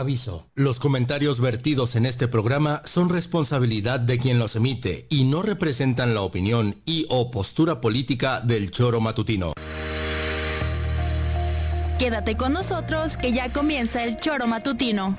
Aviso. Los comentarios vertidos en este programa son responsabilidad de quien los emite y no representan la opinión y o postura política del choro matutino. Quédate con nosotros que ya comienza el choro matutino.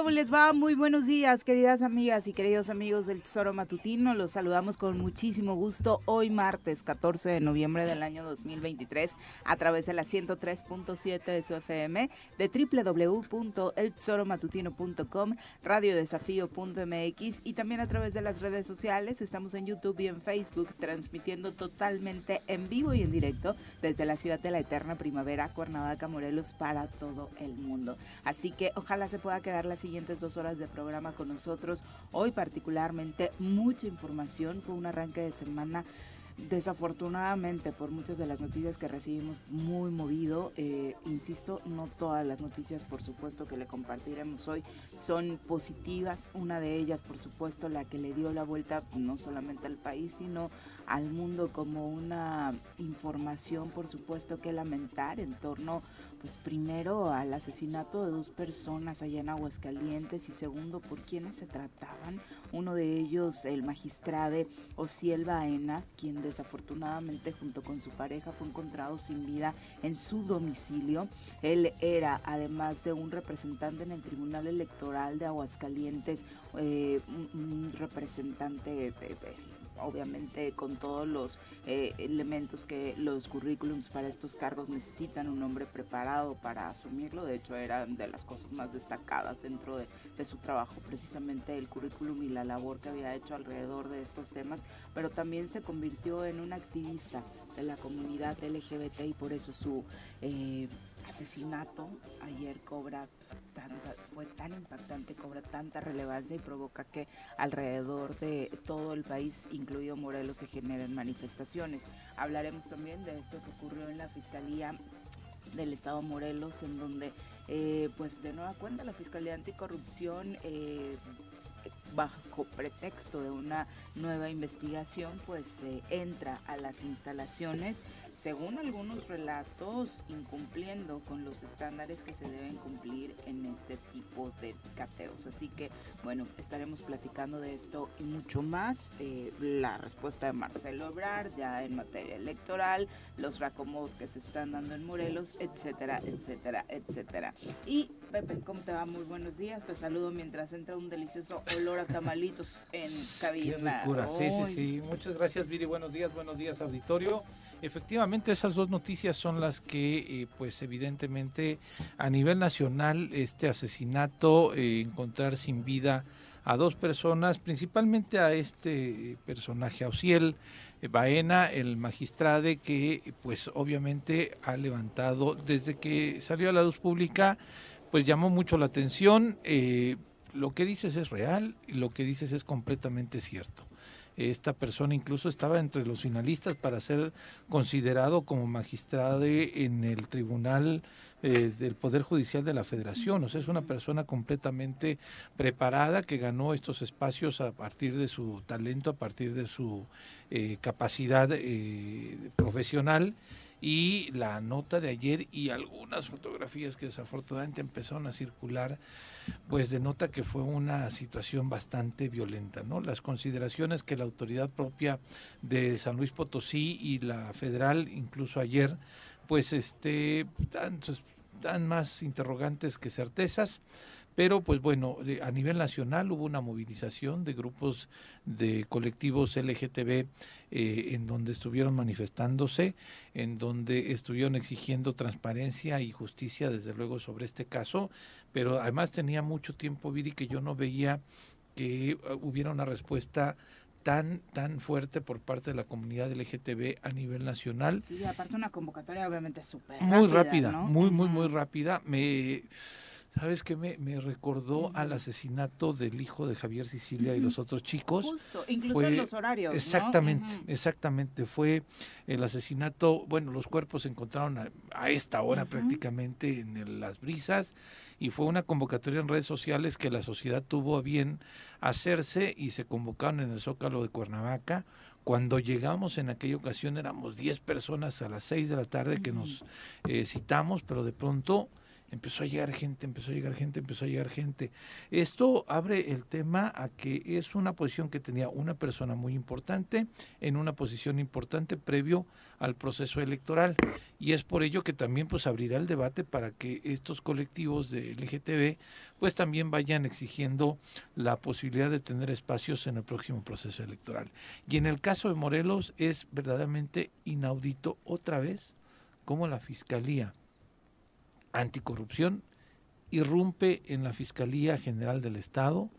¿Cómo les va? Muy buenos días, queridas amigas y queridos amigos del Tesoro Matutino. Los saludamos con muchísimo gusto hoy martes 14 de noviembre del año 2023 a través de la 103.7 de su FM, de www.eltesoromatutino.com, radiodesafío.mx y también a través de las redes sociales. Estamos en YouTube y en Facebook transmitiendo totalmente en vivo y en directo desde la ciudad de la eterna primavera, Cuernavaca, Morelos, para todo el mundo. Así que ojalá se pueda quedar dar las siguientes dos horas de programa con nosotros. Hoy particularmente mucha información, fue un arranque de semana desafortunadamente por muchas de las noticias que recibimos muy movido. Eh, insisto, no todas las noticias, por supuesto, que le compartiremos hoy son positivas. Una de ellas, por supuesto, la que le dio la vuelta no solamente al país, sino al mundo como una información, por supuesto, que lamentar en torno pues primero al asesinato de dos personas allá en Aguascalientes y segundo por quiénes se trataban. Uno de ellos, el magistrado Ociel Baena, quien desafortunadamente junto con su pareja fue encontrado sin vida en su domicilio. Él era, además de un representante en el Tribunal Electoral de Aguascalientes, eh, un, representante... Eh, obviamente con todos los eh, elementos que los currículums para estos cargos necesitan, un hombre preparado para asumirlo, de hecho eran de las cosas más destacadas dentro de, su trabajo, precisamente el currículum y la labor que había hecho alrededor de estos temas, pero también se convirtió en un activista de la comunidad LGBT y por eso su... Eh, asesinato ayer cobra fue tan impactante, cobra tanta relevancia y provoca que alrededor de todo el país, incluido Morelos, se generen manifestaciones. Hablaremos también de esto que ocurrió en la Fiscalía del Estado Morelos, en donde, eh, pues de nueva cuenta, la Fiscalía Anticorrupción eh, bajo pretexto de una nueva investigación, pues eh, entra a las instalaciones según algunos relatos, incumpliendo con los estándares que se deben cumplir en este tipo de cateos. Así que, bueno, estaremos platicando de esto y mucho más. Eh, la respuesta de Marcelo Obrar ya en materia electoral, los racomodos que se están dando en Morelos, etcétera, etcétera, etcétera. Y Pepe, ¿cómo te va? Muy buenos días. Te saludo mientras entra un delicioso olor a tamalitos en cabina. Sí, sí, sí. Muchas gracias, Viri. Buenos días, buenos días, auditorio. Efectivamente, esas dos noticias son las que, eh, pues evidentemente, a nivel nacional, este asesinato, eh, encontrar sin vida a dos personas, principalmente a este personaje, Auxiel eh, Baena, el magistrado que, pues obviamente, ha levantado desde que salió a la luz pública, pues llamó mucho la atención lo que dices es real y lo que dices es completamente cierto. Esta persona incluso estaba entre los finalistas para ser considerado como magistrado en el Tribunal eh, del Poder Judicial de la Federación. O sea, es una persona completamente preparada que ganó estos espacios a partir de su talento, a partir de su eh, capacidad eh, profesional y la nota de ayer y algunas fotografías que desafortunadamente empezaron a circular, pues denota que fue una situación bastante violenta, ¿no? Las consideraciones que la autoridad propia de San Luis Potosí y la federal, incluso ayer, pues este dan, dan más interrogantes que certezas. Pero pues bueno, a nivel nacional hubo una movilización de grupos de colectivos LGTB eh, en donde estuvieron manifestándose, en donde estuvieron exigiendo transparencia y justicia desde luego sobre este caso, pero además tenía mucho tiempo, Viri, que yo no veía que uh, hubiera una respuesta tan tan fuerte por parte de la comunidad LGTB a nivel nacional. Sí, aparte una convocatoria obviamente súper muy rápida, muy muy muy rápida. Me ¿Sabes qué? Me, me recordó al asesinato del hijo de Javier Sicilia y los otros chicos. Justo, incluso en los horarios. Exactamente, exactamente. Fue el asesinato, bueno, los cuerpos se encontraron a, esta hora prácticamente en las brisas y fue una convocatoria en redes sociales que la sociedad tuvo a bien hacerse y se convocaron en el Zócalo de Cuernavaca. Cuando llegamos en aquella ocasión éramos 10 personas a las 6 de la tarde que nos eh, citamos, pero de pronto empezó a llegar gente, empezó a llegar gente, empezó a llegar gente. Esto abre el tema a que es una posición que tenía una persona muy importante en una posición importante previo al proceso electoral y es por ello que también pues abrirá el debate para que estos colectivos de LGTB pues también vayan exigiendo la posibilidad de tener espacios en el próximo proceso electoral. Y en el caso de Morelos es verdaderamente inaudito otra vez como la fiscalía anticorrupción irrumpe en la Fiscalía General del Estado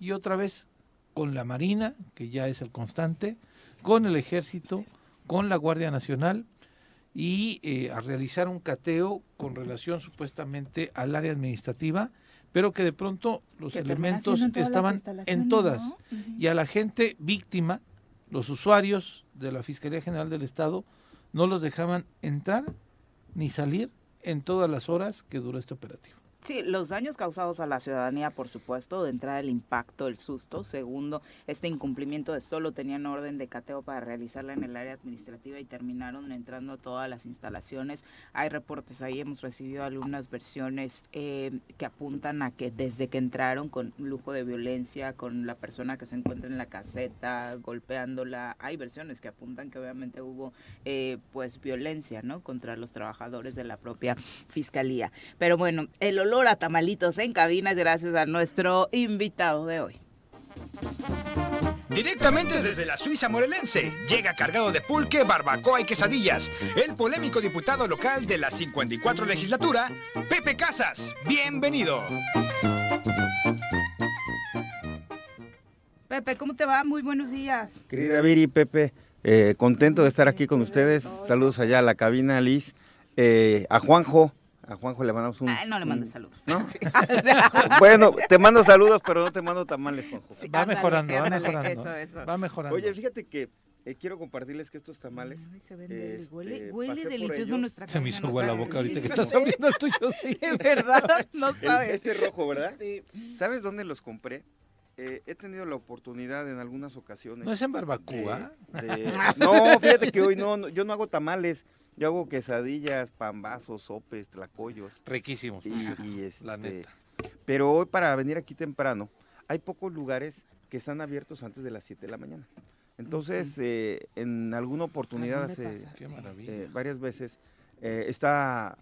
y otra vez con la Marina, que ya es el constante, con el Ejército, con la Guardia Nacional y eh, a realizar un cateo con relación supuestamente al área administrativa, pero que de pronto los elementos estaban en todas. Y a la gente víctima, los usuarios de la Fiscalía General del Estado, no los dejaban entrar ni salir en todas las horas que duró este operativo. Sí, los daños causados a la ciudadanía, por supuesto, de entrada el impacto, el susto. Segundo, este incumplimiento de solo tenían orden de cateo para realizarla en el área administrativa y terminaron entrando a todas las instalaciones. Hay reportes ahí, hemos recibido algunas versiones eh, que apuntan a que desde que entraron con lujo de violencia, con la persona que se encuentra en la caseta, golpeándola, hay versiones que apuntan que obviamente hubo eh, pues violencia, ¿no? Contra los trabajadores de la propia fiscalía. Pero bueno, el olor a tamalitos en cabinas gracias a nuestro invitado de hoy. Directamente desde la Suiza morelense, llega cargado de pulque, barbacoa y quesadillas, el polémico diputado local de la 54 legislatura, Pepe Casas. Bienvenido. Pepe, ¿cómo te va? Muy buenos días. Querida Viri, Pepe, eh, contento de estar aquí con ustedes. Saludos allá a la cabina, Liz, eh, a Juanjo, a Juanjo le mandamos un. no le mandes saludos. bueno, te mando saludos, pero no te mando tamales, Juanjo. va mejorando, va mejorando. Va mejorando. Oye, fíjate que eh, quiero compartirles que estos tamales. Ay, se ven este, huele, huele delicioso nuestra Se me hizo agua la boca ahorita que estás abriendo el tuyo, sí. De verdad, no sabes. este rojo, ¿verdad? Sí. ¿Sabes dónde los compré? Eh, he tenido la oportunidad en algunas ocasiones. ¿No es en Barbacoa? no, fíjate que hoy no, yo no hago tamales. Yo hago quesadillas, pambazos, sopes, tlacoyos. Riquísimos. Y, la este, neta. Pero hoy para venir aquí temprano, hay pocos lugares que están abiertos antes de las 7 de la mañana. Entonces, eh, en alguna oportunidad, eh, varias veces, eh, está,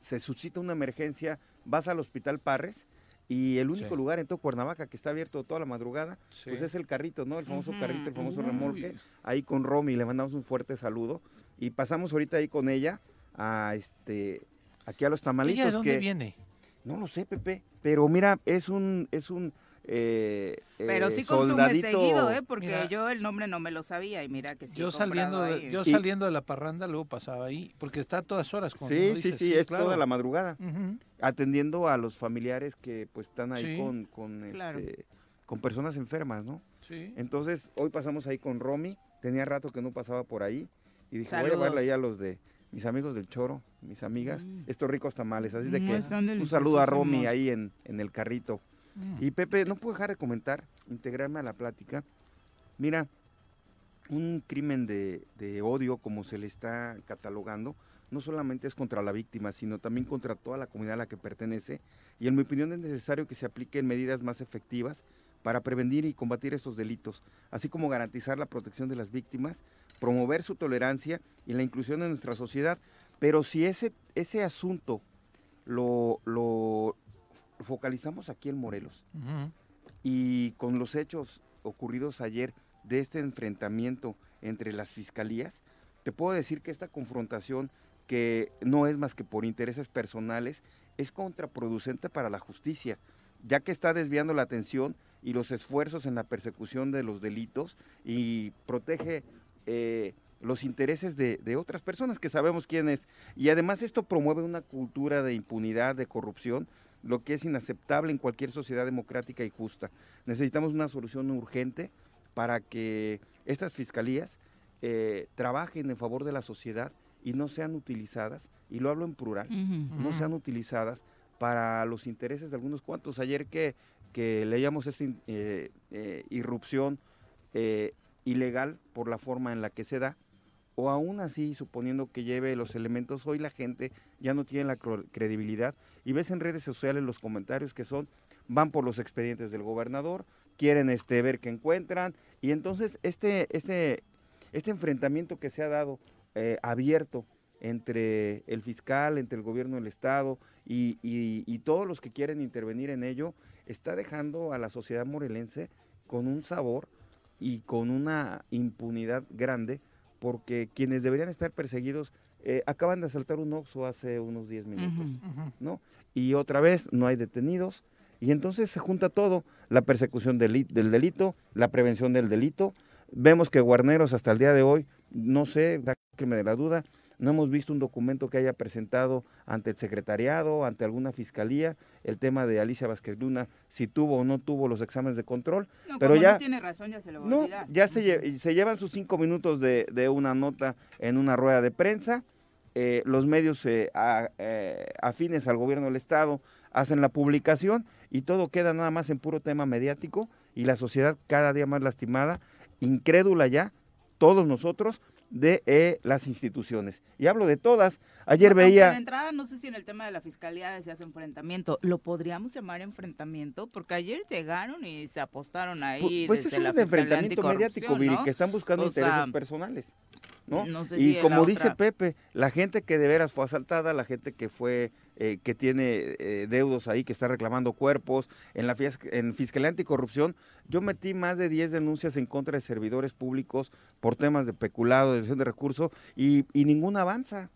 se suscita una emergencia, vas al Hospital Parres y el único lugar en todo Cuernavaca que está abierto toda la madrugada, pues es el carrito, ¿no? El famoso carrito, el famoso remolque. Ahí con Romy le mandamos un fuerte saludo y pasamos ahorita ahí con ella a este aquí a los tamalitos. ¿Ella de dónde viene? No lo sé, Pepe, pero mira, es un es un eh, Pero sí consume seguido, ¿eh? Porque yo el nombre no me lo sabía y mira que sí. Yo saliendo, de, yo saliendo de la parranda luego pasaba ahí, porque está a todas horas. Sí, sí, sí, es toda la madrugada, atendiendo a los familiares que pues están ahí con, con, este, con personas enfermas, ¿no? Sí. Entonces, hoy pasamos ahí con Romy, tenía rato que no pasaba por ahí, y dije, voy a llevarle ahí a los de mis amigos del Choro, mis amigas, mm. estos ricos tamales. Así de que un saludo a Romy ahí en, en el carrito. Mm. Y Pepe, no puedo dejar de comentar, integrarme a la plática. Mira, un crimen de, de, odio, como se le está catalogando, no solamente es contra la víctima, sino también contra toda la comunidad a la que pertenece. Y en mi opinión es necesario que se apliquen medidas más efectivas para prevenir y combatir estos delitos, así como garantizar la protección de las víctimas promover su tolerancia y la inclusión en nuestra sociedad. Pero si ese, ese asunto lo, lo focalizamos aquí en Morelos y con los hechos ocurridos ayer de este enfrentamiento entre las fiscalías, te puedo decir que esta confrontación, que no es más que por intereses personales, es contraproducente para la justicia, ya que está desviando la atención y los esfuerzos en la persecución de los delitos y protege eh, los intereses de, otras personas que sabemos quién es. Y además esto promueve una cultura de impunidad, de corrupción, lo que es inaceptable en cualquier sociedad democrática y justa. Necesitamos una solución urgente para que estas fiscalías eh, trabajen en favor de la sociedad y no sean utilizadas, y lo hablo en plural, no sean utilizadas para los intereses de algunos cuantos. Ayer que, que leíamos esta eh, irrupción ilegal por la forma en la que se da, o aún así, suponiendo que lleve los elementos, hoy la gente ya no tiene la credibilidad y ves en redes sociales los comentarios que son, van por los expedientes del gobernador, quieren este, ver qué encuentran, y entonces este, este, este enfrentamiento que se ha dado eh, abierto entre el fiscal, entre el gobierno del Estado y, y todos los que quieren intervenir en ello, está dejando a la sociedad morelense con un sabor y con una impunidad grande, porque quienes deberían estar perseguidos eh, acaban de asaltar un Oxxo hace unos 10 minutos, ¿no? Y otra vez no hay detenidos, y entonces se junta todo, la persecución del, del delito, la prevención del delito. Vemos que Guarneros hasta el día de hoy, no sé, da que me dé la duda, no hemos visto un documento que haya presentado ante el secretariado, ante alguna fiscalía, el tema de Alicia Vázquez Luna, si tuvo o no tuvo los exámenes de control. No, pero ya no tiene razón, ya se lo no, Ya se, se, llevan sus cinco minutos de, una nota en una rueda de prensa. Eh, los medios eh, eh, afines al gobierno del Estado hacen la publicación y todo queda nada más en puro tema mediático y la sociedad cada día más lastimada, incrédula ya, todos nosotros, de eh, las instituciones. Y hablo de todas. Ayer veía... De entrada, no sé si en el tema de la fiscalía hace enfrentamiento. ¿Lo podríamos llamar enfrentamiento? Porque ayer llegaron y se apostaron ahí. Pues, desde es un enfrentamiento mediático, Viri, que están buscando intereses personales. ¿no? y como dice Pepe, la gente que de veras fue asaltada, la gente que fue, eh, que tiene eh, deudos ahí, que está reclamando cuerpos, en la en Fiscalía Anticorrupción, yo metí más de 10 denuncias en contra de servidores públicos por temas de peculado, de de recursos, y, y ninguna avanza.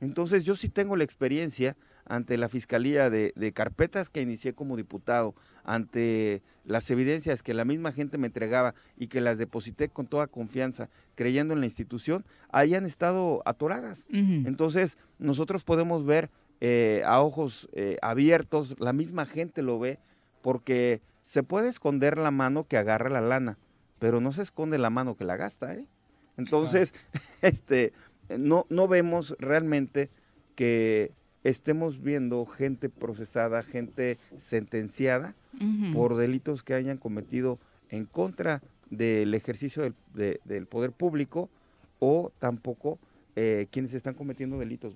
Entonces yo sí tengo la experiencia ante la Fiscalía de, carpetas que inicié como diputado, ante las evidencias que la misma gente me entregaba y que las deposité con toda confianza, creyendo en la institución, hayan estado atoradas. Entonces nosotros podemos ver eh, a ojos eh, abiertos, la misma gente lo ve, porque se puede esconder la mano que agarra la lana, pero no se esconde la mano que la gasta. ¿eh? Entonces, este, no, no vemos realmente que estemos viendo gente procesada, gente sentenciada por delitos que hayan cometido en contra del ejercicio del, poder público o tampoco eh, quienes están cometiendo delitos.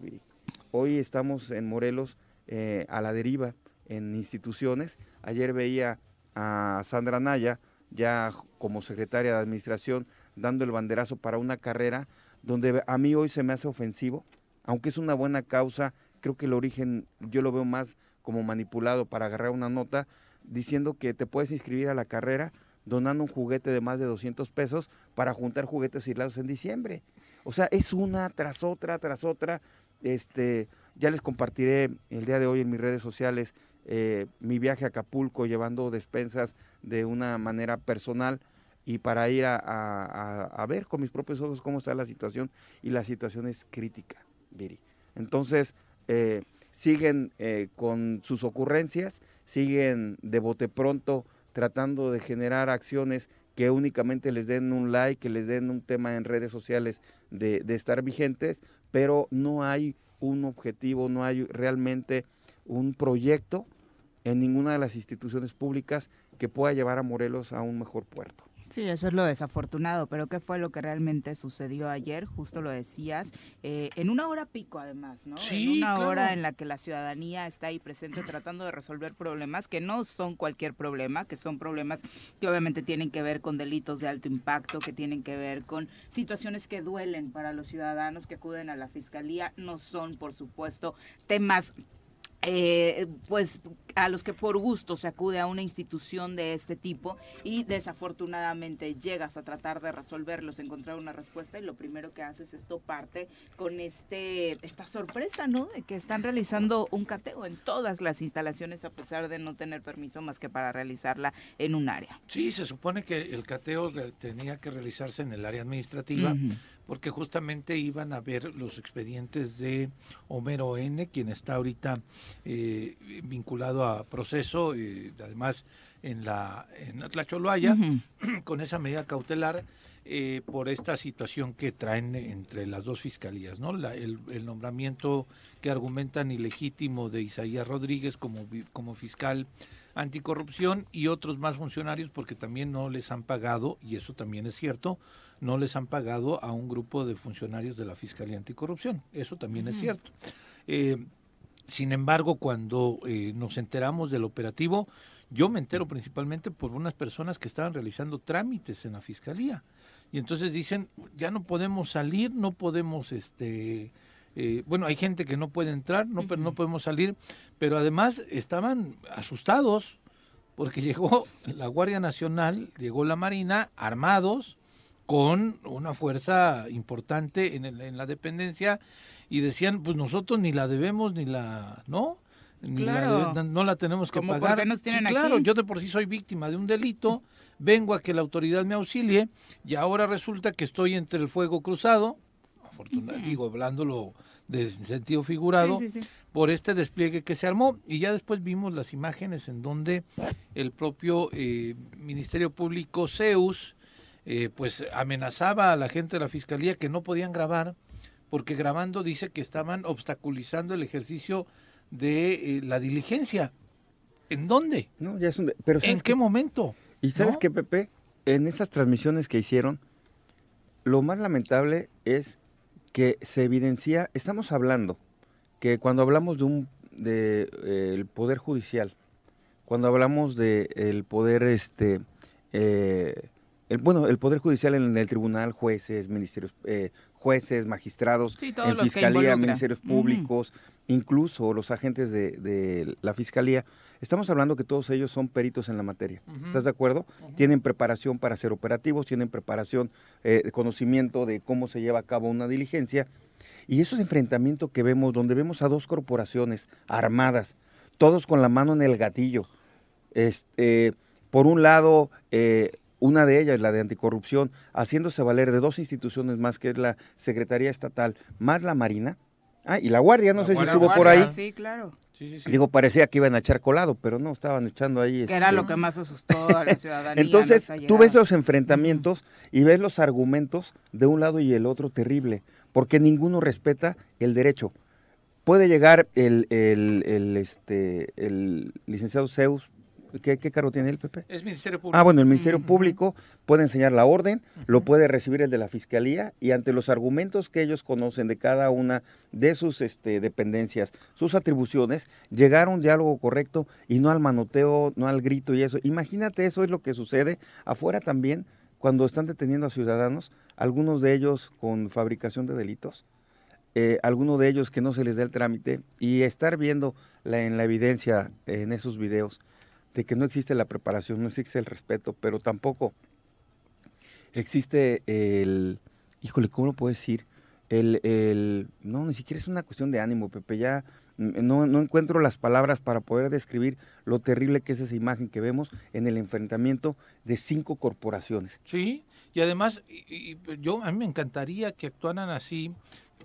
Hoy estamos en Morelos eh, a la deriva en instituciones. Ayer veía a Sandra Naya, ya como secretaria de Administración, dando el banderazo para una carrera donde a mí hoy se me hace ofensivo, aunque es una buena causa, creo que el origen yo lo veo más como manipulado para agarrar una nota diciendo que te puedes inscribir a la carrera donando un juguete de más de 200 pesos para juntar juguetes aislados en diciembre. O sea, es una tras otra, tras otra. Este, ya les compartiré el día de hoy en mis redes sociales eh, mi viaje a Acapulco llevando despensas de una manera personal y para ir a, ver con mis propios ojos cómo está la situación y la situación es crítica, Viri. Entonces, eh, siguen eh, con sus ocurrencias, siguen de bote pronto tratando de generar acciones que únicamente les den un like, que les den un tema en redes sociales de, de estar vigentes, pero no hay un objetivo, no hay realmente un proyecto en ninguna de las instituciones públicas que pueda llevar a Morelos a un mejor puerto. Sí, eso es lo desafortunado, pero ¿qué fue lo que realmente sucedió ayer? Justo lo decías, eh, en una hora pico además, ¿no? Sí, en una hora en la que la ciudadanía está ahí presente tratando de resolver problemas que no son cualquier problema, que son problemas que obviamente tienen que ver con delitos de alto impacto, que tienen que ver con situaciones que duelen para los ciudadanos que acuden a la fiscalía, no son, por supuesto, temas eh, pues a los que por gusto se acude a una institución de este tipo y desafortunadamente llegas a tratar de resolverlos, encontrar una respuesta y lo primero que haces es toparte con este esta sorpresa, ¿no? De que están realizando un cateo en todas las instalaciones a pesar de no tener permiso más que para realizarla en un área. Sí, se supone que el cateo tenía que realizarse en el área administrativa porque justamente iban a ver los expedientes de Homero N., quien está ahorita eh, vinculado a proceso, eh, además en la en Atlacholoaya, con esa medida cautelar eh, por esta situación que traen entre las dos fiscalías, ¿no? el, el, nombramiento que argumentan ilegítimo de Isaías Rodríguez como, como fiscal anticorrupción y otros más funcionarios porque también no les han pagado, y eso también es cierto, no les han pagado a un grupo de funcionarios de la Fiscalía Anticorrupción. Eso también es cierto. Eh, sin embargo, cuando eh, nos enteramos del operativo, yo me entero principalmente por unas personas que estaban realizando trámites en la Fiscalía. Y entonces dicen, ya no podemos salir, no podemos, este, eh, bueno, hay gente que no puede entrar, no, pero no podemos salir, pero además estaban asustados porque llegó la Guardia Nacional, llegó la Marina, armados, con una fuerza importante en, en la dependencia y decían, pues nosotros ni la debemos ni la, ¿no? Ni la no la tenemos que pagar. Nos tienen claro, yo de por sí soy víctima de un delito, vengo a que la autoridad me auxilie y ahora resulta que estoy entre el fuego cruzado, afortunadamente, digo, hablándolo de sentido figurado, por este despliegue que se armó. Y ya después vimos las imágenes en donde el propio eh, Ministerio Público Zeus eh, pues amenazaba a la gente de la fiscalía que no podían grabar porque grabando dice que estaban obstaculizando el ejercicio de eh, la diligencia. ¿En dónde? No, ya es pero ¿En qué, momento? Y sabes qué, Pepe, en esas transmisiones que hicieron, lo más lamentable es que se evidencia, estamos hablando que cuando hablamos de un de eh, el poder judicial, cuando hablamos de el poder este eh, el, bueno, el Poder Judicial en el tribunal, jueces, ministerios, eh, jueces, magistrados, en fiscalía, ministerios públicos, incluso los agentes de, la fiscalía, estamos hablando que todos ellos son peritos en la materia. ¿Estás de acuerdo? Tienen preparación para ser operativos, tienen preparación, eh, conocimiento de cómo se lleva a cabo una diligencia. Y esos enfrentamientos que vemos, donde vemos a dos corporaciones armadas, todos con la mano en el gatillo, este, por un lado, eh, una de ellas, la de anticorrupción, haciéndose valer de dos instituciones más, que es la Secretaría Estatal, más la Marina. Ah, y la Guardia, no sé si estuvo por ahí. Sí, claro. Digo, parecía que iban a echar colado, pero no, estaban echando ahí. Que era este, lo que más asustó a la ciudadanía. Entonces, tú ves los enfrentamientos y ves los argumentos de un lado y el otro terrible, porque ninguno respeta el derecho. Puede llegar el, el, el, este, el licenciado Zeus, ¿Qué, cargo tiene el PP? Es Ministerio Público. Ah, bueno, el Ministerio Público puede enseñar la orden, lo puede recibir el de la Fiscalía y ante los argumentos que ellos conocen de cada una de sus este, dependencias, sus atribuciones, llegar a un diálogo correcto y no al manoteo, no al grito y eso. Imagínate, eso es lo que sucede afuera también cuando están deteniendo a ciudadanos, algunos de ellos con fabricación de delitos. Eh, algunos de ellos que no se les da el trámite y estar viendo la, en la evidencia en esos videos de que no existe la preparación, no existe el respeto, pero tampoco existe el, híjole, ¿cómo lo puedo decir? El, no, ni siquiera es una cuestión de ánimo, Pepe, ya no, encuentro las palabras para poder describir lo terrible que es esa imagen que vemos en el enfrentamiento de cinco corporaciones. Sí, y además yo a mí me encantaría que actuaran así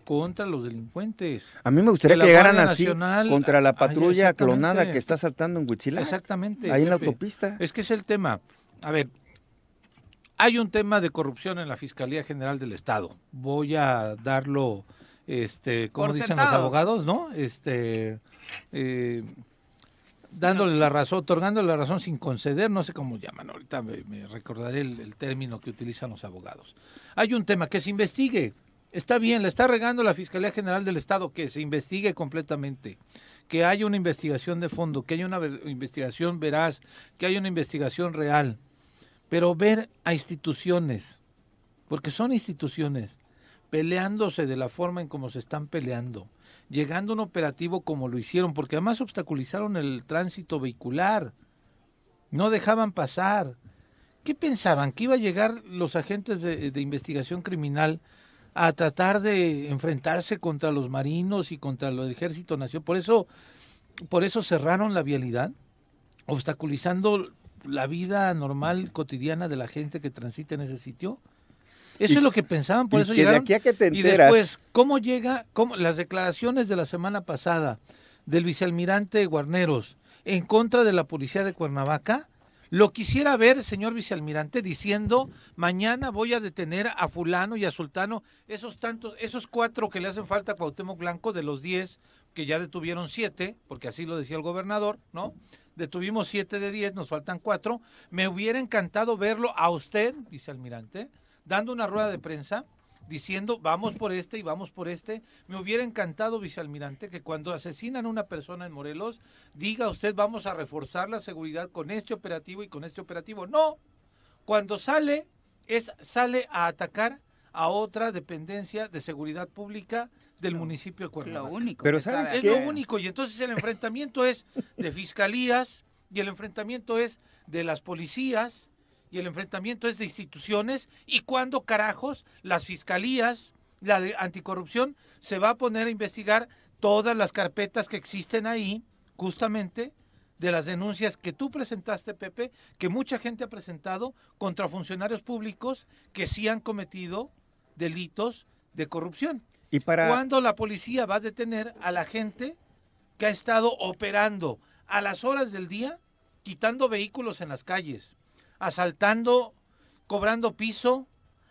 contra los delincuentes. A mí me gustaría que, llegaran así contra la patrulla clonada que está saltando en Huichilá. Exactamente. Ahí en la autopista. Es que es el tema. A ver, hay un tema de corrupción en la Fiscalía General del Estado. Voy a darlo, este, como dicen los abogados, ¿no? Este, eh, dándole la razón, otorgándole la razón sin conceder, no sé cómo llaman, ahorita me, recordaré el, término que utilizan los abogados. Hay un tema que se investigue, está bien, le está regando la Fiscalía General del Estado, que se investigue completamente, que haya una investigación de fondo, que haya una investigación veraz, que haya una investigación real pero ver a instituciones, porque son instituciones, peleándose de la forma en como se están peleando, llegando a un operativo como lo hicieron, porque además obstaculizaron el tránsito vehicular, no dejaban pasar. ¿Qué pensaban? ¿Que iba a llegar los agentes de, de investigación criminal a tratar de enfrentarse contra los marinos y contra el ejército nacional? Por eso, por eso cerraron la vialidad, obstaculizando la vida normal, cotidiana de la gente que transita en ese sitio? Eso es lo que pensaban, por eso llegaron. y después, ¿cómo llega? Cómo, las declaraciones de la semana pasada del vicealmirante Guarneros en contra de la policía de Cuernavaca, lo quisiera ver, señor vicealmirante, diciendo, mañana voy a detener a fulano y a sultano, esos tantos, esos cuatro que le hacen falta a Cuauhtémoc Blanco de los diez, que ya detuvieron siete, porque así lo decía el gobernador, ¿no? detuvimos siete de diez, nos faltan cuatro. Me hubiera encantado verlo a usted, vicealmirante, dando una rueda de prensa diciendo vamos por este y vamos por este. Me hubiera encantado, vicealmirante, que cuando asesinan a una persona en Morelos, diga usted vamos a reforzar la seguridad con este operativo y con este operativo. No, cuando sale, es, sale a atacar a otra dependencia de seguridad pública del municipio de Cuernavaca. Lo único. Pero es lo único y entonces el enfrentamiento es de fiscalías y el enfrentamiento es de las policías y el enfrentamiento es de instituciones y cuando carajos las fiscalías, la de anticorrupción se va a poner a investigar todas las carpetas que existen ahí, justamente de las denuncias que tú presentaste, Pepe, que mucha gente ha presentado contra funcionarios públicos que sí han cometido delitos de corrupción. ¿Y para... ¿Cuándo la policía va a detener a la gente que ha estado operando a las horas del día, quitando vehículos en las calles, asaltando, cobrando piso,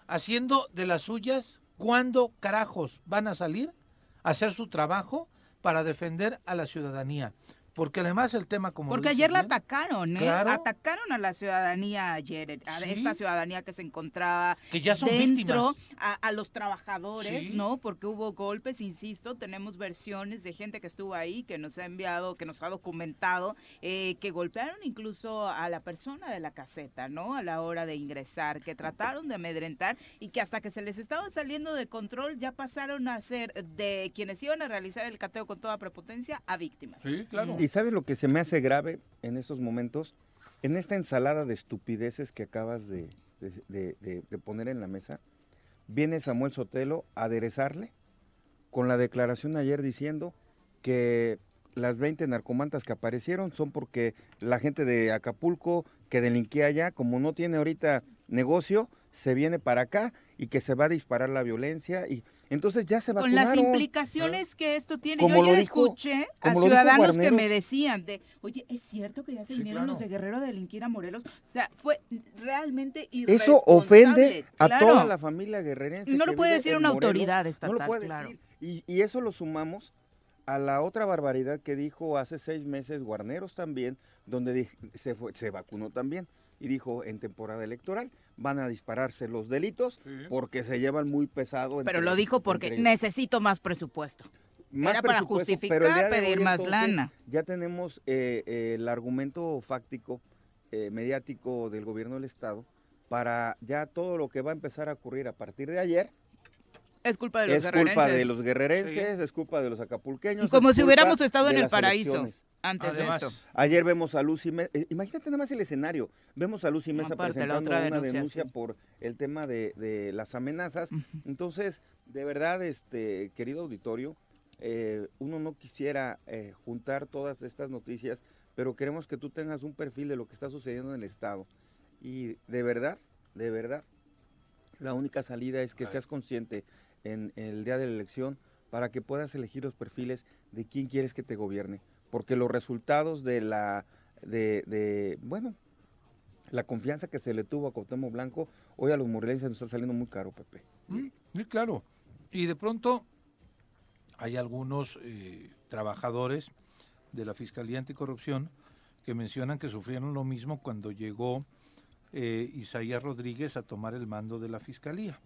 haciendo de las suyas? ¿Cuándo carajos van a salir a hacer su trabajo para defender a la ciudadanía? Porque además el tema como... Porque ayer la atacaron, ¿eh? Atacaron a la ciudadanía ayer, a esta ciudadanía que se encontraba que ya son dentro, a, los trabajadores, ¿no? Porque hubo golpes, insisto, tenemos versiones de gente que estuvo ahí, que nos ha enviado, que nos ha documentado, eh, que golpearon incluso a la persona de la caseta, ¿no? A la hora de ingresar, que trataron de amedrentar y que hasta que se les estaba saliendo de control ya pasaron a ser de quienes iban a realizar el cateo con toda prepotencia a víctimas. Sí, claro. ¿Y sabes lo que se me hace grave en estos momentos? En esta ensalada de estupideces que acabas de, poner en la mesa, viene Samuel Sotelo a aderezarle con la declaración ayer diciendo que las 20 narcomantas que aparecieron son porque la gente de Acapulco que delinquía allá, como no tiene ahorita negocio, se viene para acá y que se va a disparar la violencia y entonces ya se vacunaron. Con las implicaciones que esto tiene. Yo ayer escuché a ciudadanos que me decían de, oye, ¿es cierto que ya se vinieron los de Guerrero a delinquir a Morelos? O sea, fue realmente irresponsable. Eso ofende a toda la familia guerrerense. Y no lo puede decir una autoridad estatal, no lo puede claro. Y, y eso lo sumamos a la otra barbaridad que dijo hace seis meses Guarneros también, donde se, fue, se vacunó también y dijo en temporada electoral van a dispararse los delitos porque se llevan muy pesado. pero lo dijo porque necesito más presupuesto. Era para justificar pedir más lana. Ya tenemos eh, eh, el argumento fáctico, eh, mediático del gobierno del Estado para ya todo lo que va a empezar a ocurrir a partir de ayer. Es culpa de los es culpa de los guerrerenses, es culpa de los acapulqueños. como si hubiéramos estado en el paraíso. Antes de esto. Ayer vemos a Lucy Mesa, eh, imagínate nada más el escenario, vemos a Lucy Mesa presentando una denuncia, por el tema de, las amenazas. Entonces, de verdad, este querido auditorio, eh, uno no quisiera eh, juntar todas estas noticias, pero queremos que tú tengas un perfil de lo que está sucediendo en el Estado. Y de verdad, de verdad, la única salida es que seas consciente en, el día de la elección para que puedas elegir los perfiles de quién quieres que te gobierne. Porque los resultados de la, de, bueno, la confianza que se le tuvo a Cuauhtémoc Blanco, hoy a los morelenses nos está saliendo muy caro, Pepe. Mm, sí, claro. Y de pronto hay algunos eh, trabajadores de la Fiscalía Anticorrupción que mencionan que sufrieron lo mismo cuando llegó eh, Isaías Rodríguez a tomar el mando de la Fiscalía.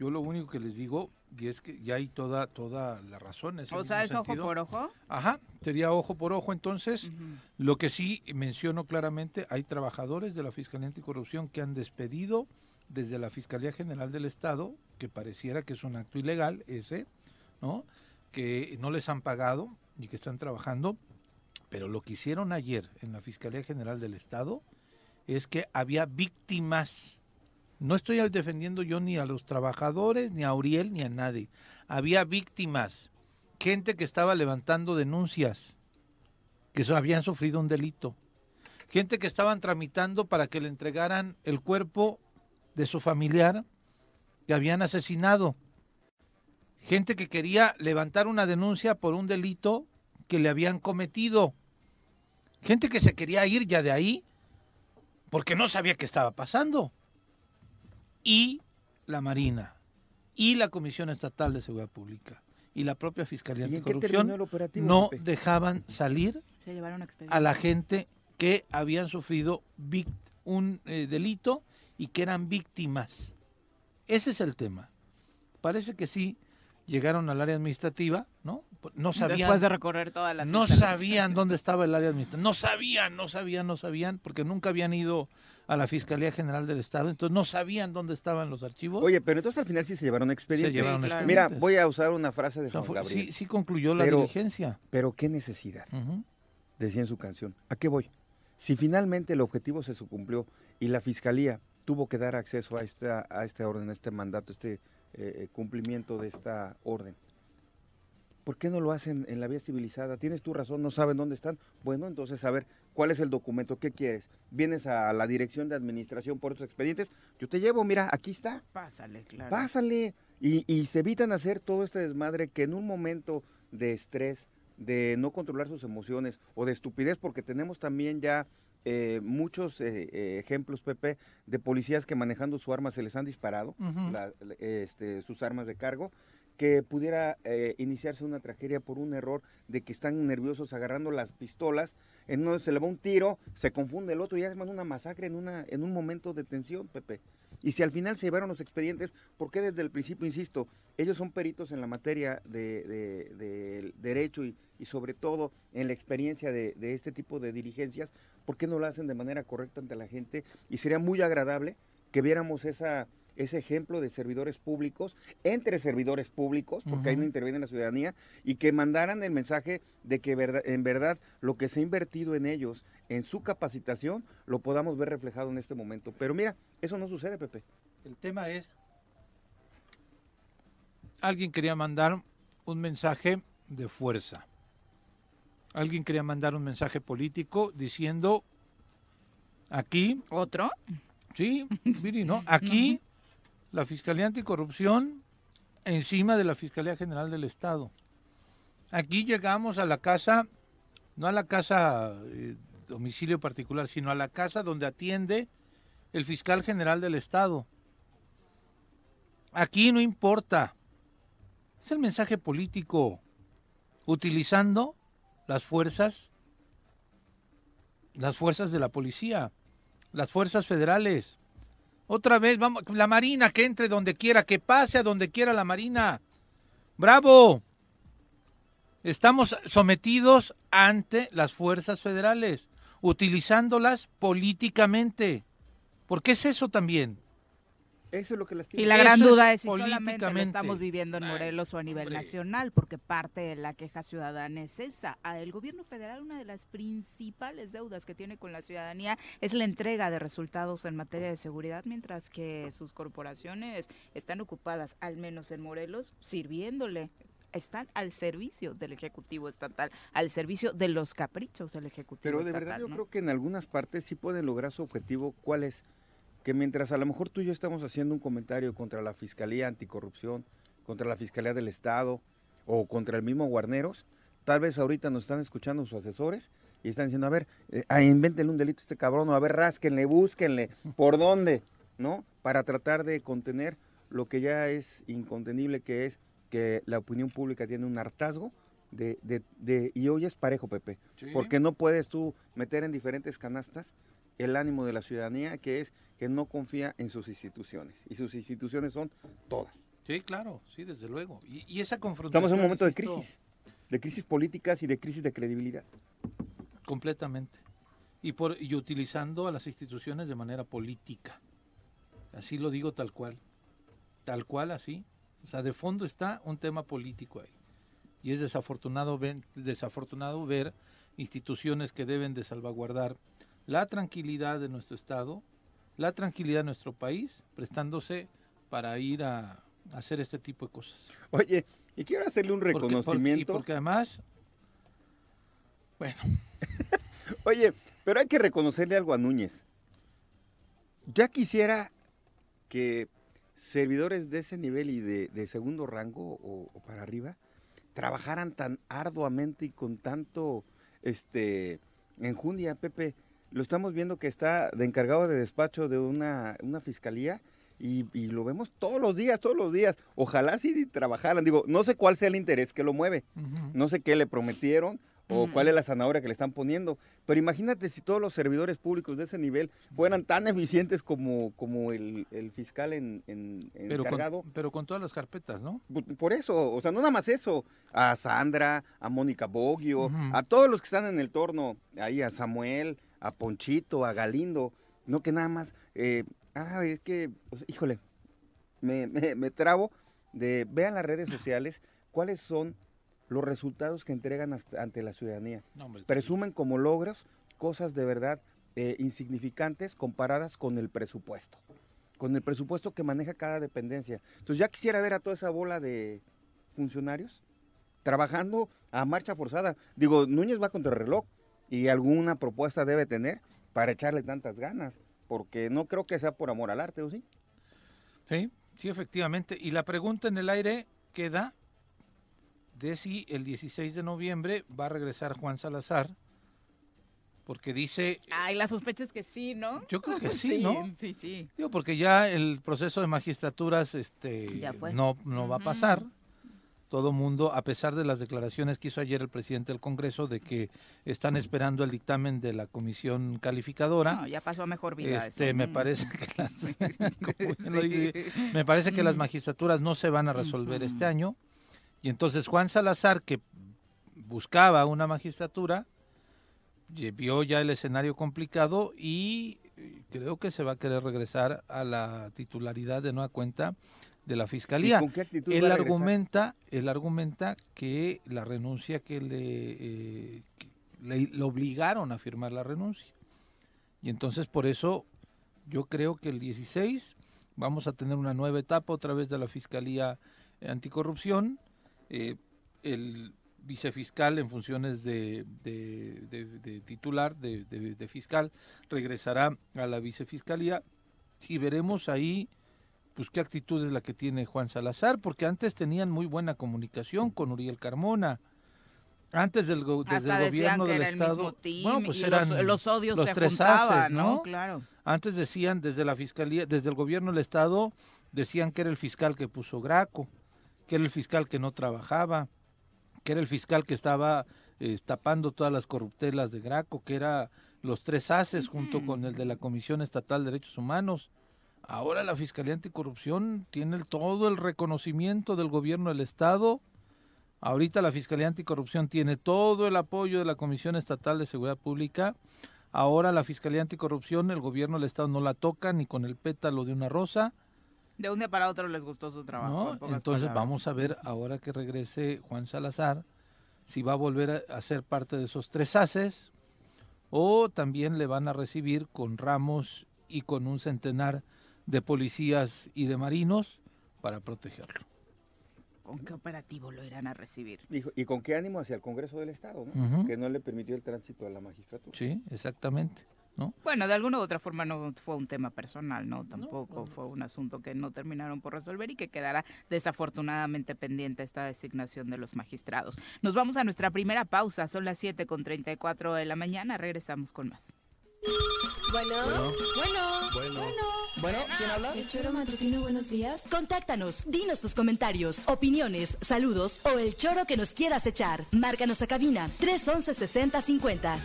Yo lo único que les digo, y es que ya hay toda, toda la razón. o sea, ¿es ojo por ojo? Ajá, sería ojo por ojo. Entonces, lo que sí menciono claramente, hay trabajadores de la Fiscalía Anticorrupción que han despedido desde la Fiscalía General del Estado, que pareciera que es un acto ilegal ese, ¿no? que no les han pagado y que están trabajando, pero lo que hicieron ayer en la Fiscalía General del Estado es que había víctimas. No estoy defendiendo yo ni a los trabajadores, ni a Uriel, ni a nadie. Había víctimas, gente que estaba levantando denuncias, que habían sufrido un delito, gente que estaban tramitando para que le entregaran el cuerpo de su familiar que habían asesinado gente que quería levantar una denuncia por un delito que le habían cometido, gente que se quería ir ya de ahí porque no sabía qué estaba pasando. Y la Marina, y la Comisión Estatal de Seguridad Pública, y la propia Fiscalía Anticorrupción no dejaban salir a la gente que habían sufrido un eh, delito y que eran víctimas. Ese es el tema. Parece que sí llegaron al área administrativa, ¿no? No sabían. Después de recorrer todas las. No sabían dónde estaba el área administrativa. No sabían, no sabían, no sabían, porque nunca habían ido a la Fiscalía General del Estado, entonces no sabían dónde estaban los archivos. Oye, pero entonces al final sí se llevaron expedientes. Mira, voy a usar una frase de Juan Gabriel. Sí, sí concluyó la diligencia. Pero qué necesidad, decía en su canción. ¿A qué voy? Si finalmente el objetivo se cumplió y la Fiscalía tuvo que dar acceso a esta, a este orden, a este mandato, este eh, cumplimiento de esta orden. ¿Por qué no lo hacen en la vía civilizada? Tienes tu razón, no saben dónde están. Bueno, entonces a ver, ¿cuál es el documento? ¿Qué quieres? ¿Vienes a la dirección de administración por esos expedientes? Yo te llevo, mira, aquí está. Pásale, claro. Pásale. Y, y se evitan hacer todo este desmadre que en un momento de estrés, de no controlar sus emociones o de estupidez, porque tenemos también ya eh, muchos eh, eh, ejemplos, Pepe, de policías que manejando su arma se les han disparado, este, sus armas de cargo, que pudiera iniciarse una tragedia por un error de que están nerviosos agarrando las pistolas, en uno se le va un tiro, se confunde el otro y hacen una masacre en, una, en un momento de tensión, Pepe. Y si al final se llevaron los expedientes, ¿por qué desde el principio, insisto, ellos son peritos en la materia de, derecho y, sobre todo en la experiencia de, este tipo de dirigencias, ¿por qué no lo hacen de manera correcta ante la gente? Y sería muy agradable que viéramos esa, ese ejemplo de servidores públicos, entre servidores públicos, porque ahí no interviene la ciudadanía, y que mandaran el mensaje de que en verdad lo que se ha invertido en ellos, en su capacitación, lo podamos ver reflejado en este momento. Pero mira, eso no sucede, Pepe. El tema es, alguien quería mandar un mensaje de fuerza. Alguien quería mandar un mensaje político diciendo, aquí... ¿Otro? Sí, Viri, ¿no? Aquí la Fiscalía Anticorrupción encima de la Fiscalía General del Estado. Aquí llegamos a la casa, no a la casa eh, domicilio particular, sino a la casa donde atiende el fiscal general del Estado. Aquí no importa. Es el mensaje político, utilizando las fuerzas, las fuerzas de la policía, las fuerzas federales. Otra vez, vamos, la Marina que entre donde quiera, que pase a donde quiera la Marina. ¡Bravo! Estamos sometidos ante las fuerzas federales, utilizándolas políticamente. ¿Por qué es eso también? Eso es lo que Y la gran duda es si solamente lo estamos viviendo en Morelos o a nivel nacional, porque parte de la queja ciudadana es esa. El gobierno federal, una de las principales deudas que tiene con la ciudadanía es la entrega de resultados en materia de seguridad, mientras que sus corporaciones están ocupadas, al menos en Morelos, sirviéndole están al servicio del Ejecutivo Estatal, al servicio de los caprichos del Ejecutivo Pero de verdad yo creo que en algunas partes sí pueden lograr su objetivo, ¿cuál es? Que mientras a lo mejor tú y yo estamos haciendo un comentario contra la Fiscalía Anticorrupción, contra la Fiscalía del Estado o contra el mismo Guarneros, tal vez ahorita nos están escuchando sus asesores y están diciendo, a ver, eh, ah, invéntenle un delito a este cabrón, o a ver, rásquenle, búsquenle, ¿por dónde? ¿No? Para tratar de contener lo que ya es incontenible, que es que la opinión pública tiene un hartazgo de, de, de y hoy es parejo, Pepe, porque no puedes tú meter en diferentes canastas el ánimo de la ciudadanía, que es que no confía en sus instituciones, y sus instituciones son todas. Sí, claro, sí, desde luego. Y, esa confrontación... Estamos en un momento de crisis, de crisis políticas y de crisis de credibilidad. Completamente. Y, por, y utilizando a las instituciones de manera política. Así lo digo tal cual. Tal cual así. O sea, de fondo está un tema político ahí. Y es desafortunado ver, desafortunado ver instituciones que deben de salvaguardar la tranquilidad de nuestro Estado, la tranquilidad de nuestro país, prestándose para ir a, hacer este tipo de cosas. Oye, y quiero hacerle un reconocimiento. Porque, porque además, bueno. Oye, pero hay que reconocerle algo a Núñez. Ya quisiera que servidores de ese nivel y de, segundo rango o, para arriba trabajaran tan arduamente y con tanto este enjundia, Pepe. Lo estamos viendo que está de encargado de despacho de una, una fiscalía y, lo vemos todos los días, todos los días. Ojalá sí trabajaran. Digo, no sé cuál sea el interés que lo mueve. No sé qué le prometieron, o cuál es la zanahoria que le están poniendo. Pero imagínate si todos los servidores públicos de ese nivel fueran tan eficientes como, como el, fiscal en, en, pero Con, pero con todas las carpetas, ¿no? Por eso, o sea, no nada más eso. A Sandra, a Mónica Boggio, a todos los que están en el torno, ahí a Samuel, a Ponchito, a Galindo, no que nada más, eh, ah, es que, híjole, me, me, me trabo de, vean las redes sociales cuáles son los resultados que entregan ante la ciudadanía. Presumen como logros cosas de verdad eh, insignificantes comparadas con el presupuesto, con el presupuesto que maneja cada dependencia. Entonces ya quisiera ver a toda esa bola de funcionarios trabajando a marcha forzada. Digo, Núñez va contra el reloj y alguna propuesta debe tener para echarle tantas ganas, porque no creo que sea por amor al arte, ¿o sí? Sí, sí, efectivamente. Y la pregunta en el aire queda de si el 16 de noviembre va a regresar Juan Salazar, porque dice... Ay, la sospecha es que sí, ¿no? Yo creo que sí, ¿no? Sí, sí. Digo, porque ya el proceso de magistraturas este, no, no va a pasar. Todo mundo, a pesar de las declaraciones que hizo ayer el presidente del Congreso de que están esperando el dictamen de la comisión calificadora. No, ya pasó a mejor vida. Este, me parece que las, me parece que las magistraturas no se van a resolver este año. Y entonces Juan Salazar, que buscaba una magistratura, vio ya el escenario complicado y creo que se va a querer regresar a la titularidad de nueva cuenta de la fiscalía. él argumenta, él argumenta que la renuncia que le, eh, le, obligaron a firmar la renuncia. Y entonces por eso yo creo que el 16 vamos a tener una nueva etapa otra vez de la fiscalía anticorrupción eh, el vicefiscal en funciones de, titular, de, fiscal, regresará a la vicefiscalía y veremos ahí pues qué actitud es la que tiene Juan Salazar, porque antes tenían muy buena comunicación con Uriel Carmona. Antes del, desde el gobierno del estado, bueno, pues eran los, odios se tres juntaban, ¿no? Claro. Antes decían desde la fiscalía, desde el gobierno del estado decían que era el fiscal que puso Graco que era el fiscal que no trabajaba, que era el fiscal que estaba eh, tapando todas las corruptelas de Graco, que era los tres haces junto con el de la Comisión Estatal de Derechos Humanos. Ahora la Fiscalía Anticorrupción tiene todo el reconocimiento del gobierno del Estado. Ahorita la Fiscalía Anticorrupción tiene todo el apoyo de la Comisión Estatal de Seguridad Pública. Ahora la Fiscalía Anticorrupción, el gobierno del Estado no la toca ni con el pétalo de una rosa. De un día para otro les gustó su trabajo. entonces vamos a ver ahora que regrese Juan Salazar si va a volver a, ser parte de esos tres haces o también le van a recibir con ramos y con un centenar de policías y de marinos para protegerlo. ¿Con qué operativo lo irán a recibir? ¿Y, con qué ánimo hacia el Congreso del Estado, que no le permitió el tránsito a la magistratura? Sí, exactamente. ¿No? Bueno, de alguna u otra forma no fue un tema personal, ¿no? Tampoco fue un asunto que no terminaron por resolver y que quedará desafortunadamente pendiente esta designación de los magistrados. Nos vamos a nuestra primera pausa, son las 7 con 34 de la mañana, regresamos con más. Bueno, bueno, bueno, bueno. ¿quién habla? El Choro Matutino, buenos días. Contáctanos, dinos tus comentarios, opiniones, saludos o el choro que nos quieras echar. Márcanos a cabina 311 6050.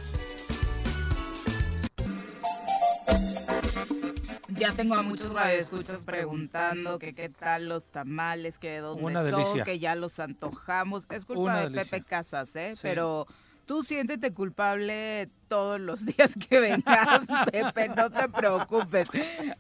Ya tengo a muchos radioescuchas preguntando que qué tal los tamales, que de dónde son, que ya los antojamos. Es culpa de Pepe Casas, ¿eh? Pero Tú siéntete culpable todos los días que vengas, Pepe, no te preocupes.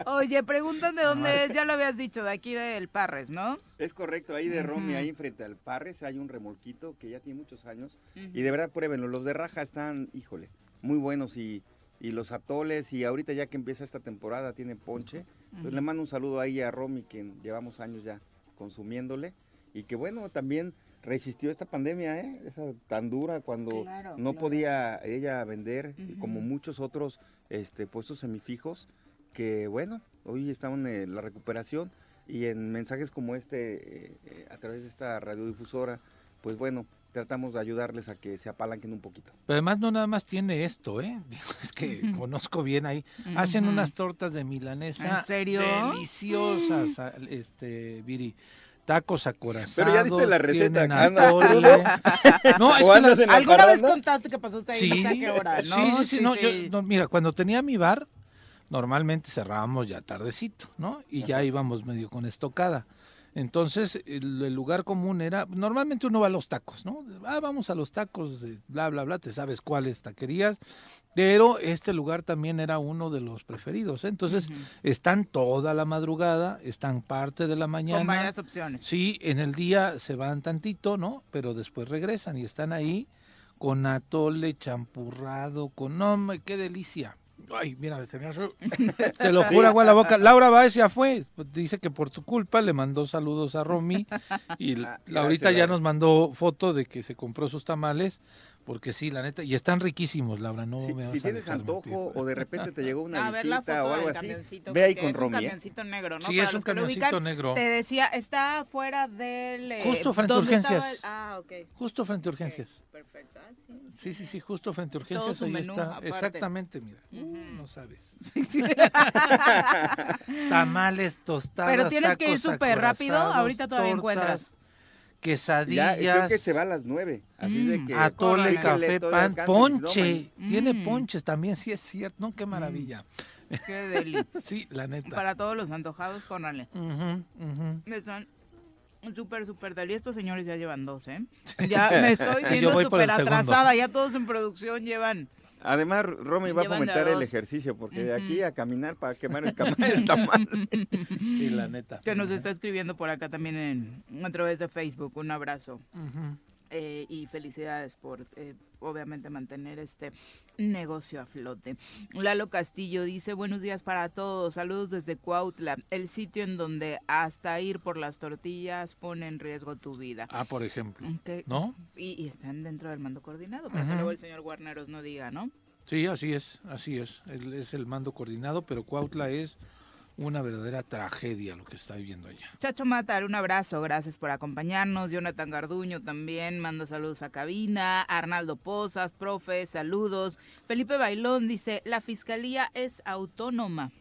Oye, preguntan de dónde es, ya lo habías dicho, de aquí del Parres, ¿no? Es correcto, ahí de Romy, ahí frente al Parres, hay un remolquito que ya tiene muchos años y de verdad pruébenlo. Los de Raja están, híjole, muy buenos y, los atoles y ahorita ya que empieza esta temporada tiene ponche. Pues le mando un saludo ahí a Romy, que llevamos años ya consumiéndole y que bueno, también resistió esta pandemia, ¿eh? esa tan dura cuando no podía ella vender, como muchos otros este, puestos semifijos, que bueno, hoy estamos en la recuperación y en mensajes como este, eh, eh, a través de esta radiodifusora, pues bueno, tratamos de ayudarles a que se apalanquen un poquito. Pero además no nada más tiene esto, ¿eh? es que conozco bien ahí. Hacen unas tortas de milanesa. ¿En serio? Deliciosas, este, Viri tacos acorazados. Pero ya diste la receta. no, es que alguna vez contaste que pasaste ahí sí, qué hora, ¿no? Sí, sí, sí, no, mira, cuando tenía mi bar, normalmente cerrábamos ya tardecito, ¿no? Y ya íbamos medio con estocada. Entonces, el, lugar común era, normalmente uno va a los tacos, ¿no? Ah, vamos a los tacos, bla, bla, bla, te sabes cuáles taquerías, pero este lugar también era uno de los preferidos. ¿eh? Entonces, están toda la madrugada, están parte de la mañana. Con varias opciones. Sí, en el día se van tantito, ¿no? Pero después regresan y están ahí con atole champurrado, con, no, qué delicia. Ay, mira, se me hace... Te lo juro agua la boca. Laura Báez ya fue. Dice que por tu culpa le mandó saludos a Romy. Y ah, Laurita ya nos mandó foto de que se compró sus tamales. Porque sí, la neta, y están riquísimos, Laura, no si, me Si tienes antojo o de repente te llegó una visita o algo así, ve ahí con Romy. Es un ¿eh? camioncito negro, ¿no? Sí, es un camioncito negro. Te decía, está fuera del... Eh, justo frente a urgencias. Ah, ok. Justo frente a urgencias. perfecto. Ah, sí. sí. sí, sí, justo frente a urgencias. ahí está. Exactamente, mira. No sabes. Tamales, tostadas, Pero tienes que ir súper rápido, ahorita todavía encuentras quesadillas. Ya, creo que se va a las nueve. Así de mm. que. Atole, café, pan, ponche. Tiene mm. ponches también, sí es cierto. No, qué maravilla. Qué deli. sí, la neta. Para todos los antojados, córranle. Son súper, súper deli. Estos señores ya llevan dos, ¿eh? Ya me estoy viendo súper atrasada. Ya todos en producción llevan Además, Romy va a fomentar el ejercicio, porque de aquí a caminar para quemar el, el tamal. sí, la neta. Que nos está escribiendo por acá también en, a través de Facebook. Un abrazo. Eh, y felicidades por eh, obviamente mantener este negocio a flote. Lalo Castillo dice buenos días para todos, saludos desde Cuautla, el sitio en donde hasta ir por las tortillas pone en riesgo tu vida. Ah, por ejemplo, ¿no? Y, están dentro del mando coordinado, para que luego el señor Guarneros no diga, ¿no? Sí, así es, así es, es el mando coordinado, pero Cuautla es una verdadera tragedia lo que está viviendo allá. Chacho Matar, un abrazo, gracias por acompañarnos. Jonathan Garduño también manda saludos a cabina. Arnaldo Pozas, profe, saludos. Felipe Bailón dice, la fiscalía es autónoma.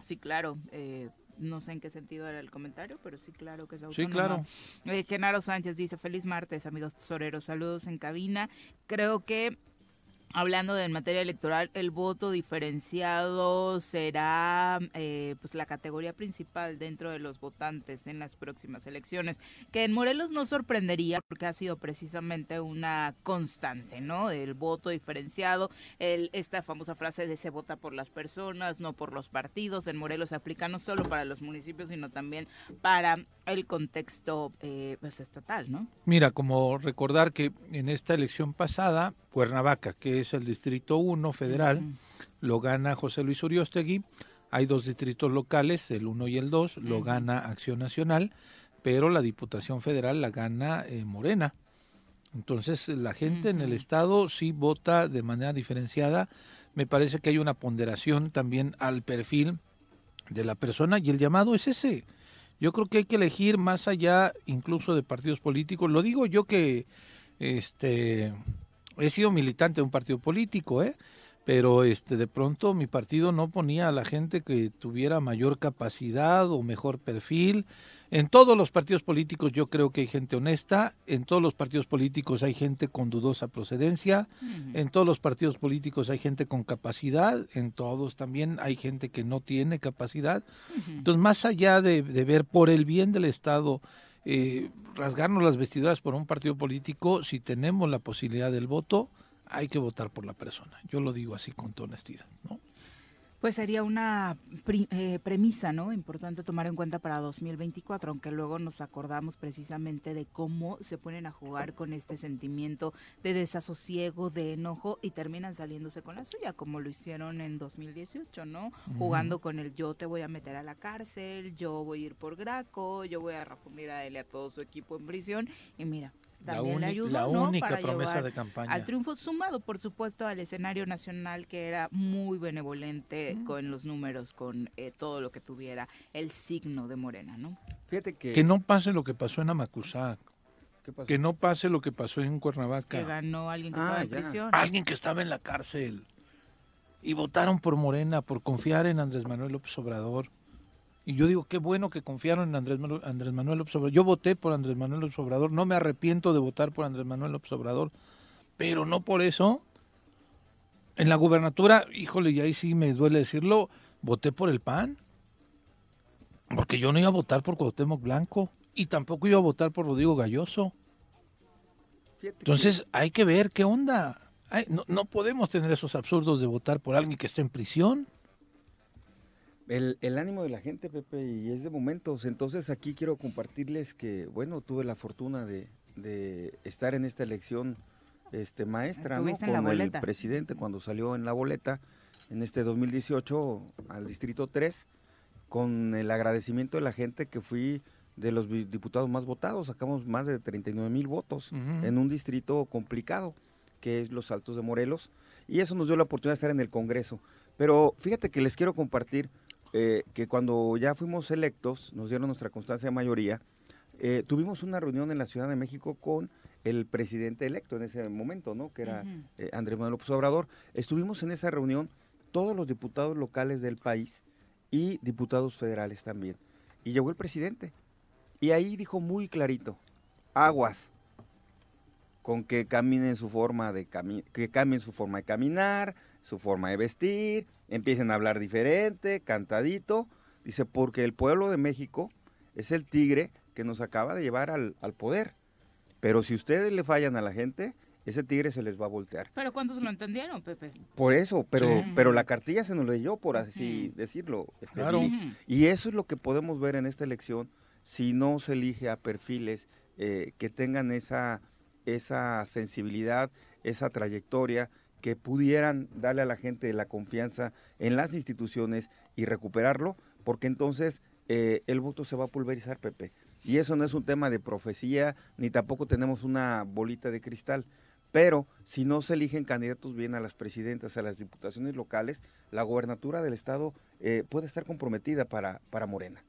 Sí, claro. Eh, no sé en qué sentido era el comentario, pero sí, claro que es autónoma. Sí, claro. Eh, Genaro Sánchez dice, feliz martes, amigos tesoreros, saludos en cabina. Creo que Hablando de materia electoral, el voto diferenciado será eh, pues la categoría principal dentro de los votantes en las próximas elecciones, que en Morelos no sorprendería porque ha sido precisamente una constante, ¿no? El voto diferenciado, el, esta famosa frase de se vota por las personas, no por los partidos, en Morelos se aplica no solo para los municipios, sino también para el contexto eh, pues, estatal, ¿no? Mira, como recordar que en esta elección pasada, Cuernavaca, que es el distrito 1 federal, lo gana José Luis Uriostegui. Hay dos distritos locales, el 1 y el 2, lo gana Acción Nacional. pero la Diputación Federal la gana eh, Morena. Entonces la gente en el estado sí vota de manera diferenciada. Me parece que hay una ponderación también al perfil de la persona y el llamado es ese. Yo creo que hay que elegir más allá incluso de partidos políticos. Lo digo yo que este he sido militante de un partido político, ¿eh? pero este de pronto mi partido no ponía a la gente que tuviera mayor capacidad o mejor perfil. En todos los partidos políticos yo creo que hay gente honesta, en todos los partidos políticos hay gente con dudosa procedencia, en todos los partidos políticos hay gente con capacidad, en todos también hay gente que no tiene capacidad. Entonces, más allá de, de, ver por el bien del Estado, eh, rasgarnos las vestiduras por un partido político, si tenemos la posibilidad del voto, hay que votar por la persona. Yo lo digo así con toda honestidad, ¿no? Pues sería una eh, premisa, ¿no? Importante tomar en cuenta para 2024, aunque luego nos acordamos precisamente de cómo se ponen a jugar con este sentimiento de desasosiego, de enojo y terminan saliéndose con la suya, como lo hicieron en 2018, ¿no? Jugando con el yo te voy a meter a la cárcel, yo voy a ir por Graco, yo voy a refundir a él y a todo su equipo en prisión y mira, también la, le ayudó, la ¿no? única Para promesa llevar de campaña. Al triunfo sumado, por supuesto, al escenario nacional que era muy benevolente con los números, con eh, todo lo que tuviera el signo de Morena, ¿no? Fíjate que... Que no pase lo que pasó en Amacuzac. ¿Qué pasó? Que no pase lo que pasó en Cuernavaca. Que ganó alguien que Ah, estaba en ya. prisión. Alguien que estaba en la cárcel. Y votaron por Morena, por confiar en Andrés Manuel López Obrador. Y yo digo, qué bueno que confiaron en Andrés, Andrés Manuel López Obrador. Yo voté por Andrés Manuel López Obrador. No me arrepiento de votar por Andrés Manuel López Obrador. Pero no por eso. En la gubernatura, híjole, y ahí sí me duele decirlo, voté por el PAN. Porque yo no iba a votar por Cuauhtémoc Blanco. Y tampoco iba a votar por Rodrigo Galloso. Entonces hay que ver qué onda. Ay, no, no podemos tener esos absurdos de votar por alguien que esté en prisión. El, el ánimo de la gente, Pepe, y es de momentos. Entonces aquí quiero compartirles que, bueno, tuve la fortuna de, de estar en esta elección este, maestra, ¿no? Con el presidente cuando salió en la boleta en este 2018 al Distrito 3, con el agradecimiento de la gente que fui de los diputados más votados. Sacamos más de 39 mil votos en un distrito complicado, que es Los Altos de Morelos, y eso nos dio la oportunidad de estar en el Congreso. Pero fíjate que les quiero compartir eh, que cuando ya fuimos electos, nos dieron nuestra constancia de mayoría, eh, tuvimos una reunión en la Ciudad de México con el presidente electo en ese momento, ¿no? Que era eh, Andrés Manuel López Obrador. Estuvimos en esa reunión todos los diputados locales del país y diputados federales también. Y llegó el presidente. Y ahí dijo muy clarito, aguas, con que caminen su forma de que cambien su forma de caminar, su forma de vestir, empiecen a hablar diferente, cantadito. Dice, porque el pueblo de México es el tigre que nos acaba de llevar al, al poder. Pero si ustedes le fallan a la gente, ese tigre se les va a voltear. Pero ¿cuántos lo entendieron, Pepe? Por eso, pero, Sí. pero la cartilla se nos leyó, por así decirlo. este, Claro. Y eso es lo que podemos ver en esta elección si no se elige a perfiles eh, que tengan esa, esa sensibilidad, esa trayectoria, que pudieran darle a la gente la confianza en las instituciones y recuperarlo, porque entonces eh, el voto se va a pulverizar, Pepe. Y eso no es un tema de profecía, ni tampoco tenemos una bolita de cristal. Pero si no se eligen candidatos bien a las presidentas, a las diputaciones locales, la gobernatura del estado eh, puede estar comprometida para, para Morena.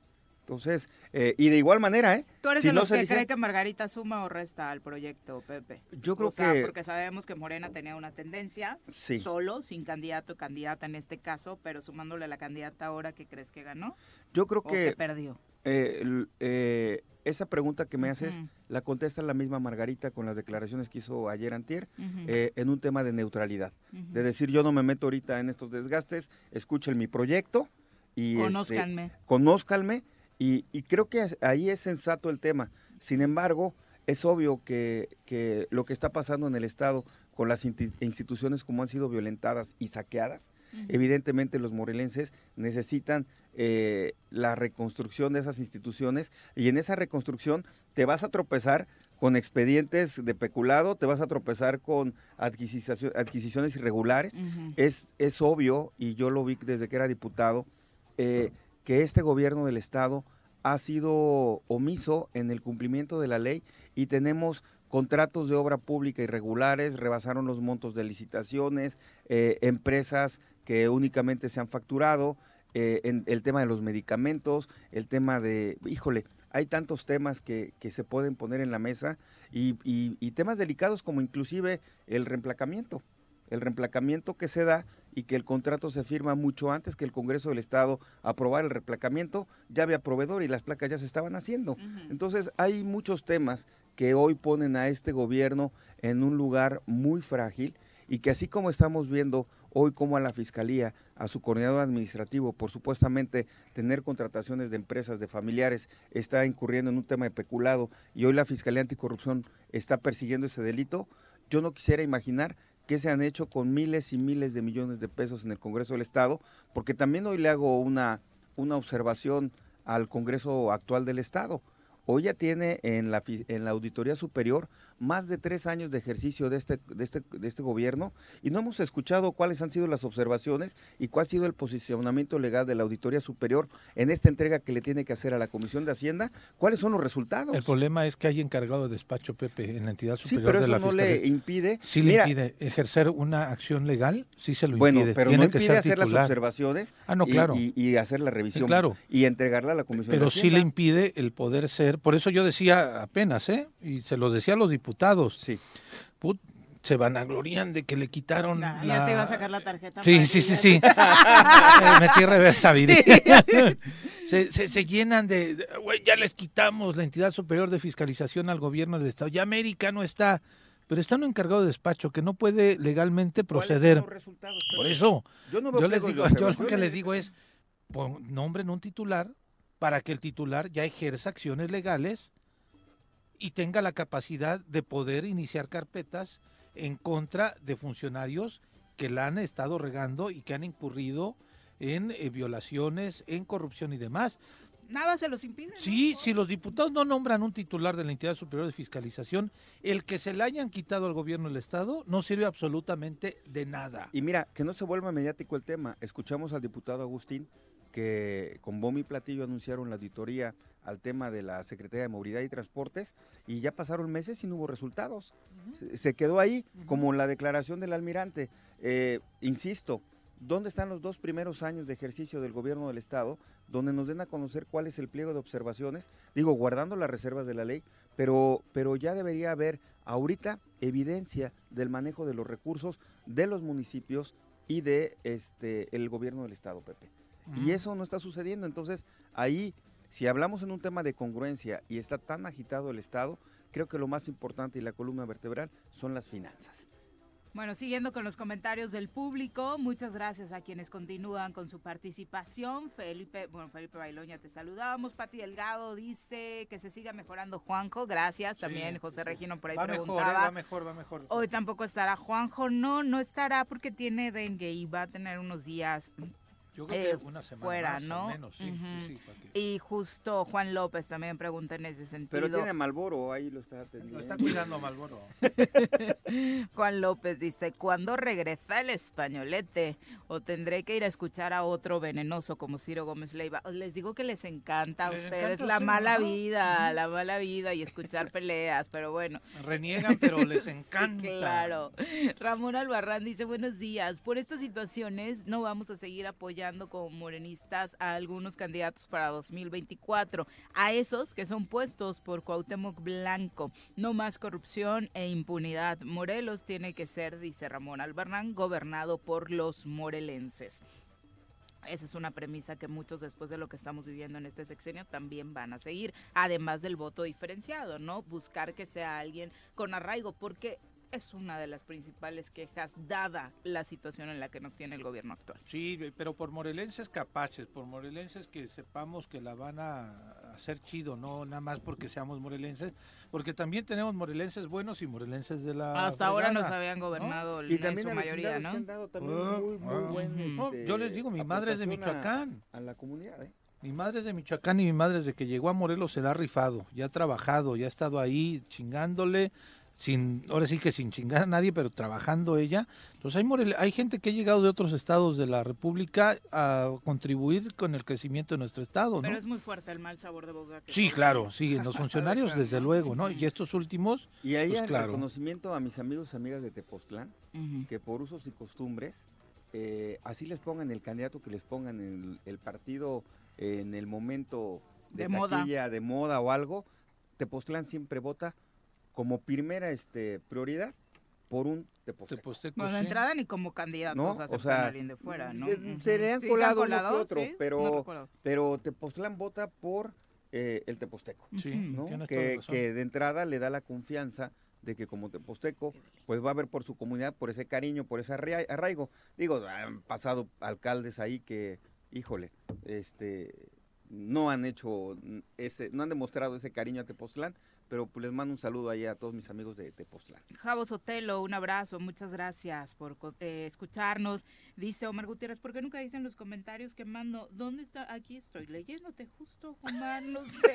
Entonces, eh, y de igual manera, ¿eh? ¿Tú eres Si de los que elige- cree que Margarita suma o resta al proyecto, Pepe? Yo creo O sea, que porque sabemos que Morena tenía una tendencia, sí. solo, sin candidato o candidata en este caso, pero sumándole a la candidata ahora que crees que ganó Yo creo o que que perdió. eh, eh, esa pregunta que me haces la contesta la misma Margarita con las declaraciones que hizo ayer antier Ujú, eh, en un tema de neutralidad. De decir, yo no me meto ahorita en estos desgastes, escuchen mi proyecto y este, Conózcanme. Y, y creo que ahí es sensato el tema. Sin embargo, es obvio que, que lo que está pasando en el Estado con las instituciones como han sido violentadas y saqueadas, evidentemente los morelenses necesitan eh, la reconstrucción de esas instituciones y en esa reconstrucción te vas a tropezar con expedientes de peculado, te vas a tropezar con adquisicio- adquisiciones irregulares, es, es obvio, y yo lo vi desde que era diputado, eh, que este gobierno del Estado ha sido omiso en el cumplimiento de la ley y tenemos contratos de obra pública irregulares, rebasaron los montos de licitaciones, eh, empresas que únicamente se han facturado, eh, en el tema de los medicamentos, el tema de, híjole, hay tantos temas que, que se pueden poner en la mesa y, y, temas delicados como inclusive el reemplacamiento, el reemplacamiento que se da y que el contrato se firma mucho antes que el Congreso del Estado aprobara el reemplacamiento, ya había proveedor y las placas ya se estaban haciendo. Entonces hay muchos temas que hoy ponen a este gobierno en un lugar muy frágil y que así como estamos viendo hoy como a la Fiscalía, a su coordinador administrativo, por supuestamente tener contrataciones de empresas, de familiares, está incurriendo en un tema de peculado y hoy la Fiscalía Anticorrupción está persiguiendo ese delito, yo no quisiera imaginar qué se han hecho con miles y miles de millones de pesos en el Congreso del Estado, porque también hoy le hago una, una observación al Congreso actual del Estado. Hoy ya tiene en la, en la Auditoría Superior más de tres años de ejercicio de este, de, este, de este gobierno y no hemos escuchado cuáles han sido las observaciones y cuál ha sido el posicionamiento legal de la Auditoría Superior en esta entrega que le tiene que hacer a la Comisión de Hacienda. ¿Cuáles son los resultados? El problema es que hay encargado de despacho, Pepe, en la entidad superior sí, pero eso no le impide. Sí le impide ejercer una acción legal, sí se lo impide. Bueno, pero no impide hacer las observaciones ah, no, claro. y, hacer la revisión claro. y entregarla a la Comisión pero de Hacienda. sí le impide el poder ser por eso yo decía apenas, ¿eh? Y se lo decía a los diputados. Sí. Put, se vanaglorían de que le quitaron. la... Ya te iba a sacar la tarjeta. Sí, sí, sí, sí. Metí reversa, sí. se, se, se, llenan de. Güey, ya les quitamos la entidad superior de fiscalización al gobierno del Estado. Ya América no está. Pero está un encargado de despacho que no puede legalmente proceder. Por eso, yo, no les digo, yo lo que les digo es: nombren un titular para que el titular ya ejerza acciones legales y tenga la capacidad de poder iniciar carpetas en contra de funcionarios que la han estado regando y que han incurrido en eh, violaciones, en corrupción y demás. Nada se los impide. Sí, si los diputados no nombran un titular de la entidad superior de fiscalización, el que se le hayan quitado al gobierno del Estado no sirve absolutamente de nada. Y mira, que no se vuelva mediático el tema. Escuchamos al diputado Agustín que con bombo y platillo anunciaron la auditoría al tema de la Secretaría de Movilidad y Transportes y ya pasaron meses y no hubo resultados. Se quedó ahí como la declaración del almirante. Eh, insisto, ¿dónde están los dos primeros años de ejercicio del gobierno del Estado donde nos den a conocer cuál es el pliego de observaciones? Digo, guardando las reservas de la ley, pero, pero ya debería haber ahorita evidencia del manejo de los recursos de los municipios y de este el gobierno del Estado, Pepe. Y eso no está sucediendo. Entonces, ahí, si hablamos en un tema de congruencia y está tan agitado el Estado, creo que lo más importante y la columna vertebral son las finanzas. Bueno, siguiendo con los comentarios del público, muchas gracias a quienes continúan con su participación. Felipe, bueno, Felipe Bailoña, te saludamos. Pati Delgado dice que se siga mejorando Juanjo, gracias. También José Regino por ahí va preguntaba. Mejor, va mejor, va mejor. Hoy tampoco estará Juanjo, no, no estará porque tiene dengue y va a tener unos días yo creo que una semana fuera, ¿no? Menos, sí, sí, y justo Juan López también pregunta en ese sentido. Pero tiene Malboro, ahí lo está atendiendo. Lo está cuidando Malboro. Juan López dice, ¿cuándo regresa el españolete? ¿O tendré que ir a escuchar a otro venenoso como Ciro Gómez Leiva? Les digo que les encanta a ustedes la mala vida, la mala vida y escuchar peleas, pero bueno. Reniegan, pero les encanta. claro. Ramón Albarrán dice, buenos días. Por estas situaciones no vamos a seguir apoyando como morenistas a algunos candidatos para 2024, a esos que son puestos por Cuauhtémoc Blanco. No más corrupción e impunidad. Morelos tiene que ser, dice Ramón Albarrán, gobernado por los morelenses. Esa es una premisa que muchos después de lo que estamos viviendo en este sexenio también van a seguir, además del voto diferenciado, ¿no? Buscar que sea alguien con arraigo, porque es una de las principales quejas dada la situación en la que nos tiene el gobierno actual. Sí, pero por morelenses capaces, por morelenses que sepamos que la van a hacer chido, no nada más porque seamos morelenses, porque también tenemos morelenses buenos y morelenses de la Hasta ahora nos habían gobernado y en su mayoría, ¿no? yo les digo, mi madre es de Michoacán. A, la comunidad, ¿eh? Mi madre es de Michoacán y mi madre desde que llegó a Morelos se la ha rifado, ya ha trabajado, ya ha estado ahí chingándole, sin, ahora sí que sin chingar a nadie, pero trabajando ella. Entonces hay, hay gente que ha llegado de otros estados de la República a contribuir con el crecimiento de nuestro estado, ¿no? Pero es muy fuerte el mal sabor de boca. sí, claro, sí, en los funcionarios desde luego, ¿no? Y estos últimos, Y ahí pues, el reconocimiento a mis amigos y amigas de Tepoztlán, que por usos y costumbres, eh, así les pongan el candidato que les pongan el, el partido en el momento de, de moda. de moda o algo, Tepoztlán siempre vota como primera este, prioridad por un Teposteco. bueno, de entrada ni como candidatos a o sea, alguien de fuera, ¿no? Se, le han colado, uno que otro, pero, pero Tepoztlán vota por eh, el Teposteco, ¿no? que, que, de entrada le da la confianza de que como Teposteco, pues va a ver por su comunidad, por ese cariño, por ese arraigo. Digo, han pasado alcaldes ahí que, híjole, este no han hecho ese, no han demostrado ese cariño a Tepoztlán, pero pues les mando un saludo ahí a todos mis amigos de Tepoztlán. Javo Sotelo, un abrazo, muchas gracias por eh, escucharnos. Dice Omar Gutiérrez, ¿por qué nunca dicen los comentarios que mando? ¿Dónde está? Aquí estoy leyéndote justo, Omar, no sé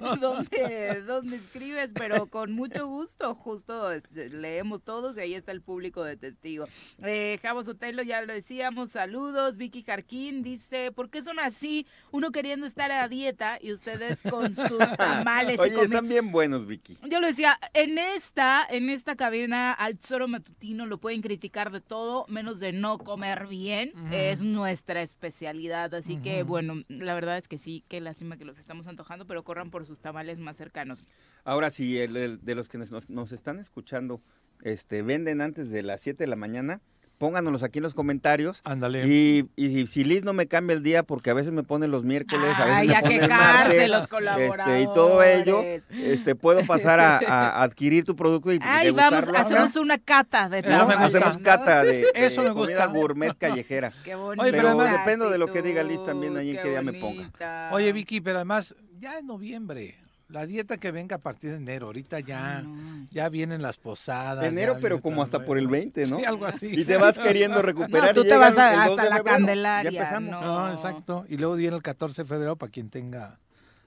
dónde, dónde escribes, pero con mucho gusto, justo este, leemos todos y ahí está el público de testigo. Eh, Javo Sotelo, ya lo decíamos, saludos. Vicky Jarquín dice, ¿por qué son así? Uno queriendo estar a dieta y ustedes con sus tamales. Oye, están bien buenos Vicky. Yo lo decía, en esta, en esta cabina al Zoro Matutino lo pueden criticar de todo, menos de no comer bien. Es nuestra especialidad. Así que, bueno, la verdad es que sí, qué lástima que los estamos antojando, pero corran por sus tamales más cercanos. Ahora sí, el, de los que nos, nos, están escuchando, este, venden antes de las 7 de la mañana pónganos aquí en los comentarios. Ándale. Y, y, si Liz no me cambia el día, porque a veces me pone los miércoles, a veces me pone el martes, los colaboradores. Este, y todo ello, este, puedo pasar a, adquirir tu producto y Ay, vamos, hacemos una cata de todo. hacemos cata de, Eso me gusta. gourmet callejera. Qué bonito. Oye, pero, además depende de lo que diga Liz también ahí en qué día me ponga. Oye, Vicky, pero además ya es noviembre. La dieta que venga a partir de enero, ahorita ya, ya vienen las posadas. enero, pero como hasta por el 20, ¿no? Sí, algo así. Y te vas queriendo recuperar. No, tú te vas hasta la Candelaria. Ya empezamos. No. exacto. Y luego viene el 14 de febrero para quien tenga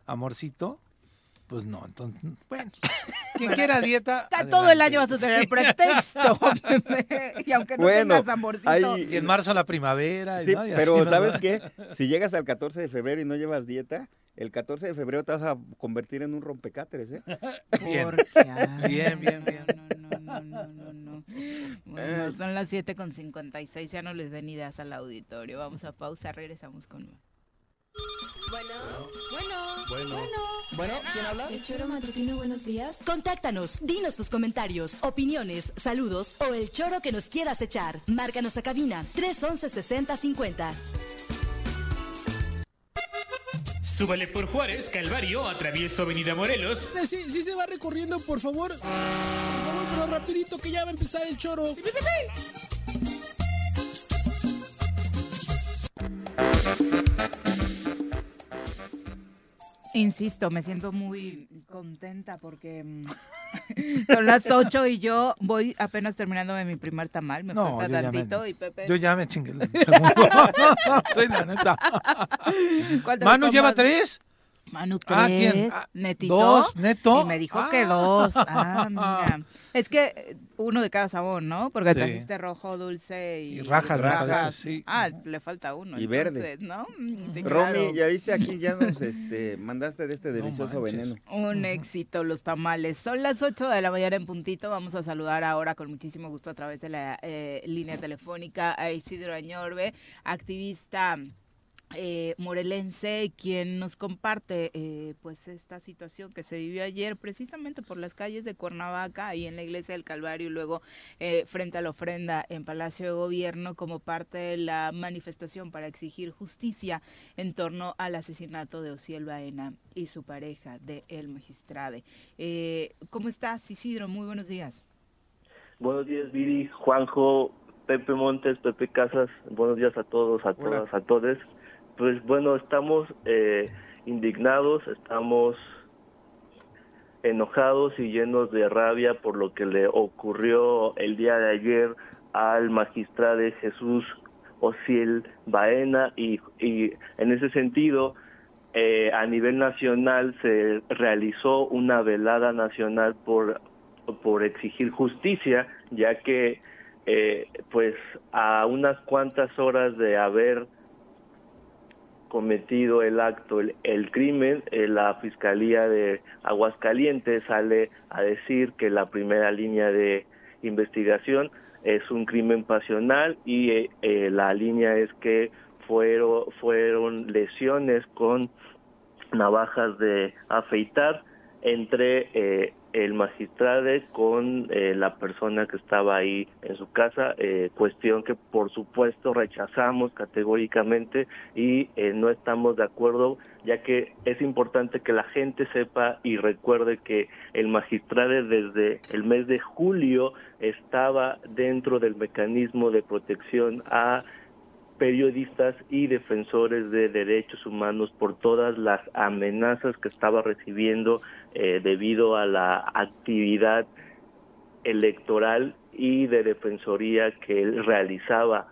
amorcito. Pues no, entonces, bueno, quien quiera dieta. Todo el año vas a tener pretexto. y aunque no tengas amorcito. Y en marzo la primavera. Sí, pero ¿sabes qué? Si llegas al 14 de febrero y no llevas dieta, el 14 de febrero te vas a convertir en un rompecatres, ¿eh? bien. bien, bien, bien. No, no, no, no, no. Bueno, son las 7 con 56, ya no les den ideas al auditorio. Vamos a pausa, regresamos con Bueno, bueno, bueno, bueno. Bueno, ¿quién habla? El Choro Matutino, buenos días. Contáctanos, dinos tus comentarios, opiniones, saludos o el choro que nos quieras echar. Márcanos a cabina 311 6050. Súbale por Juárez, Calvario, atravieso Avenida Morelos. Eh, sí, sí se va recorriendo, por favor. Por favor, pero rapidito que ya va a empezar el choro. Insisto, me siento muy contenta porque mm, son las 8 y yo voy apenas terminando de mi primer tamal. Me no, falta tantito y Pepe. Yo ya me chingué el segundo. la neta. Manu lleva tres. Manu tres. Ah, ¿quién? Netito. Dos, neto. Y me dijo que dos. Ah, mira. Es que eh, uno de cada sabor, ¿no? Porque trajiste rojo, dulce y, y rajas. rajas. Sí. Ah, le falta uno. Y verde. ¿no? Mm, sí, Romy, ya viste aquí, ya nos este, mandaste de este delicioso veneno. Un éxito, los tamales. Son las 8 de la mañana en puntito. Vamos a saludar ahora con muchísimo gusto a través de la eh, línea telefónica a Isidro Añorbe, activista eh, morelense, quien nos comparte eh, pues esta situación que se vivió ayer precisamente por las calles de Cuernavaca y en la iglesia del Calvario y luego eh, frente a la ofrenda en Palacio de Gobierno como parte de la manifestación para exigir justicia en torno al asesinato de Ociel Baena y su pareja de El Magistrade. Eh, ¿Cómo estás Isidro? Muy buenos días. Buenos días Viri, Juanjo, Pepe Montes, Pepe Casas, buenos días a todos, a todas, a todos. Pues bueno, estamos eh, indignados, estamos enojados y llenos de rabia por lo que le ocurrió el día de ayer al magistrado Jesús Ociel Baena y, y en ese sentido eh, a nivel nacional se realizó una velada nacional por por exigir justicia, ya que eh, pues a unas cuantas horas de haber cometido el acto, el, crimen, eh, la Fiscalía de Aguascalientes sale a decir que la primera línea de investigación es un crimen pasional y eh, eh, la línea es que fueron, fueron lesiones con navajas de afeitar entre eh, el magistrado con eh, la persona que estaba ahí en su casa, eh, cuestión que por supuesto rechazamos categóricamente y eh, no estamos de acuerdo, ya que es importante que la gente sepa y recuerde que el magistrado desde el mes de julio estaba dentro del mecanismo de protección a periodistas y defensores de derechos humanos por todas las amenazas que estaba recibiendo eh, debido a la actividad electoral y de defensoría que él realizaba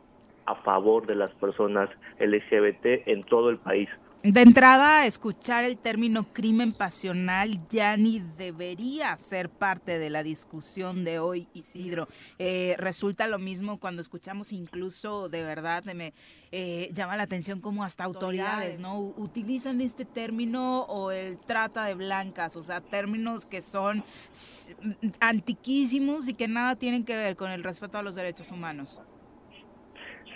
a favor de las personas LGBT en todo el país. De entrada, escuchar el término crimen pasional ya ni debería ser parte de la discusión de hoy, Isidro. Eh, resulta lo mismo cuando escuchamos incluso, de verdad, me eh, llama la atención como hasta autoridades, ¿no? Utilizan este término o el trata de blancas, o sea, términos que son antiquísimos y que nada tienen que ver con el respeto a los derechos humanos.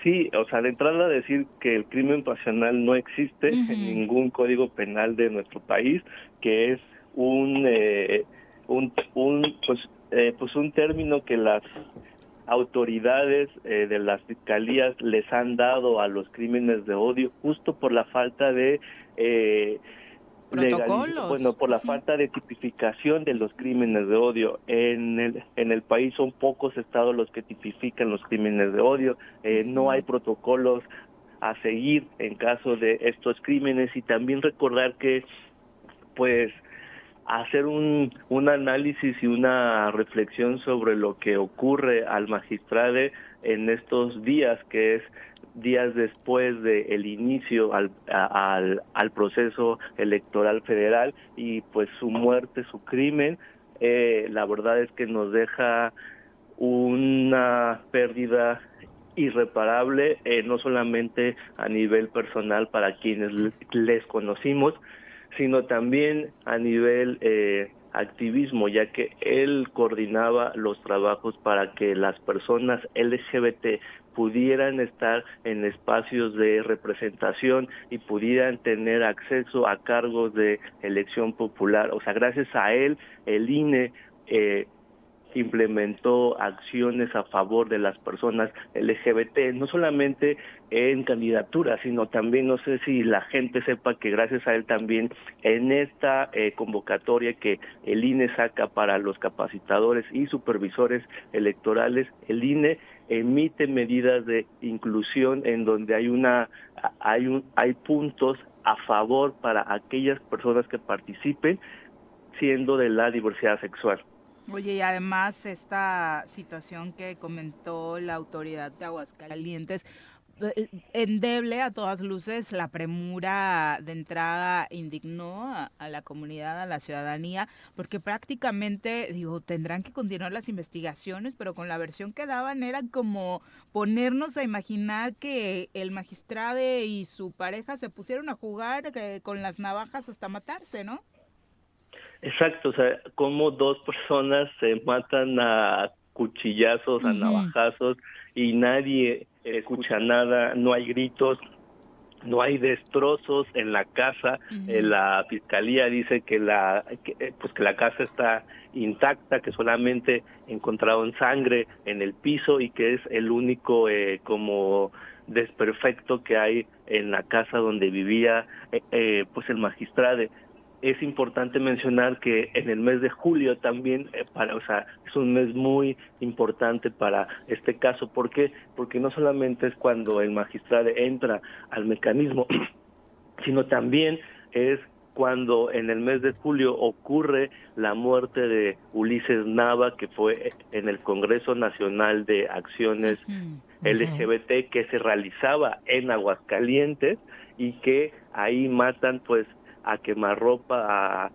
Sí, o sea, de entrada decir que el crimen pasional no existe en ningún código penal de nuestro país, que es un, eh, un, un pues, eh, pues un término que las autoridades eh, de las fiscalías les han dado a los crímenes de odio justo por la falta de eh, bueno, por la falta de tipificación de los crímenes de odio. En el, en el país son pocos estados los que tipifican los crímenes de odio. Eh, no hay protocolos a seguir en caso de estos crímenes y también recordar que, pues, hacer un, un análisis y una reflexión sobre lo que ocurre al magistrado en estos días, que es días después del inicio al, al, al, proceso electoral federal y pues su muerte, su crimen, eh, la verdad es que nos deja una pérdida irreparable, eh, no solamente a nivel personal para quienes les conocimos, sino también a nivel eh, activismo, ya que él coordinaba los trabajos para que las personas LGBT pudieran estar en espacios de representación y pudieran tener acceso a cargos de elección popular. O sea, gracias a él, el INE eh, implementó acciones a favor de las personas LGBT, no solamente en candidaturas, sino también, no sé si la gente sepa que gracias a él también en esta eh, convocatoria que el INE saca para los capacitadores y supervisores electorales, el INE emite medidas de inclusión en donde hay una hay un hay puntos a favor para aquellas personas que participen siendo de la diversidad sexual. Oye, y además esta situación que comentó la autoridad de Aguascalientes, endeble a todas luces, la premura de entrada indignó a, la comunidad, a la ciudadanía, porque prácticamente, digo, tendrán que continuar las investigaciones, pero con la versión que daban era como ponernos a imaginar que el magistrado y su pareja se pusieron a jugar eh, con las navajas hasta matarse, ¿no? Exacto, o sea, como dos personas se matan a cuchillazos, a navajazos y nadie escucha nada, no hay gritos, no hay destrozos en la casa. Eh, la fiscalía dice que la eh, pues que la casa está intacta, que solamente encontraron sangre en el piso y que es el único eh, como desperfecto que hay en la casa donde vivía pues el magistrado es importante mencionar que en el mes de julio también, eh, para, o sea, es un mes muy importante para este caso. ¿Por qué? Porque no solamente es cuando el magistrado entra al mecanismo, sino también es cuando en el mes de julio ocurre la muerte de Ulises Nava, que fue en el Congreso Nacional de Acciones LGBT que se realizaba en Aguascalientes y que ahí matan pues a quemarropa a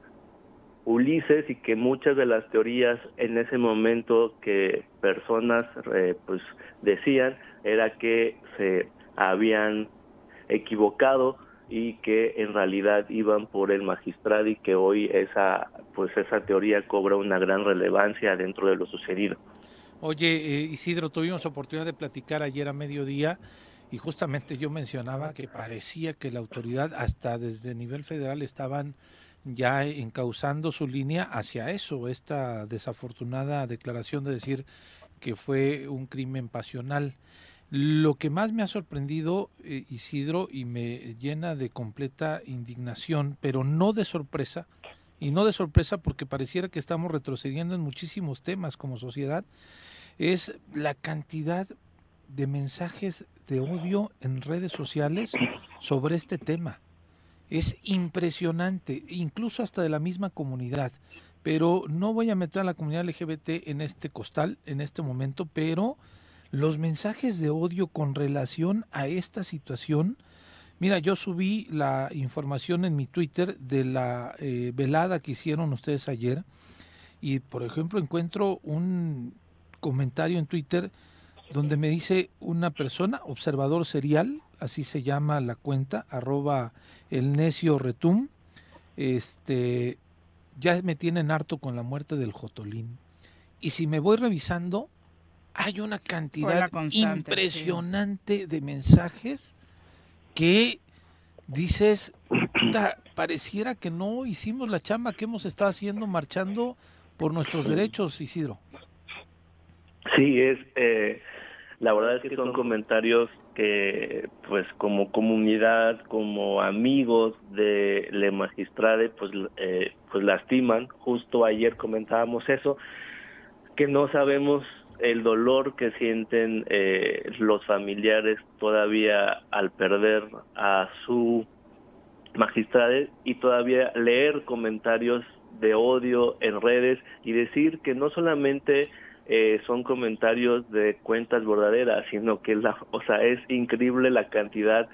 Ulises y que muchas de las teorías en ese momento que personas eh, pues decían era que se habían equivocado y que en realidad iban por el magistrado y que hoy esa pues esa teoría cobra una gran relevancia dentro de lo sucedido. Oye, eh, Isidro, tuvimos oportunidad de platicar ayer a mediodía y justamente yo mencionaba que parecía que la autoridad hasta desde nivel federal estaban ya encauzando su línea hacia eso, esta desafortunada declaración de decir que fue un crimen pasional. Lo que más me ha sorprendido, eh, Isidro, y me llena de completa indignación, pero no de sorpresa, y no de sorpresa porque pareciera que estamos retrocediendo en muchísimos temas como sociedad, es la cantidad de mensajes de odio en redes sociales sobre este tema. Es impresionante, incluso hasta de la misma comunidad. Pero no voy a meter a la comunidad LGBT en este costal en este momento, pero los mensajes de odio con relación a esta situación, mira, yo subí la información en mi Twitter de la eh, velada que hicieron ustedes ayer y, por ejemplo, encuentro un comentario en Twitter donde me dice una persona, observador serial, así se llama la cuenta, arroba el necio retum, este, ya me tienen harto con la muerte del Jotolín. Y si me voy revisando, hay una cantidad impresionante de mensajes que dices, pareciera que no hicimos la chamba que hemos estado haciendo marchando por nuestros derechos, Isidro. Sí, es eh, la verdad es que son comentarios que pues como comunidad, como amigos de Le Magistrade, pues, eh, pues lastiman. Justo ayer comentábamos eso, que no sabemos el dolor que sienten eh, los familiares todavía al perder a su magistrade y todavía leer comentarios de odio en redes y decir que no solamente eh, son comentarios de cuentas verdaderas, sino que la, o sea, es increíble la cantidad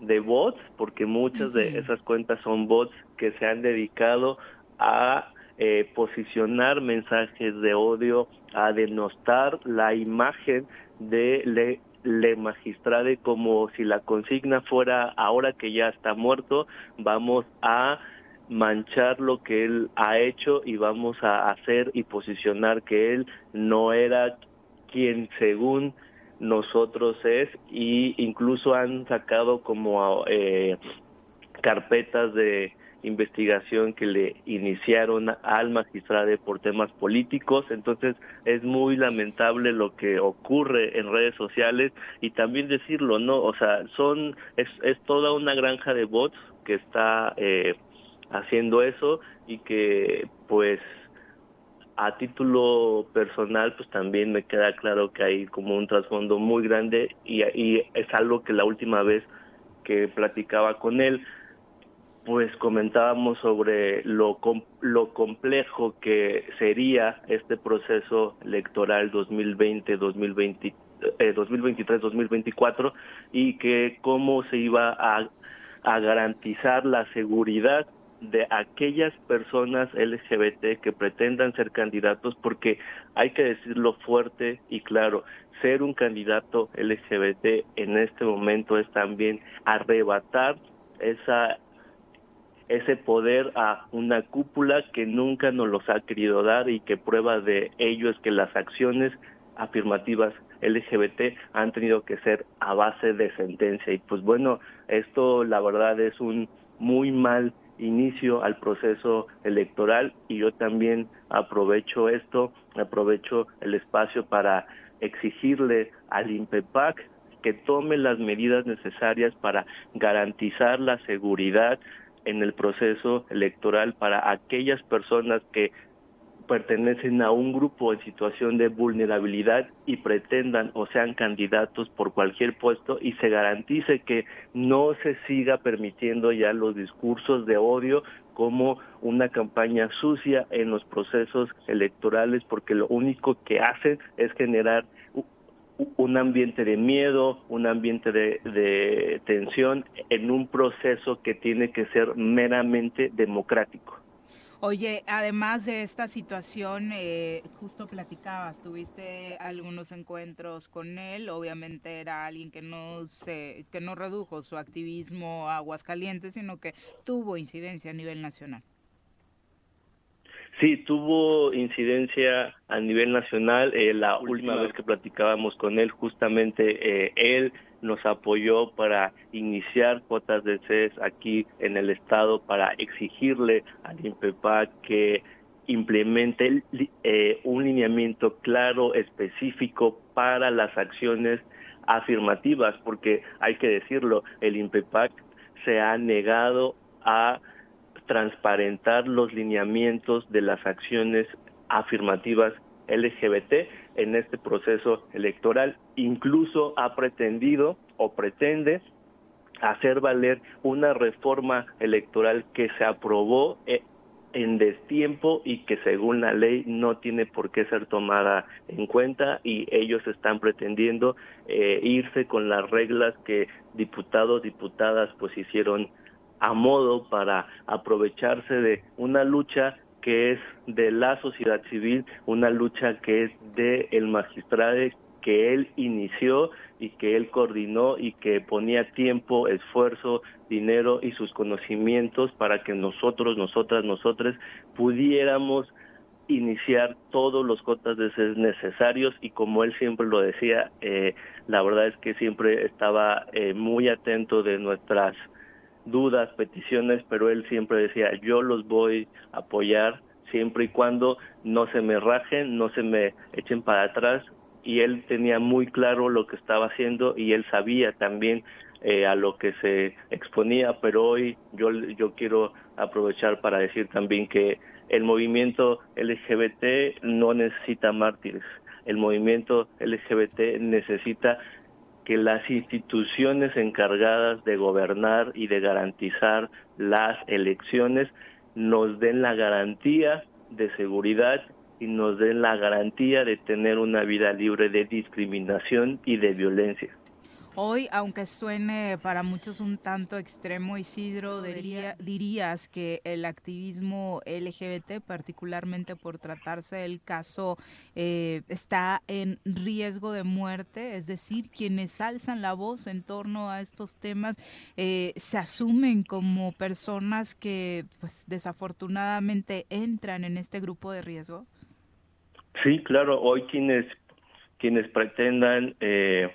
de bots, porque muchas de esas cuentas son bots que se han dedicado a eh, posicionar mensajes de odio, a denostar la imagen de Le, Le Magistrade como si la consigna fuera ahora que ya está muerto, vamos a manchar lo que él ha hecho y vamos a hacer y posicionar que él no era quien según nosotros es y incluso han sacado como eh, carpetas de investigación que le iniciaron al magistrado por temas políticos, entonces es muy lamentable lo que ocurre en redes sociales y también decirlo, ¿no? O sea, son, es, es toda una granja de bots que está eh, haciendo eso y que pues a título personal pues también me queda claro que hay como un trasfondo muy grande y, y es algo que la última vez que platicaba con él pues comentábamos sobre lo, lo complejo que sería este proceso electoral 2020-2020 2023-2024 y que cómo se iba a garantizar la seguridad de aquellas personas LGBT que pretendan ser candidatos, porque hay que decirlo fuerte y claro, ser un candidato LGBT en este momento es también arrebatar esa ese poder a una cúpula que nunca nos los ha querido dar y que prueba de ello es que las acciones afirmativas LGBT han tenido que ser a base de sentencia. Y pues bueno, esto la verdad es un muy mal inicio al proceso electoral y yo también aprovecho esto, aprovecho el espacio para exigirle al INPEPAC que tome las medidas necesarias para garantizar la seguridad en el proceso electoral para aquellas personas que pertenecen a un grupo en situación de vulnerabilidad y pretendan o sean candidatos por cualquier puesto y se garantice que no se siga permitiendo ya los discursos de odio como una campaña sucia en los procesos electorales porque lo único que hacen es generar un ambiente de miedo, un ambiente de, de tensión en un proceso que tiene que ser meramente democrático. Oye, además de esta situación, eh, justo platicabas, tuviste algunos encuentros con él, obviamente era alguien que no se, que no redujo su activismo a Aguascalientes, sino que tuvo incidencia a nivel nacional. Sí, tuvo incidencia a nivel nacional. Eh, la última vez que platicábamos con él, justamente eh, él nos apoyó para iniciar cuotas de CES aquí en el estado para exigirle al INPEPAC que implemente eh, un lineamiento claro, específico para las acciones afirmativas, porque hay que decirlo, el INPEPAC se ha negado a transparentar los lineamientos de las acciones afirmativas LGBT en este proceso electoral. Incluso ha pretendido o pretende hacer valer una reforma electoral que se aprobó eh, en destiempo y que según la ley no tiene por qué ser tomada en cuenta y ellos están pretendiendo eh, irse con las reglas que diputados, diputadas pues hicieron a modo para aprovecharse de una lucha que es de la sociedad civil, una lucha que es de el magistrado que él inició y que él coordinó y que ponía tiempo, esfuerzo, dinero y sus conocimientos para que nosotros, nosotras, nosotros pudiéramos iniciar todos los cotas de necesarios y como él siempre lo decía, eh, la verdad es que siempre estaba eh, muy atento de nuestras dudas, peticiones, pero él siempre decía, yo los voy a apoyar siempre y cuando no se me rajen, no se me echen para atrás. Y él tenía muy claro lo que estaba haciendo y él sabía también eh, a lo que se exponía, pero hoy yo, yo quiero aprovechar para decir también que el movimiento LGBT no necesita mártires, el movimiento LGBT necesita que las instituciones encargadas de gobernar y de garantizar las elecciones nos den la garantía de seguridad y nos den la garantía de tener una vida libre de discriminación y de violencia. Hoy, aunque suene para muchos un tanto extremo, Isidro, dirías que el activismo LGBT, particularmente por tratarse del caso, eh, está en riesgo de muerte, es decir, quienes alzan la voz en torno a estos temas eh, se asumen como personas que, pues, desafortunadamente entran en este grupo de riesgo. Sí, claro, hoy quienes quienes pretendan eh,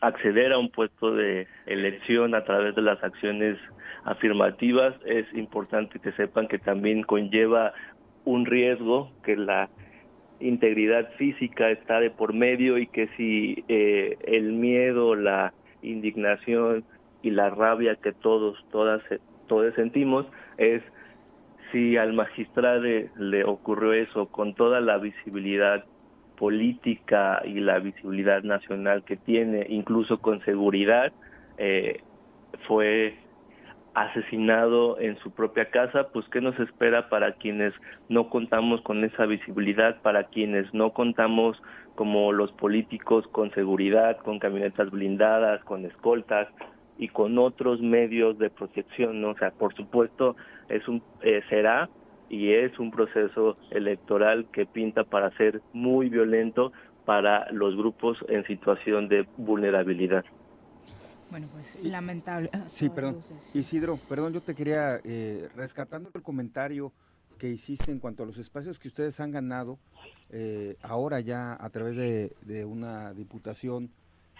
acceder a un puesto de elección a través de las acciones afirmativas, es importante que sepan que también conlleva un riesgo, que la integridad física está de por medio y que si eh, el miedo, la indignación y la rabia que todos, todas, todos sentimos es si al magistrado le ocurrió eso con toda la visibilidad política y la visibilidad nacional que tiene, incluso con seguridad, eh, fue asesinado en su propia casa, pues ¿qué nos espera para quienes no contamos con esa visibilidad, para quienes no contamos como los políticos con seguridad, con camionetas blindadas, con escoltas y con otros medios de protección, ¿no? O sea, por supuesto, es un eh, será y es un proceso electoral que pinta para ser muy violento para los grupos en situación de vulnerabilidad. Bueno, pues lamentable. Ah, sí, perdón. Isidro, perdón, yo te quería, eh, rescatando el comentario que hiciste en cuanto a los espacios que ustedes han ganado, eh, ahora ya a través de, de, una diputación,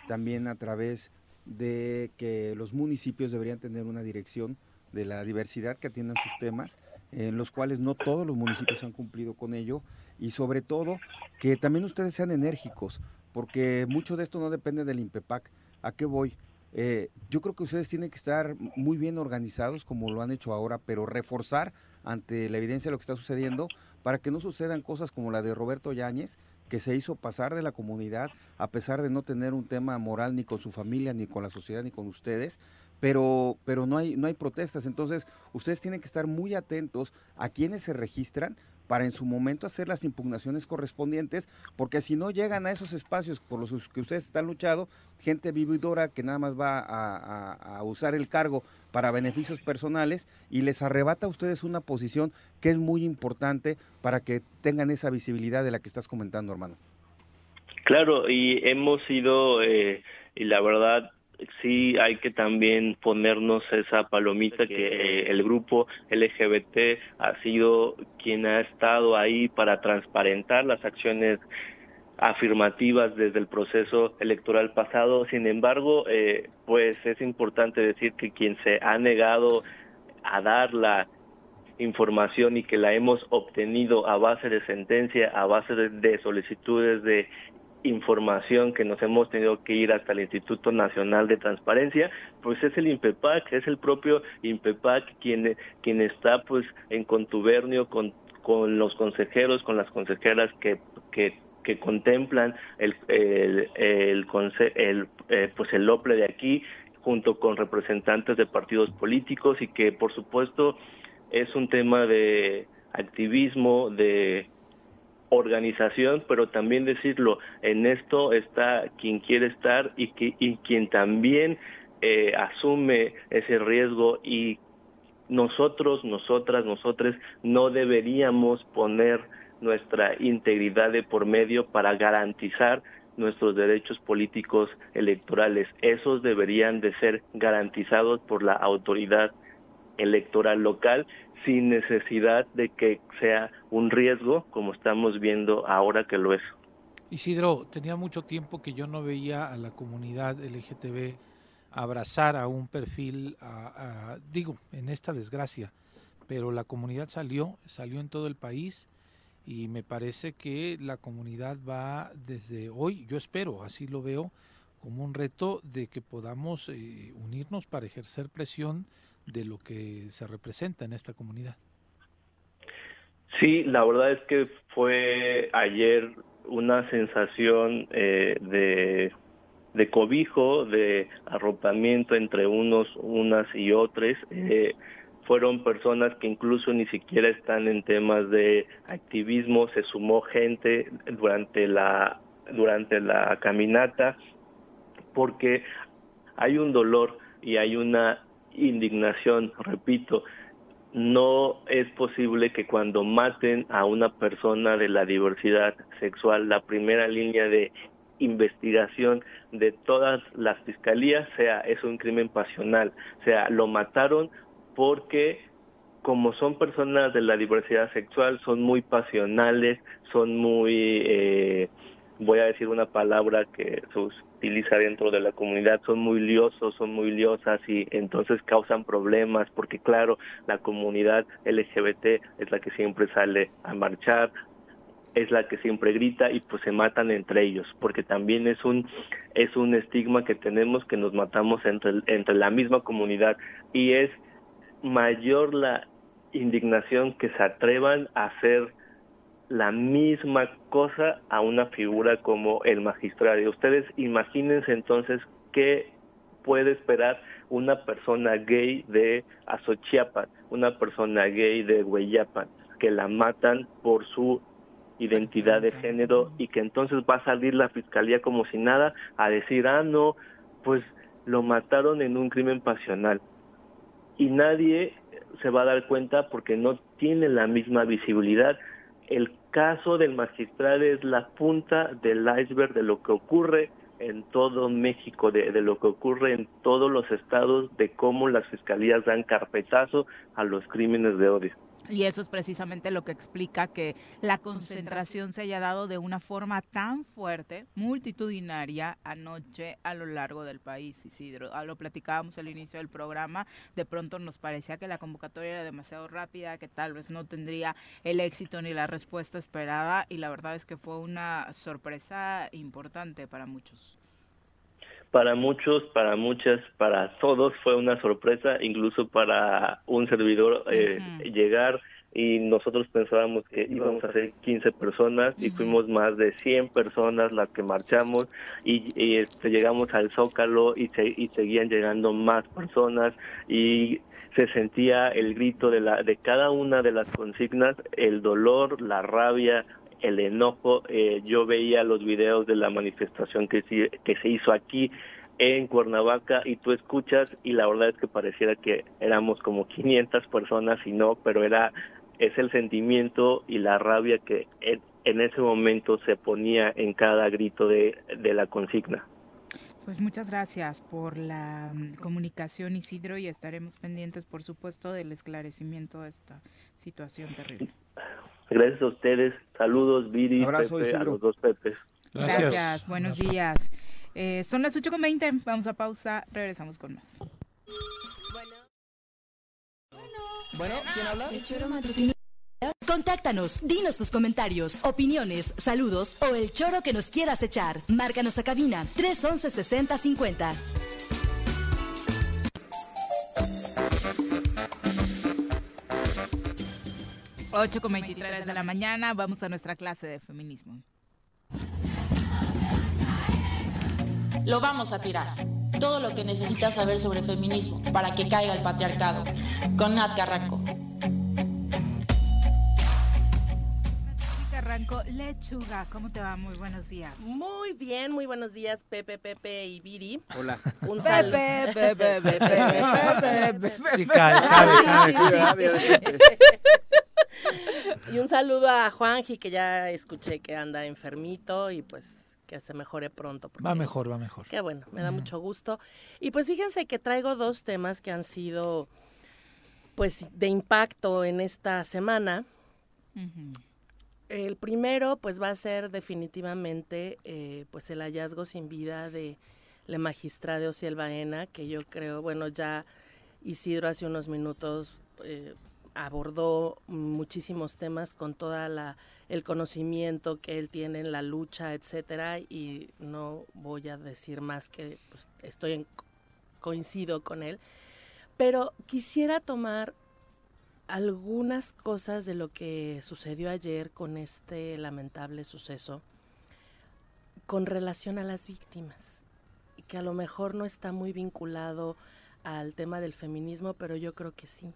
también a través de que los municipios deberían tener una dirección de la diversidad que atiendan sus temas en los cuales no todos los municipios han cumplido con ello y sobre todo que también ustedes sean enérgicos, porque mucho de esto no depende del INPEPAC. ¿A qué voy? Eh, yo creo que ustedes tienen que estar muy bien organizados como lo han hecho ahora, pero reforzar ante la evidencia de lo que está sucediendo para que no sucedan cosas como la de Roberto Yáñez, que se hizo pasar de la comunidad a pesar de no tener un tema moral ni con su familia, ni con la sociedad, ni con ustedes, pero, pero no, hay, no hay protestas. Entonces, ustedes tienen que estar muy atentos a quienes se registran para en su momento hacer las impugnaciones correspondientes, porque si no llegan a esos espacios por los que ustedes están luchando, gente vividora que nada más va a, usar el cargo para beneficios personales y les arrebata a ustedes una posición que es muy importante para que tengan esa visibilidad de la que estás comentando, hermano. Claro, y hemos sido, eh, y la verdad, sí hay que también ponernos esa palomita que eh, el grupo LGBT ha sido quien ha estado ahí para transparentar las acciones afirmativas desde el proceso electoral pasado. Sin embargo, eh, pues es importante decir que quien se ha negado a dar la información y que la hemos obtenido a base de sentencia, a base de solicitudes de información que nos hemos tenido que ir hasta el Instituto Nacional de Transparencia, pues es el INPEPAC, es el propio INPEPAC quien, quien está pues en contubernio con, con los consejeros, con las consejeras que, que, que contemplan el, el, el, eh, pues el OPLE de aquí, junto con representantes de partidos políticos y que por supuesto es un tema de activismo, de organización, pero también decirlo, en esto está quien quiere estar y, que, y quien también eh, asume ese riesgo y nosotros, nosotras, nosotros no deberíamos poner nuestra integridad de por medio para garantizar nuestros derechos políticos electorales. Esos deberían de ser garantizados por la autoridad electoral local sin necesidad de que sea un riesgo como estamos viendo ahora que lo es. Isidro, tenía mucho tiempo que yo no veía a la comunidad LGTB abrazar a un perfil, digo, en esta desgracia, pero la comunidad salió, salió en todo el país y me parece que la comunidad va desde hoy, yo espero, así lo veo, como un reto de que podamos eh, unirnos para ejercer presión de lo que se representa en esta comunidad. Sí, la verdad es que fue ayer una sensación eh, de, de, cobijo, de arropamiento entre unos, unas y otras. Eh, fueron personas que incluso ni siquiera están en temas de activismo, se sumó gente durante la, durante la caminata, porque hay un dolor y hay una indignación, repito, no es posible que cuando maten a una persona de la diversidad sexual, la primera línea de investigación de todas las fiscalías sea es un crimen pasional, sea lo mataron porque como son personas de la diversidad sexual son muy pasionales, son muy eh, voy a decir una palabra que sus utiliza dentro de la comunidad son muy liosos, son muy liosas y entonces causan problemas porque claro, la comunidad LGBT es la que siempre sale a marchar, es la que siempre grita y pues se matan entre ellos, porque también es un es un estigma que tenemos que nos matamos entre entre la misma comunidad y es mayor la indignación que se atrevan a hacer la misma cosa a una figura como el magistrado. Ustedes imagínense entonces qué puede esperar una persona gay de Azochiapan, una persona gay de Hueyapan, que la matan por su identidad de género y que entonces va a salir la fiscalía como si nada a decir, ah, no, pues lo mataron en un crimen pasional. Y nadie se va a dar cuenta porque no tiene la misma visibilidad el caso del magistrado es la punta del iceberg de lo que ocurre en todo México, de, de, lo que ocurre en todos los estados, de cómo las fiscalías dan carpetazo a los crímenes de odio. Y eso es precisamente lo que explica que la concentración se haya dado de una forma tan fuerte, multitudinaria, anoche a lo largo del país, Isidro. Ah, lo platicábamos al inicio del programa, de pronto nos parecía que la convocatoria era demasiado rápida, que tal vez no tendría el éxito ni la respuesta esperada, y la verdad es que fue una sorpresa importante para muchos para muchos, para muchas, para todos fue una sorpresa, incluso para un servidor eh, llegar y nosotros pensábamos que íbamos a ser 15 personas y fuimos más de 100 personas las que marchamos y, este, llegamos al Zócalo y, y seguían llegando más personas y se sentía el grito de, la, de cada una de las consignas, el dolor, la rabia, el enojo. Eh, yo veía los videos de la manifestación que, que se hizo aquí en Cuernavaca y tú escuchas y la verdad es que pareciera que éramos como 500 personas y no, pero era es el sentimiento y la rabia que en, en ese momento se ponía en cada grito de, de la consigna. Pues muchas gracias por la mm, comunicación, Isidro, y estaremos pendientes, por supuesto, del esclarecimiento de esta situación terrible. Gracias a ustedes. Saludos, Viri, Pepe, a los dos Pepes. Gracias, buenos días. Eh, son las 8.20, vamos a pausa, regresamos con más. Bueno, ¿quién habla? Contáctanos, dinos tus comentarios, opiniones, saludos o el choro que nos quieras echar. Márcanos a cabina 311 6050. Ocho con veintitrés de la mañana, vamos a nuestra clase de feminismo. Lo vamos a tirar. Todo lo que necesitas saber sobre feminismo para que caiga el patriarcado. Con Nat Carranco. Lechuga, ¿cómo te va? Muy buenos días. Muy bien, muy buenos días, Pepe, Pepe y Viri. Hola. Un saludo. Pepe, Pepe, Pepe, Pepe. Sí, cae, cae, Y un saludo a Juanji, que ya escuché que anda enfermito y pues que se mejore pronto. Va mejor, va mejor. Qué bueno, me da mucho gusto. Y pues fíjense que traigo dos temas que han sido pues de impacto en esta semana. El primero, pues, va a ser definitivamente, eh, pues, el hallazgo sin vida de la magistrada Ociel Baena, que yo creo, bueno, ya Isidro hace unos minutos eh, abordó muchísimos temas con toda la el conocimiento que él tiene en la lucha, etcétera, y no voy a decir más que pues, estoy en, coincido con él, pero quisiera tomar algunas cosas de lo que sucedió ayer con este lamentable suceso con relación a las víctimas, que a lo mejor no está muy vinculado al tema del feminismo, pero yo creo que sí.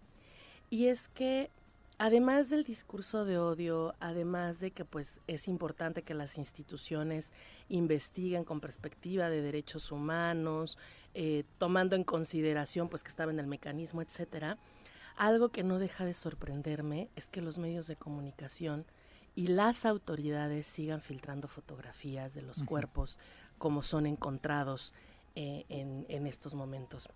Y es que además del discurso de odio, además de que pues es importante que las instituciones investiguen con perspectiva de derechos humanos, eh, tomando en consideración pues que estaba en el mecanismo, etcétera, algo que no deja de sorprenderme es que los medios de comunicación y las autoridades sigan filtrando fotografías de los cuerpos como son encontrados eh, en, estos momentos.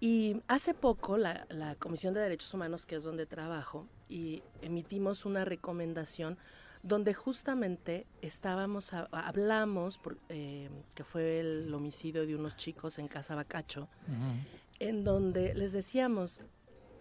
Y hace poco la, Comisión de Derechos Humanos, que es donde trabajo, y emitimos una recomendación donde justamente estábamos, hablamos, eh, que fue el homicidio de unos chicos en Casa Bacacho, en donde les decíamos,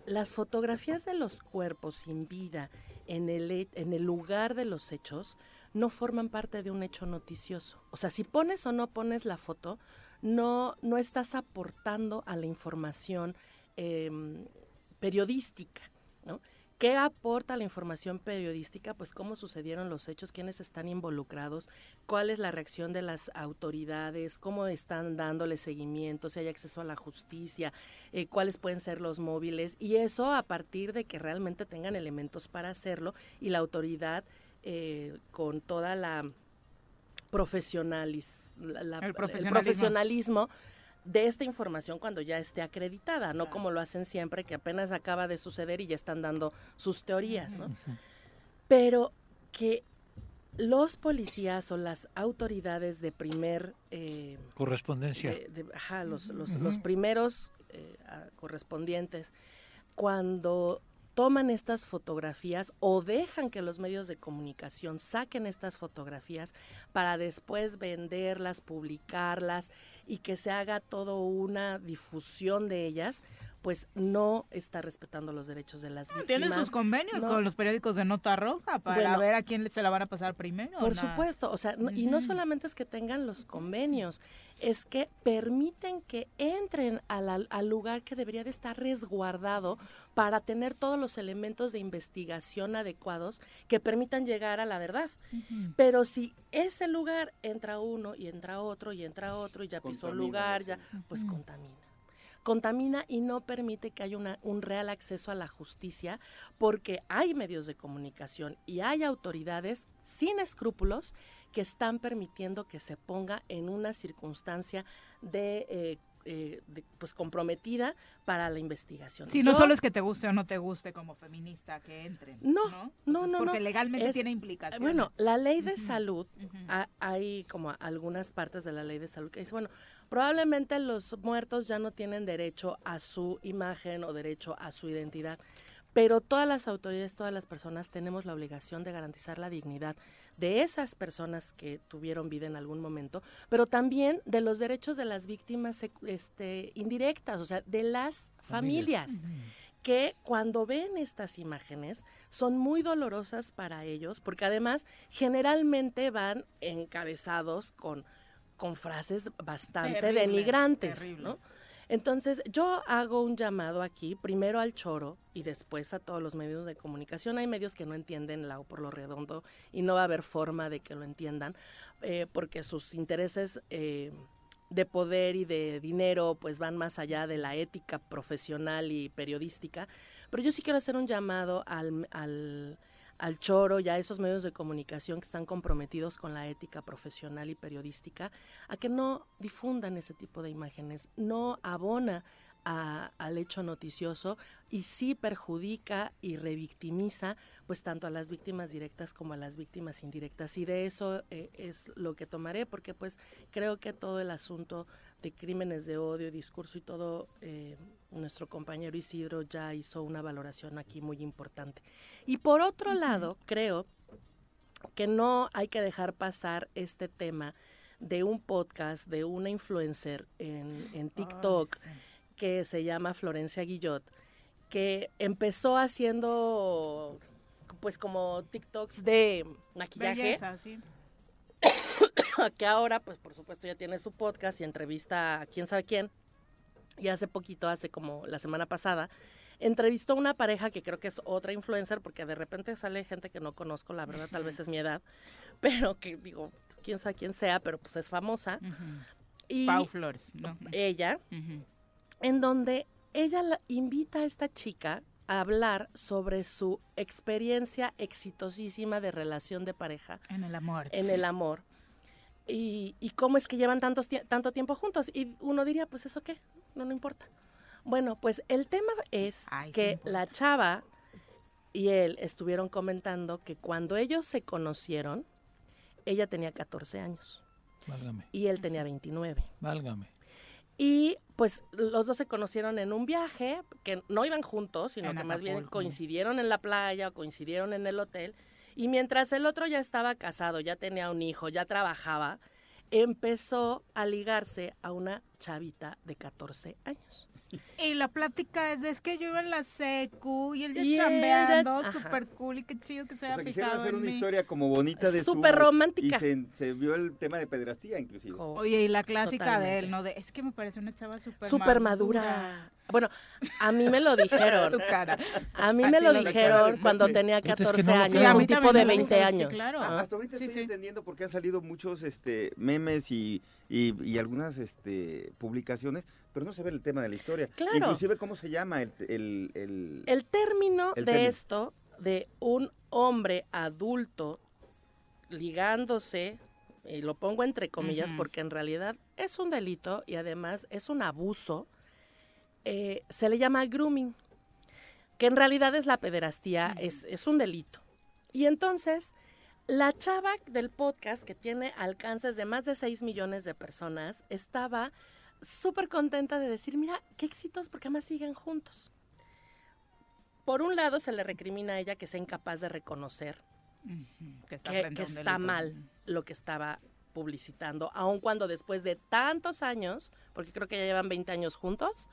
las fotografías de los cuerpos sin vida en el, en el lugar de los hechos no forman parte de un hecho noticioso. O sea, si pones o no pones la foto, no, no estás aportando a la información em, periodística, ¿no? ¿Qué aporta la información periodística? Pues cómo sucedieron los hechos, quiénes están involucrados, cuál es la reacción de las autoridades, cómo están dándole seguimiento, si hay acceso a la justicia, eh, cuáles pueden ser los móviles y eso a partir de que realmente tengan elementos para hacerlo y la autoridad eh, con toda la, el profesionalismo. de esta información cuando ya esté acreditada, no como lo hacen siempre, que apenas acaba de suceder y ya están dando sus teorías, ¿no? Pero que los policías o las autoridades de primer... Eh, Correspondencia. ajá, los, los, los primeros eh, correspondientes, cuando toman estas fotografías o dejan que los medios de comunicación saquen estas fotografías para después venderlas, publicarlas y que se haga todo una difusión de ellas, pues no está respetando los derechos de las víctimas. Tienen sus convenios con los periódicos de nota roja para ver a quién se la van a pasar primero. Por supuesto, o sea, y no solamente es que tengan los convenios, es que permiten que entren al, lugar que debería de estar resguardado para tener todos los elementos de investigación adecuados que permitan llegar a la verdad. Pero si ese lugar entra uno y entra otro y entra otro y ya pisó el lugar, ya pues contamina. Contamina y no permite que haya una, un real acceso a la justicia porque hay medios de comunicación y hay autoridades sin escrúpulos que están permitiendo que se ponga en una circunstancia de eh, eh, pues comprometida para la investigación. Sí, no solo es que te guste o no te guste como feminista que entren. No, no, no, no. Porque legalmente tiene implicaciones. Bueno, la ley de salud, hay como algunas partes de la ley de salud que dice, bueno, probablemente los muertos ya no tienen derecho a su imagen o derecho a su identidad pero todas las autoridades, todas las personas tenemos la obligación de garantizar la dignidad de esas personas que tuvieron vida en algún momento, pero también de los derechos de las víctimas este, indirectas, o sea, de las familias. que cuando ven estas imágenes son muy dolorosas para ellos, porque además generalmente van encabezados con, con frases bastante denigrantes, ¿no? Entonces, yo hago un llamado aquí, primero al choro y después a todos los medios de comunicación. Hay medios que no entienden la por lo redondo y no va a haber forma de que lo entiendan, eh, porque sus intereses eh, de poder y de dinero pues van más allá de la ética profesional y periodística. Pero yo sí quiero hacer un llamado al, al al choro y a esos medios de comunicación que están comprometidos con la ética profesional y periodística, a que no difundan ese tipo de imágenes, no abona al hecho noticioso y sí perjudica y revictimiza pues tanto a las víctimas directas como a las víctimas indirectas. Y de eso eh, es lo que tomaré porque pues creo que todo el asunto de crímenes de odio, discurso y todo, eh, nuestro compañero Isidro ya hizo una valoración aquí muy importante. Y por otro lado, creo que no hay que dejar pasar este tema de un podcast de una influencer en, TikTok que se llama Florencia Guillot, que empezó haciendo pues como TikToks de maquillaje. que ahora, pues por supuesto, ya tiene su podcast y entrevista a quién sabe quién. Y hace poquito, hace como la semana pasada, entrevistó a una pareja que creo que es otra influencer, porque de repente sale gente que no conozco, la verdad, tal vez es mi edad, pero que digo, quién sabe quién sea, pero pues es famosa. y Pau Flores, Ella, en donde ella la invita a esta chica a hablar sobre su experiencia exitosísima de relación de pareja. En el amor. En el amor y, cómo es que llevan tantos, tanto tiempo juntos. Y uno diría, pues eso qué, no, no importa. Bueno, pues el tema es que la chava y él estuvieron comentando que cuando ellos se conocieron, ella tenía 14 años. Válgame. Y él tenía 29. Válgame. Y pues los dos se conocieron en un viaje, que no iban juntos, sino que más bien coincidieron en la playa o coincidieron en el hotel. Y mientras el otro ya estaba casado, ya tenía un hijo, ya trabajaba, empezó a ligarse a una chavita de 14 años. Y la plática es, es que yo iba en la secu y él ya chambeando, súper cool y qué chido que se haya fijado hacer una historia como bonita de Súper romántica. Y se, vio el tema de pedrastía inclusive. Oye, y la clásica de él, ¿no? De, es que me parece una chava súper Súper madura. Bueno, a mí me lo dijeron. tu cara. A mí me lo, dijeron cuando tenía 14 años, un tipo de 20 años. claro. Hasta ahorita estoy entendiendo por qué han salido muchos este memes y, y, algunas este publicaciones, pero no se ve el tema de la historia. Claro. Inclusive cómo se llama el... El, el, el término de esto, de un hombre adulto ligándose, y lo pongo entre comillas porque en realidad es un delito y además es un abuso, eh, se le llama grooming, que en realidad es la pederastía, es, es un delito. Y entonces, la chava del podcast, que tiene alcances de más de 6 millones de personas, estaba súper contenta de decir, mira, qué éxitos, porque además siguen juntos. Por un lado, se le recrimina a ella que sea incapaz de reconocer que está, mal lo que estaba publicitando, aun cuando después de tantos años, porque creo que ya llevan 20 años juntos,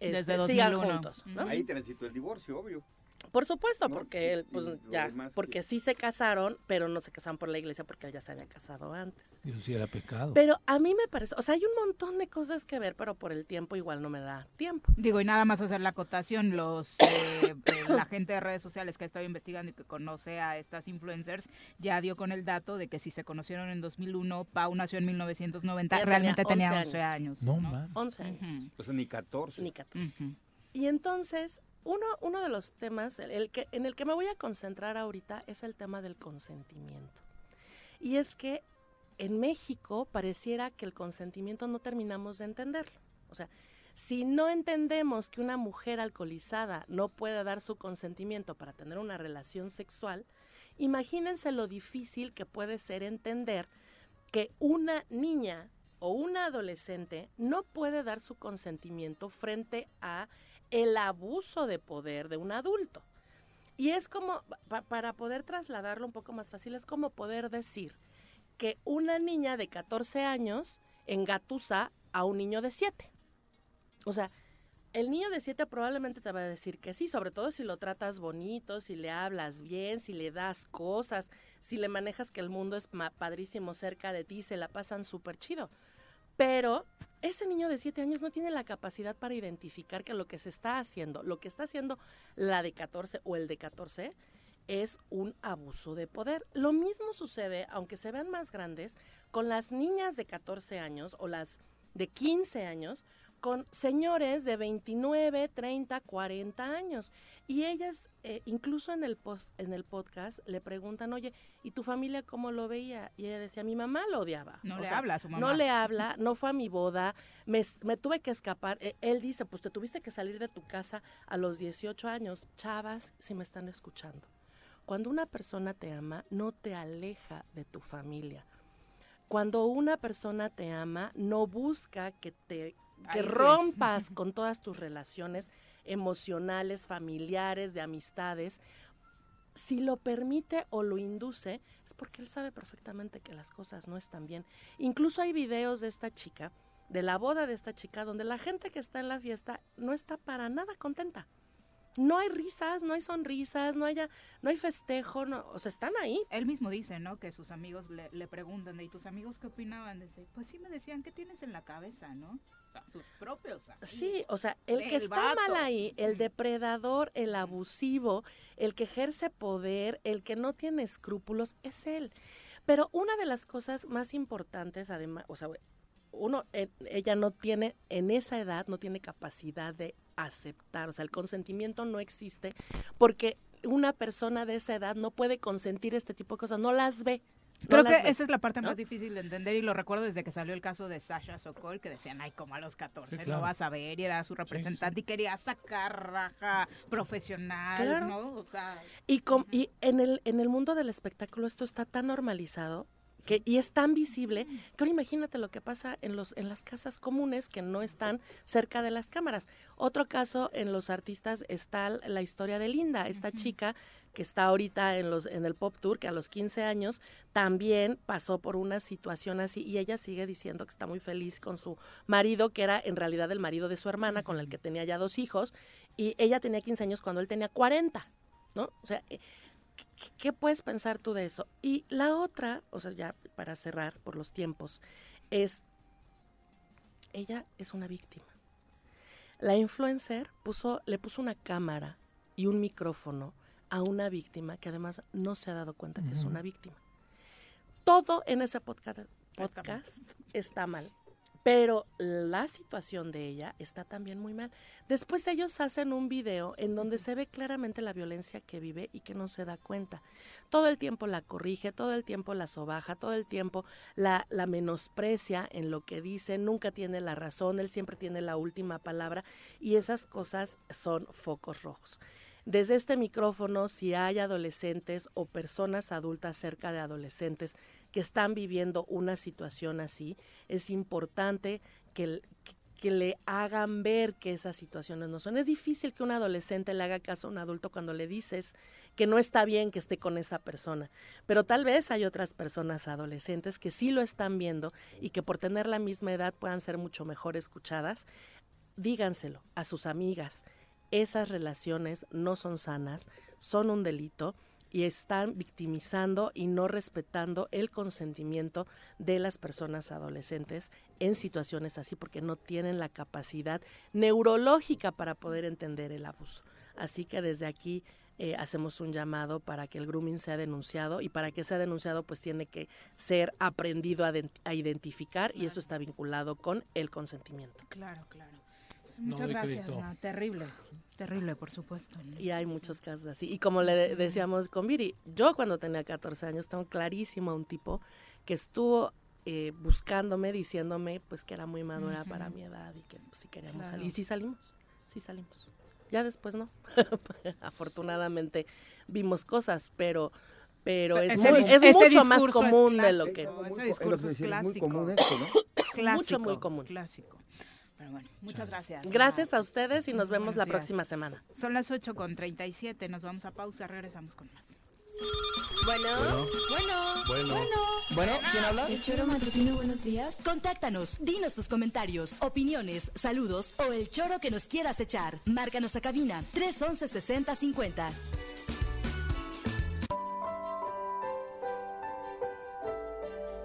desde 2001. juntos. Ahí transitó el divorcio, obvio. Por supuesto, porque él, pues ya, porque sí se casaron, pero no se casaron por la iglesia porque él ya se había casado antes. Dios sí era pecado. Pero a mí me parece, o sea, hay un montón de cosas que ver, pero por el tiempo igual no me da tiempo. Digo, y nada más hacer la acotación, los eh, eh, la gente de redes sociales que ha estado investigando y que conoce a estas influencers ya dio con el dato de que si se conocieron en 2001, Pau nació en 1990, realmente tenía, 11 años. no, no 11 años. O sea, ni 14. Ni 14. Y entonces, uno, uno de los temas el que, en el que me voy a concentrar ahorita es el tema del consentimiento. Y es que en México pareciera que el consentimiento no terminamos de entenderlo. O sea, si no entendemos que una mujer alcoholizada no puede dar su consentimiento para tener una relación sexual, imagínense lo difícil que puede ser entender que una niña o una adolescente no puede dar su consentimiento frente a el abuso de poder de un adulto. Y es como, para poder trasladarlo un poco más fácil, es como poder decir que una niña de 14 años engatusa a un niño de 7. O sea, el niño de 7 probablemente te va a decir que sí, sobre todo si lo tratas bonito, si le hablas bien, si le das cosas, si le manejas que el mundo es padrísimo cerca de ti, se la pasan súper chido. Pero ese niño de 7 años no tiene la capacidad para identificar que lo que se está haciendo, lo que está haciendo la de 14 o el de 14, es un abuso de poder. Lo mismo sucede, aunque se vean más grandes, con las niñas de 14 años o las de 15 años, con señores de 29, 30, 40 años. Y ellas, eh, incluso en el, post, en el podcast, le preguntan, oye, ¿y tu familia cómo lo veía? Y ella decía, mi mamá lo odiaba. No le habla a su mamá. No le habla, no fue a mi boda, me, me tuve que escapar. E, él dice, pues te tuviste que salir de tu casa a los 18 años. Chavas, si me están escuchando. Cuando una persona te ama, no te aleja de tu familia. Cuando una persona te ama, no busca que te que rompas con todas tus relaciones emocionales, familiares, de amistades. Si lo permite o lo induce, es porque él sabe perfectamente que las cosas no están bien. Incluso hay videos de esta chica, de la boda de esta chica, donde la gente que está en la fiesta no está para nada contenta no hay risas, no hay sonrisas, no, haya, no hay festejo, no, o sea, están ahí. Él mismo dice, ¿no? Que sus amigos le, le preguntan, ¿y tus amigos qué opinaban? Dice, pues sí me decían, ¿qué tienes en la cabeza, no? O sea, sus propios Sí, o sea, el que está mal ahí, el depredador, el abusivo, el que ejerce poder, el que no tiene escrúpulos, es él. Pero una de las cosas más importantes, además, o sea, uno, eh, ella no tiene, en esa edad, no tiene capacidad de aceptar, o sea, el consentimiento no existe porque una persona de esa edad no puede consentir este tipo de cosas, no las ve. Creo que esa es la parte más difícil de entender y lo recuerdo desde que salió el caso de Sasha Sokol, que decían, ay, como a los 14 lo vas a ver, y era su representante y quería sacar raja profesional, ¿no? O sea, y, y en, el, en el mundo del espectáculo esto está tan normalizado y es tan visible que ahora imagínate lo que pasa en, los, en las casas comunes que no están cerca de las cámaras. Otro caso en los artistas está la historia de Linda, esta chica que está ahorita en, los, en el Pop Tour, que a los 15 años también pasó por una situación así y ella sigue diciendo que está muy feliz con su marido, que era en realidad el marido de su hermana, con el que tenía ya dos hijos, y ella tenía 15 años cuando él tenía 40, ¿no? O sea, eh, ¿Qué puedes pensar tú de eso? Y la otra, o sea, ya para cerrar por los tiempos, es, ella es una víctima. La influencer puso, le puso una cámara y un micrófono a una víctima que además no se ha dado cuenta que es una víctima. Todo en ese podcast, podcast está mal pero la situación de ella está también muy mal. Después ellos hacen un video en donde se ve claramente la violencia que vive y que no se da cuenta. Todo el tiempo la corrige, todo el tiempo la sobaja, todo el tiempo la, la menosprecia en lo que dice, nunca tiene la razón, él siempre tiene la última palabra y esas cosas son focos rojos. Desde este micrófono, si hay adolescentes o personas adultas cerca de adolescentes que están viviendo una situación así, es importante que, le hagan ver que esas situaciones no son. Es difícil que un adolescente le haga caso a un adulto cuando le dices que no está bien que esté con esa persona, pero tal vez hay otras personas adolescentes que sí lo están viendo y que por tener la misma edad puedan ser mucho mejor escuchadas. Díganselo a sus amigas esas relaciones no son sanas, son un delito y están victimizando y no respetando el consentimiento de las personas adolescentes en situaciones así porque no tienen la capacidad neurológica para poder entender el abuso. Así que desde aquí eh, hacemos un llamado para que el grooming sea denunciado y para que sea denunciado pues tiene que ser aprendido a, identificar y eso está vinculado con el consentimiento. Claro, claro. Muchas gracias. terrible, terrible, por supuesto. Y hay muchos casos así. Y como le decíamos con Viri, yo cuando tenía 14 años tengo clarísimo a un tipo que estuvo eh, buscándome, diciéndome pues que era muy madura para mi edad y que si queríamos salir. Y sí salimos, sí salimos. Ya después no. Afortunadamente vimos cosas, pero pero es, es mucho más común de lo que... Ese discurso es clásico. Muy común ¿no? mucho, muy común. Clásico. Pero bueno, muchas gracias. Gracias a ustedes y nos vemos la próxima semana. Son las 8 con 37, nos vamos a pausa, regresamos con más. Bueno, bueno, bueno, bueno, ¿quién habla? El choro matutino, buenos días. Contáctanos, dinos tus comentarios, opiniones, saludos o el choro que nos quieras echar. Márcanos a cabina 311 6050.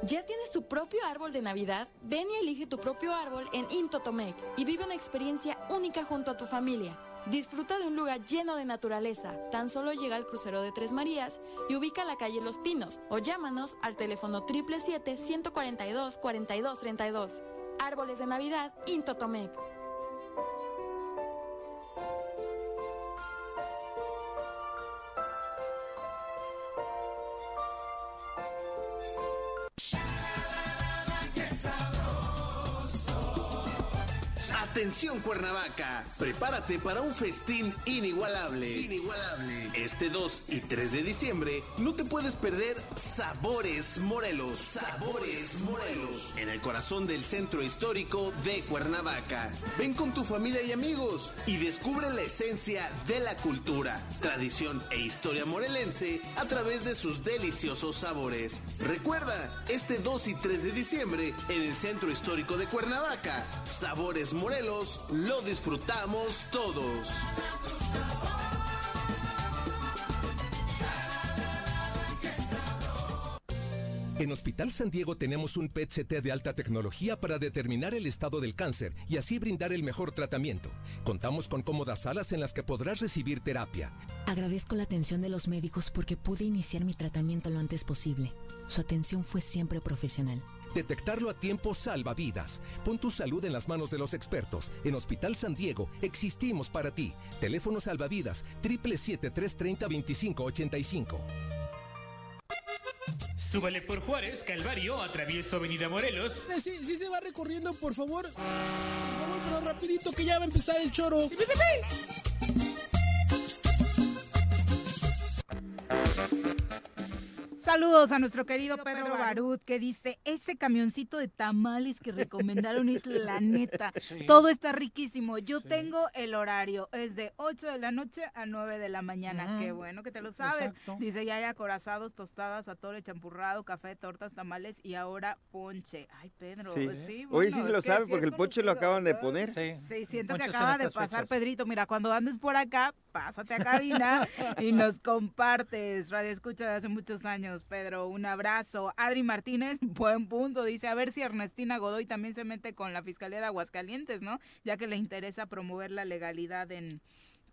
¿Ya tienes tu propio árbol de Navidad? Ven y elige tu propio árbol en Intotomec y vive una experiencia única junto a tu familia. Disfruta de un lugar lleno de naturaleza. Tan solo llega al crucero de Tres Marías y ubica la calle Los Pinos o llámanos al teléfono 777-142-4232. Árboles de Navidad, Intotomec. Atención Cuernavaca, prepárate para un festín inigualable. Inigualable. Este 2 y 3 de diciembre no te puedes perder Sabores Morelos. Sabores Morelos. En el corazón del centro histórico de Cuernavaca. Ven con tu familia y amigos y descubre la esencia de la cultura, tradición e historia morelense a través de sus deliciosos sabores. Recuerda, este 2 y 3 de diciembre en el centro histórico de Cuernavaca. Sabores Morelos lo disfrutamos todos. En Hospital San Diego tenemos un PET-CT de alta tecnología para determinar el estado del cáncer y así brindar el mejor tratamiento. Contamos con cómodas salas en las que podrás recibir terapia. Agradezco la atención de los médicos porque pude iniciar mi tratamiento lo antes posible. Su atención fue siempre profesional. Detectarlo a tiempo salva vidas. Pon tu salud en las manos de los expertos. En Hospital San Diego existimos para ti. Teléfono salvavidas 777-330-2585. Súbale por Juárez, Calvario, atravieso Avenida Morelos. Eh, sí, sí se va recorriendo, por favor. Por favor, pero rapidito que ya va a empezar el choro. Saludos a nuestro querido Pedro Barut que dice, ese camioncito de tamales que recomendaron es la neta. Todo está riquísimo. Yo tengo el horario, es de 8 de la noche a 9 de la mañana. Qué bueno que te lo sabes. Dice, ya hay acorazados, tostadas, atole, champurrado, café, tortas, tamales y ahora ponche. Ay, Pedro, sí. sí Hoy sí se lo sabe porque el ponche lo acaban de poner. Sí, siento que acaba de pasar, Pedrito. Mira, cuando andes por acá, pásate a cabina y nos compartes. Radio Escucha de hace muchos años. Pedro. Un abrazo. Adri Martínez, buen punto. Dice, a ver si Ernestina Godoy también se mete con la Fiscalía de Aguascalientes, ¿no? Ya que le interesa promover la legalidad en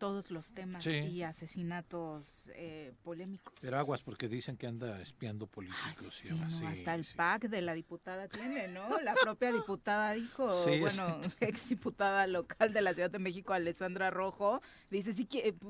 todos los temas y asesinatos eh, polémicos. Pero aguas porque dicen que anda espiando políticos. y hasta el PAC de la diputada tiene, ¿no? La propia diputada dijo, bueno, ex diputada local de la Ciudad de México, Alessandra Rojo, dice, si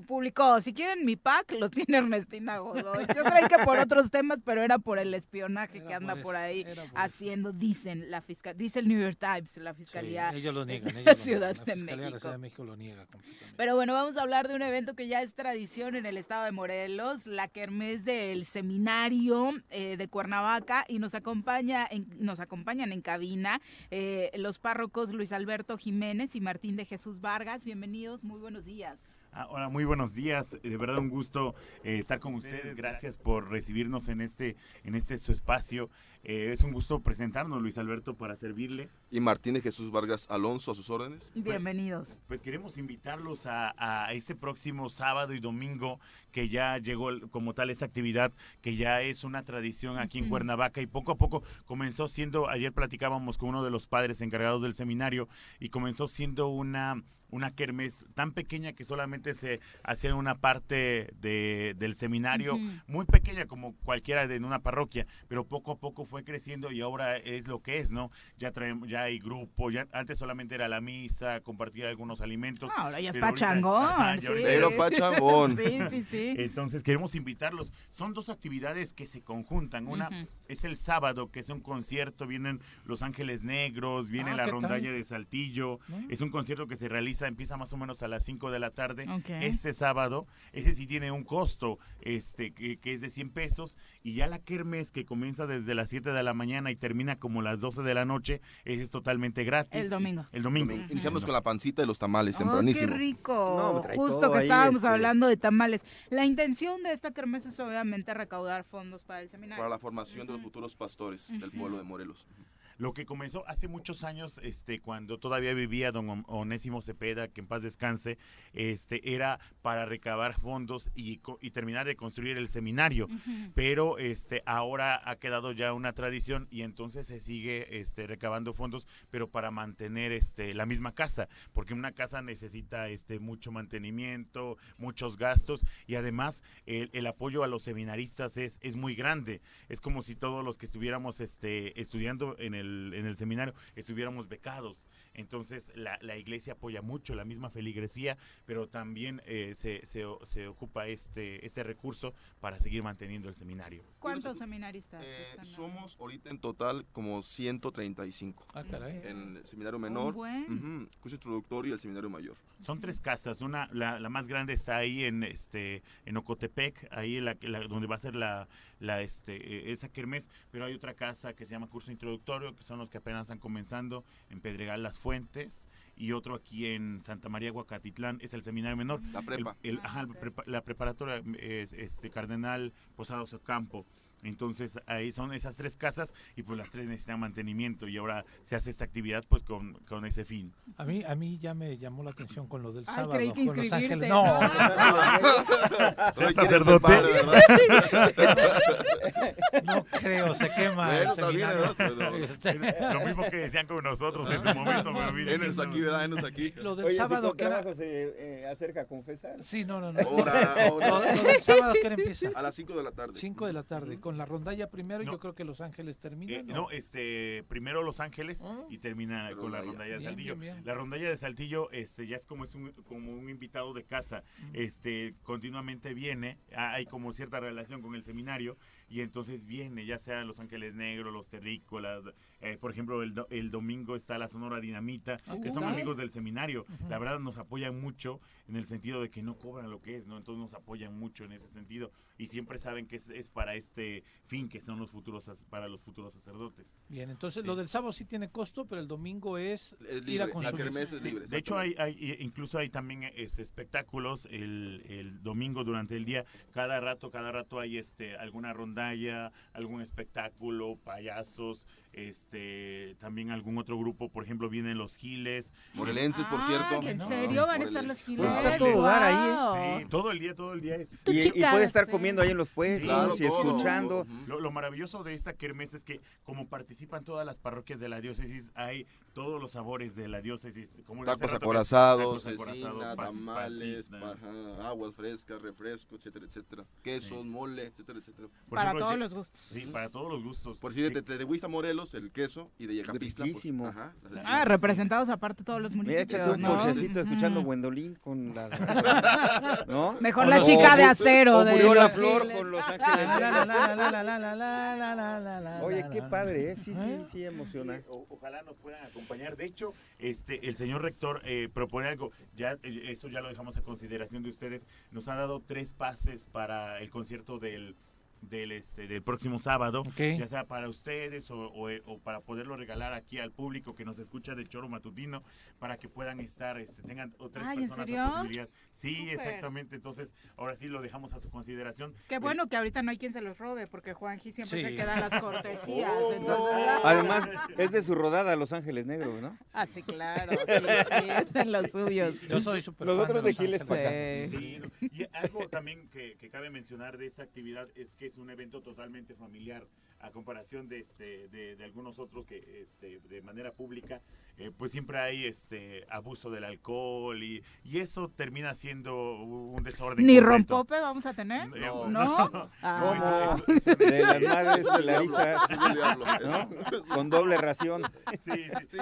publicó, si quieren mi PAC, lo tiene Ernestina Godoy. Yo creí que por otros temas, pero era por el espionaje que anda por, ahí haciendo, dicen la fiscal, dice el New York Times, la fiscalía ellos lo niegan, Ciudad de México. La Ciudad de México lo niega completamente. Pero bueno, vamos a hablar de un evento que ya es tradición en el estado de Morelos, la Kermés del Seminario eh, de Cuernavaca, y nos acompaña en, nos acompañan en cabina eh, los párrocos Luis Alberto Jiménez y Martín de Jesús Vargas. Bienvenidos, muy buenos días. Ah, hola, muy buenos días. De verdad un gusto eh, estar con ustedes. Gracias por recibirnos en este, en este su espacio. Eh, es un gusto presentarnos, Luis Alberto, para servirle. Y Martínez Jesús Vargas Alonso, a sus órdenes. Bienvenidos. Pues, queremos invitarlos a, a, este próximo sábado y domingo, que ya llegó como tal esa actividad, que ya es una tradición aquí en Cuernavaca y poco a poco comenzó siendo, ayer platicábamos con uno de los padres encargados del seminario y comenzó siendo una una kermés tan pequeña que solamente se hacía en una parte de, del seminario, muy pequeña como cualquiera de una parroquia, pero poco a poco fue creciendo y ahora es lo que es, ¿no? Ya traemos, ya hay grupo, ya antes solamente era la misa, compartir algunos alimentos. Ah, ahora ya es pachangón. sí. Pero pachangón. sí, sí, sí. Entonces queremos invitarlos. Son dos actividades que se conjuntan. Una es el sábado, que es un concierto, vienen Los Ángeles Negros, viene Ah, la ¿qué rondalla de Saltillo. Es un concierto que se realiza, empieza más o menos a las 5 de la tarde. Este sábado, ese sí tiene un costo, este, que, que es de 100 pesos. Y ya la kermes, que comienza desde las 7 de la mañana y termina como las 12 de la noche, ese es totalmente gratis. El domingo. El domingo. Iniciamos con la pancita y los tamales Oh, qué tempranísimo. rico. No, Justo que estábamos este. hablando de tamales. La intención de esta kermés es obviamente recaudar fondos para el seminario. Para la formación de los futuros pastores del pueblo de Morelos. Lo que comenzó hace muchos años, este, cuando todavía vivía don On- Onésimo Cepeda, que en paz descanse, este, era para recabar fondos y, y terminar de construir el seminario. Pero este, ahora ha quedado ya una tradición y entonces se sigue este, recabando fondos, pero para mantener este, la misma casa, porque una casa necesita este, mucho mantenimiento, muchos gastos y además el, el apoyo a los seminaristas es, es muy grande. Es como si todos los que estuviéramos este, estudiando en el, en el seminario estuviéramos becados. Entonces la, la iglesia apoya mucho, la misma feligresía, pero también eh, se, se, se ocupa este, este recurso para seguir manteniendo el seminario. ¿Cuántos seminaristas Eh, están? somos ahorita en total como 135. Ah, caray. En el seminario menor, buen. ujú, curso introductorio y el seminario mayor. Son tres casas, una la, la más grande está ahí en este en Ocotepec, ahí en la, la- donde va a ser la, la este eh, esa kermés, pero hay otra casa que se llama curso introductorio, que son los que apenas están comenzando en Pedregal Las Fuentes y otro aquí en Santa María Huacatitlán es el seminario menor. La prepa. El- ajá, la preparatoria es este Cardenal Posados Ocampo. Entonces ahí son esas tres casas y pues las tres necesitan mantenimiento y ahora se hace esta actividad pues con, con ese fin. A mí, a mí ya me llamó la atención con lo del Ay, sábado. creí que con Los inscribirte. Ángeles. No. ¿Ser ¿Quién es el sacerdote? padre, verdad? No creo, se quema Bueno, el está bien, seminario. ¿verdad? Este, Lo mismo que decían con nosotros en su momento, pero miren, Enos aquí, ¿verdad? Enos aquí. Lo del Oye, sábado ¿su que era... se eh, acerca a confesar? Sí, no, no, no. Ahora, ahora. Lo, lo del sábado que era empieza. A las 5 de la tarde. 5 de la tarde. Con la rondalla primero, No. yo creo que Los Ángeles termina. Eh, no, este, primero Los Ángeles Ah. y termina La con la rondalla. de Bien, Saltillo. bien, bien. La rondalla de Saltillo, este, ya es como es un, como un invitado de casa, este, continuamente viene, ha- hay como cierta relación con el seminario y entonces viene, ya sea Los Ángeles Negros, Los Terrícolas, eh, por ejemplo, el, do- el domingo está la Sonora Dinamita, Ah, que ¿qué son amigos del seminario. La verdad nos apoyan mucho en el sentido de que no cobran lo que es, ¿no? Entonces nos apoyan mucho en ese sentido y siempre saben que es, es para este fin, que son los futuros, para los futuros sacerdotes. Bien, entonces Sí. lo del sábado sí tiene costo, pero el domingo es, Es ir libre, a la consumir. kermés es libre. De hecho, hay, hay incluso hay también es, espectáculos el, el domingo durante el día. Cada rato, cada rato hay este alguna algún espectáculo, payasos, este también algún otro grupo. Por ejemplo, vienen los giles. Morelenses, por cierto. ¿En No. serio van a estar los giles? Pues está todo dar ahí, ¿eh? Sí, todo el día, todo el día es. Y, puede estar sí. comiendo ahí en los puestos Claro, y todo. escuchando. Lo, lo maravilloso de esta kermés es que como participan todas las parroquias de la diócesis, hay todos los sabores de la diócesis. Como Tacos acorazados, tacos acorazados, cecina, pas- tamales, pasita. ajá, aguas frescas, refrescos, etcétera, etcétera. Quesos, mole, etcétera, etcétera. Por Para ejemplo, todos los gustos. Sí, para todos los gustos. Por si de, de, de Huiza, el queso y de Yecapistla. Pues, ajá, ah, representados aparte todos los municipios. Me echas un cochecito escuchando Gwendolyn con la... Mejor la chica de acero. de la flor con los ángeles. Oye, qué padre, ¿eh? Sí, sí, sí, emociona. ojalá nos puedan acompañar. De hecho, este, el señor rector propone algo. Ya, eso ya lo dejamos a consideración de ustedes. Nos han dado tres pases para el concierto del del este del próximo sábado, ya sea para ustedes o, o, para poderlo regalar aquí al público que nos escucha de Choro Matutino, para que puedan estar, este, tengan otras personas la posibilidad. Sí, exactamente. Entonces, ahora sí lo dejamos a su consideración. Qué bueno que ahorita no hay quien se los robe, porque Juanji siempre se queda las cortesías. Además, es de su rodada Los Ángeles Negros, ¿no? Ah, sí, claro. Sí, sí, están los suyos. Yo soy súper Nosotros de, Giles Sí, y algo también que, que cabe mencionar de esta actividad es que es un evento totalmente familiar a comparación de este de, algunos otros que este, de manera pública eh, pues siempre hay este abuso del alcohol y, y eso termina siendo un desorden ni rompope vamos a tener no no, ah. de las madres de la Isa con doble ración. Sí sí,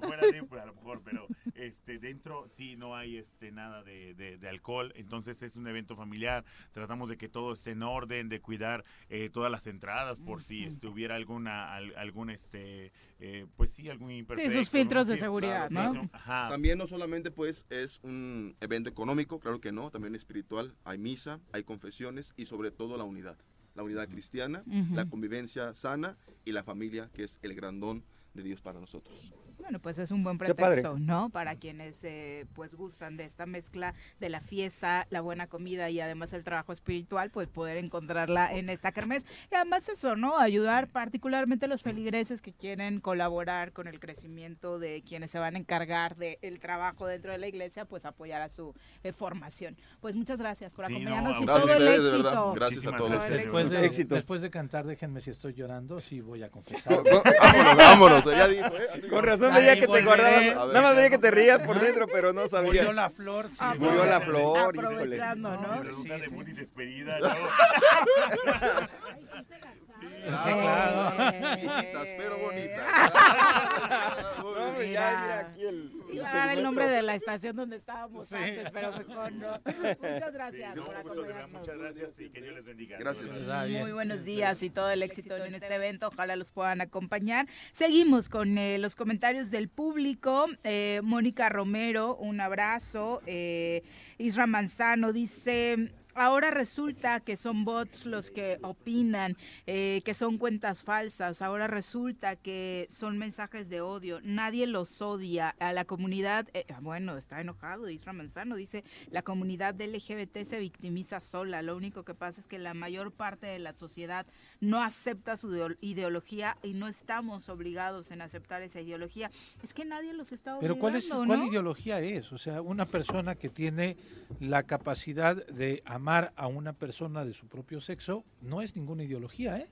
fuera de pues, a lo mejor pero este dentro sí no hay este nada de, de, alcohol. Entonces es un evento familiar. Tratamos de que todo esté en orden de cuidar eh, todas las entradas por si estuviera alguna algún este eh, pues sí algún imperfecto sí, sus filtros de seguridad ¿no? también no solamente pues es un evento económico claro que no también espiritual hay misa hay confesiones y sobre todo la unidad la unidad cristiana la convivencia sana y la familia que es el grandón de Dios para nosotros bueno, pues es un buen pretexto, ¿no? Para quienes eh, pues gustan de esta mezcla de la fiesta, la buena comida y además el trabajo espiritual, pues poder encontrarla en esta kermés. Y además eso, ¿no? Ayudar particularmente a los feligreses que quieren colaborar con el crecimiento de quienes se van a encargar del trabajo dentro de la iglesia, pues apoyar a su eh, formación. Pues muchas gracias por acompañarnos y todo el éxito. Gracias a todos. Después de, después de cantar, déjenme si estoy llorando, sí voy a confesar. vámonos, vámonos, ya dijo, ¿eh? Con razón no veía que te guardabas. Nada más veía que te rías por dentro, pero no sabía. Murió la flor. Sí, murió la flor. Aprovechando, ¿no? Pregunta de muy despedida, ¿no? Sí, claro. Viejitas, pero bonitas. No, ya, mira aquí el. Iba a dar el nombre de la estación donde estábamos antes, pero mejor no. Muchas gracias. No, por muchas gracias y que Dios les bendiga. Gracias. Muy buenos días y todo el éxito en este evento. Ojalá los puedan acompañar. Seguimos con eh, los comentarios del público. Eh, Mónica Romero, un abrazo. Eh, Isra Manzano dice. Ahora resulta que son bots los que opinan, eh, que son cuentas falsas. Ahora resulta que son mensajes de odio. Nadie los odia. A la comunidad, eh, bueno, está enojado Isra Manzano. Dice, la comunidad LGBT se victimiza sola. Lo único que pasa es que la mayor parte de la sociedad no acepta su ideología y no estamos obligados en aceptar esa ideología. Es que nadie los está obligando, Pero ¿cuál, es, ¿cuál ideología es? O sea, una persona que tiene la capacidad de amar a una persona de su propio sexo no es ninguna ideología, ¿eh?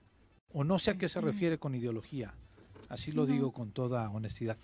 O no sé a qué se refiere con ideología. Así lo digo con toda honestidad.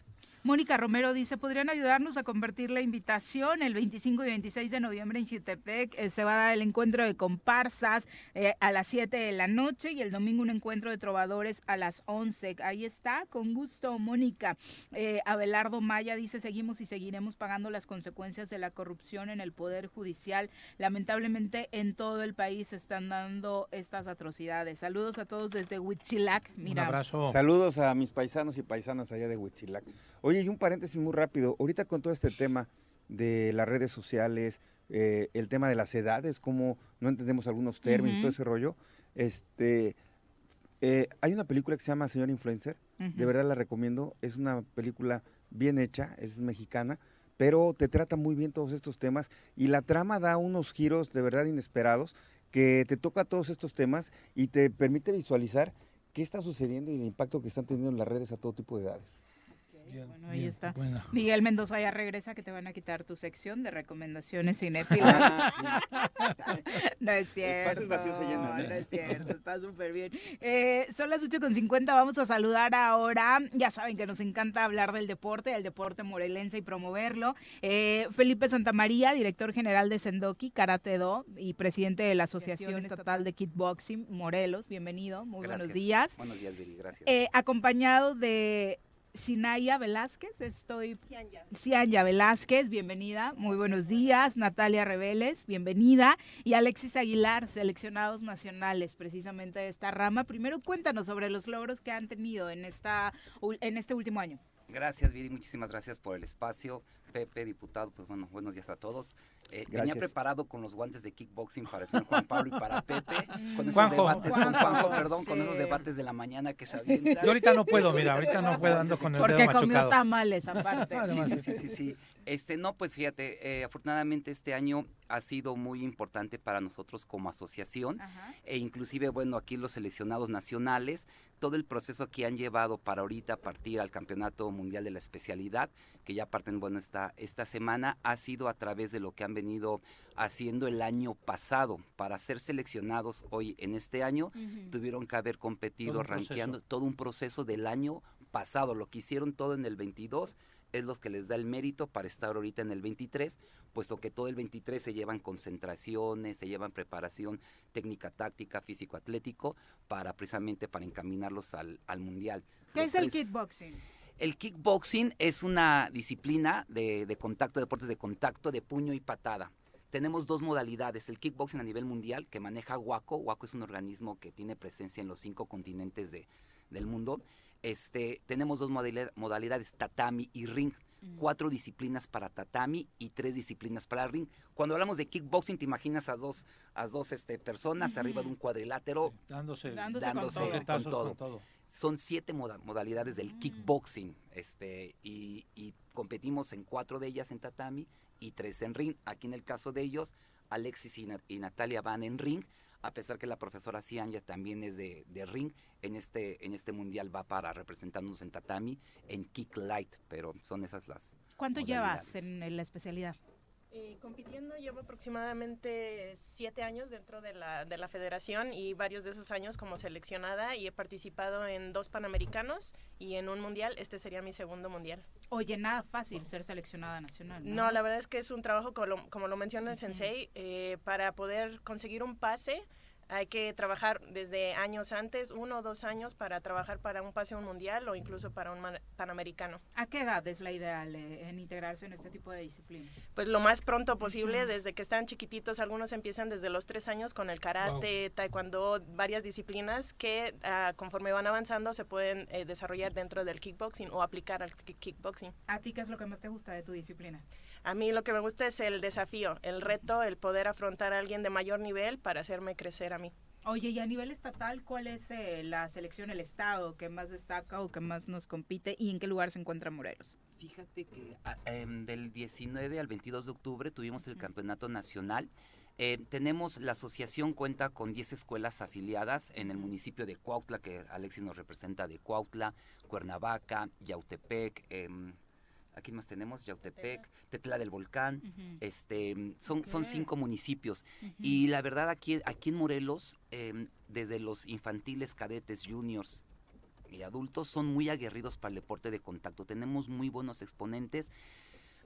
Mónica Romero dice, ¿podrían ayudarnos a convertir la invitación el 25 y 26 de noviembre en Jutepec? Eh, se va a dar el encuentro de comparsas eh, a las 7 de la noche y el domingo un encuentro de trovadores a las 11. Ahí está, con gusto, Mónica. Eh, Abelardo Maya dice, seguimos y seguiremos pagando las consecuencias de la corrupción en el Poder Judicial. Lamentablemente en todo el país se están dando estas atrocidades. Saludos a todos desde Huitzilac. Mira. Un abrazo. Saludos a mis paisanos y paisanas allá de Huitzilac. Oye, y un paréntesis muy rápido. Ahorita con todo este tema de las redes sociales, eh, el tema de las edades, como no entendemos algunos términos, todo ese rollo. Este, eh, hay una película que se llama Señor Influencer. De verdad la recomiendo. Es una película bien hecha, es mexicana, pero te trata muy bien todos estos temas y la trama da unos giros de verdad inesperados que te toca todos estos temas y te permite visualizar qué está sucediendo y el impacto que están teniendo en las redes a todo tipo de edades bueno, ahí está. Miguel Mendoza ya regresa que te van a quitar tu sección de recomendaciones cinéfilas. No es cierto. no es cierto, está súper bien. Eh, son las 8.50, vamos a saludar ahora. Ya saben que nos encanta hablar del deporte, del deporte morelense y promoverlo. Eh, Felipe Santamaría, director general de Sendoki, Karate Do y presidente de la Asociación Estatal de Kickboxing Morelos. Bienvenido, muy buenos días. Buenos días, Viri, gracias. Eh, acompañado de Sinaya Velázquez, estoy... Cianya. Velázquez, bienvenida, muy buenos días. Natalia Reveles, bienvenida. Y Alexis Aguilar, seleccionados nacionales precisamente de esta rama. Primero cuéntanos sobre los logros que han tenido en, esta, en este último año. Gracias, Viri, muchísimas gracias por el espacio. Pepe, diputado, pues bueno, buenos días a todos. Eh, venía preparado con los guantes de kickboxing para el señor Juan Pablo y para Pepe, con esos debates, con Juanjo, perdón, con esos debates de la mañana que se avientan. Yo ahorita no puedo, mira, ahorita no puedo, ando con el Porque dedo machucado. comió tamales aparte. Sí, sí, sí, sí, sí. Este, no, pues fíjate, eh, afortunadamente este año ha sido muy importante para nosotros como asociación e inclusive, bueno, aquí los seleccionados nacionales, todo el proceso que han llevado para ahorita partir al Campeonato Mundial de la Especialidad, que ya parten, bueno, esta, esta semana, ha sido a través de lo que han venido haciendo el año pasado. Para ser seleccionados hoy en este año, tuvieron que haber competido, rankeando todo un proceso del año pasado, lo que hicieron todo en el 22 es lo que les da el mérito para estar ahorita en el 23, puesto que todo el 23 se llevan concentraciones, se llevan preparación técnica, táctica, físico-atlético, para precisamente para encaminarlos al, mundial. ¿Qué es el kickboxing? El kickboxing es una disciplina de, de contacto, deportes de contacto, de puño y patada tenemos dos modalidades. El kickboxing a nivel mundial que maneja WACO. WACO es un organismo que tiene presencia en los cinco continentes de, del mundo. Este, tenemos dos modalidades, tatami y ring. Cuatro disciplinas para tatami y tres disciplinas para ring. Cuando hablamos de kickboxing, te imaginas a dos, a dos este, personas arriba de un cuadrilátero dándose, con, todo. Son siete modalidades del kickboxing este, y, y competimos en cuatro de ellas en tatami y tres en ring. Aquí en el caso de ellos, Alexis y, Natalia van en ring a pesar que la profesora Cianya también es de, ring, en este, en este mundial va para representarnos en tatami, en kick light, pero son esas las. ¿Cuánto llevas en la especialidad? Eh, compitiendo llevo aproximadamente siete años dentro de la, de la federación y varios de esos años como seleccionada y he participado en dos panamericanos y en un mundial. Este sería mi segundo mundial. Oye, nada fácil ser seleccionada nacional. No, la verdad es que es un trabajo, como lo, como lo menciona el sensei, eh, para poder conseguir un pase hay que trabajar desde años antes, uno o dos años, para trabajar para un pase un mundial o incluso para un panamericano. ¿A qué edad es la ideal eh, en integrarse en este tipo de disciplinas? Pues lo más pronto posible, desde que están chiquititos. Algunos empiezan desde los tres años con el karate, taekwondo, varias disciplinas que ah, conforme van avanzando se pueden eh, desarrollar dentro del kickboxing o aplicar al kickboxing. ¿A ti qué es lo que más te gusta de tu disciplina? A mí lo que me gusta es el desafío, el reto, el poder afrontar a alguien de mayor nivel para hacerme crecer a mí. Oye, y a nivel estatal, ¿cuál es eh, la selección, el estado que más destaca o que más nos compite y en qué lugar se encuentra Morelos? Fíjate que ah, em, del 19 al 22 de octubre tuvimos el campeonato nacional. Eh, tenemos, la asociación cuenta con 10 escuelas afiliadas en el municipio de Cuautla, que Alexis nos representa de Cuautla, Cuernavaca, Yautepec, eh, aquí más tenemos Yautepec, Tetla del Volcán, este, son, son cinco municipios. Y la verdad aquí, aquí en Morelos, em, desde los infantiles, cadetes, juniors y adultos, son muy aguerridos para el deporte de contacto. Tenemos muy buenos exponentes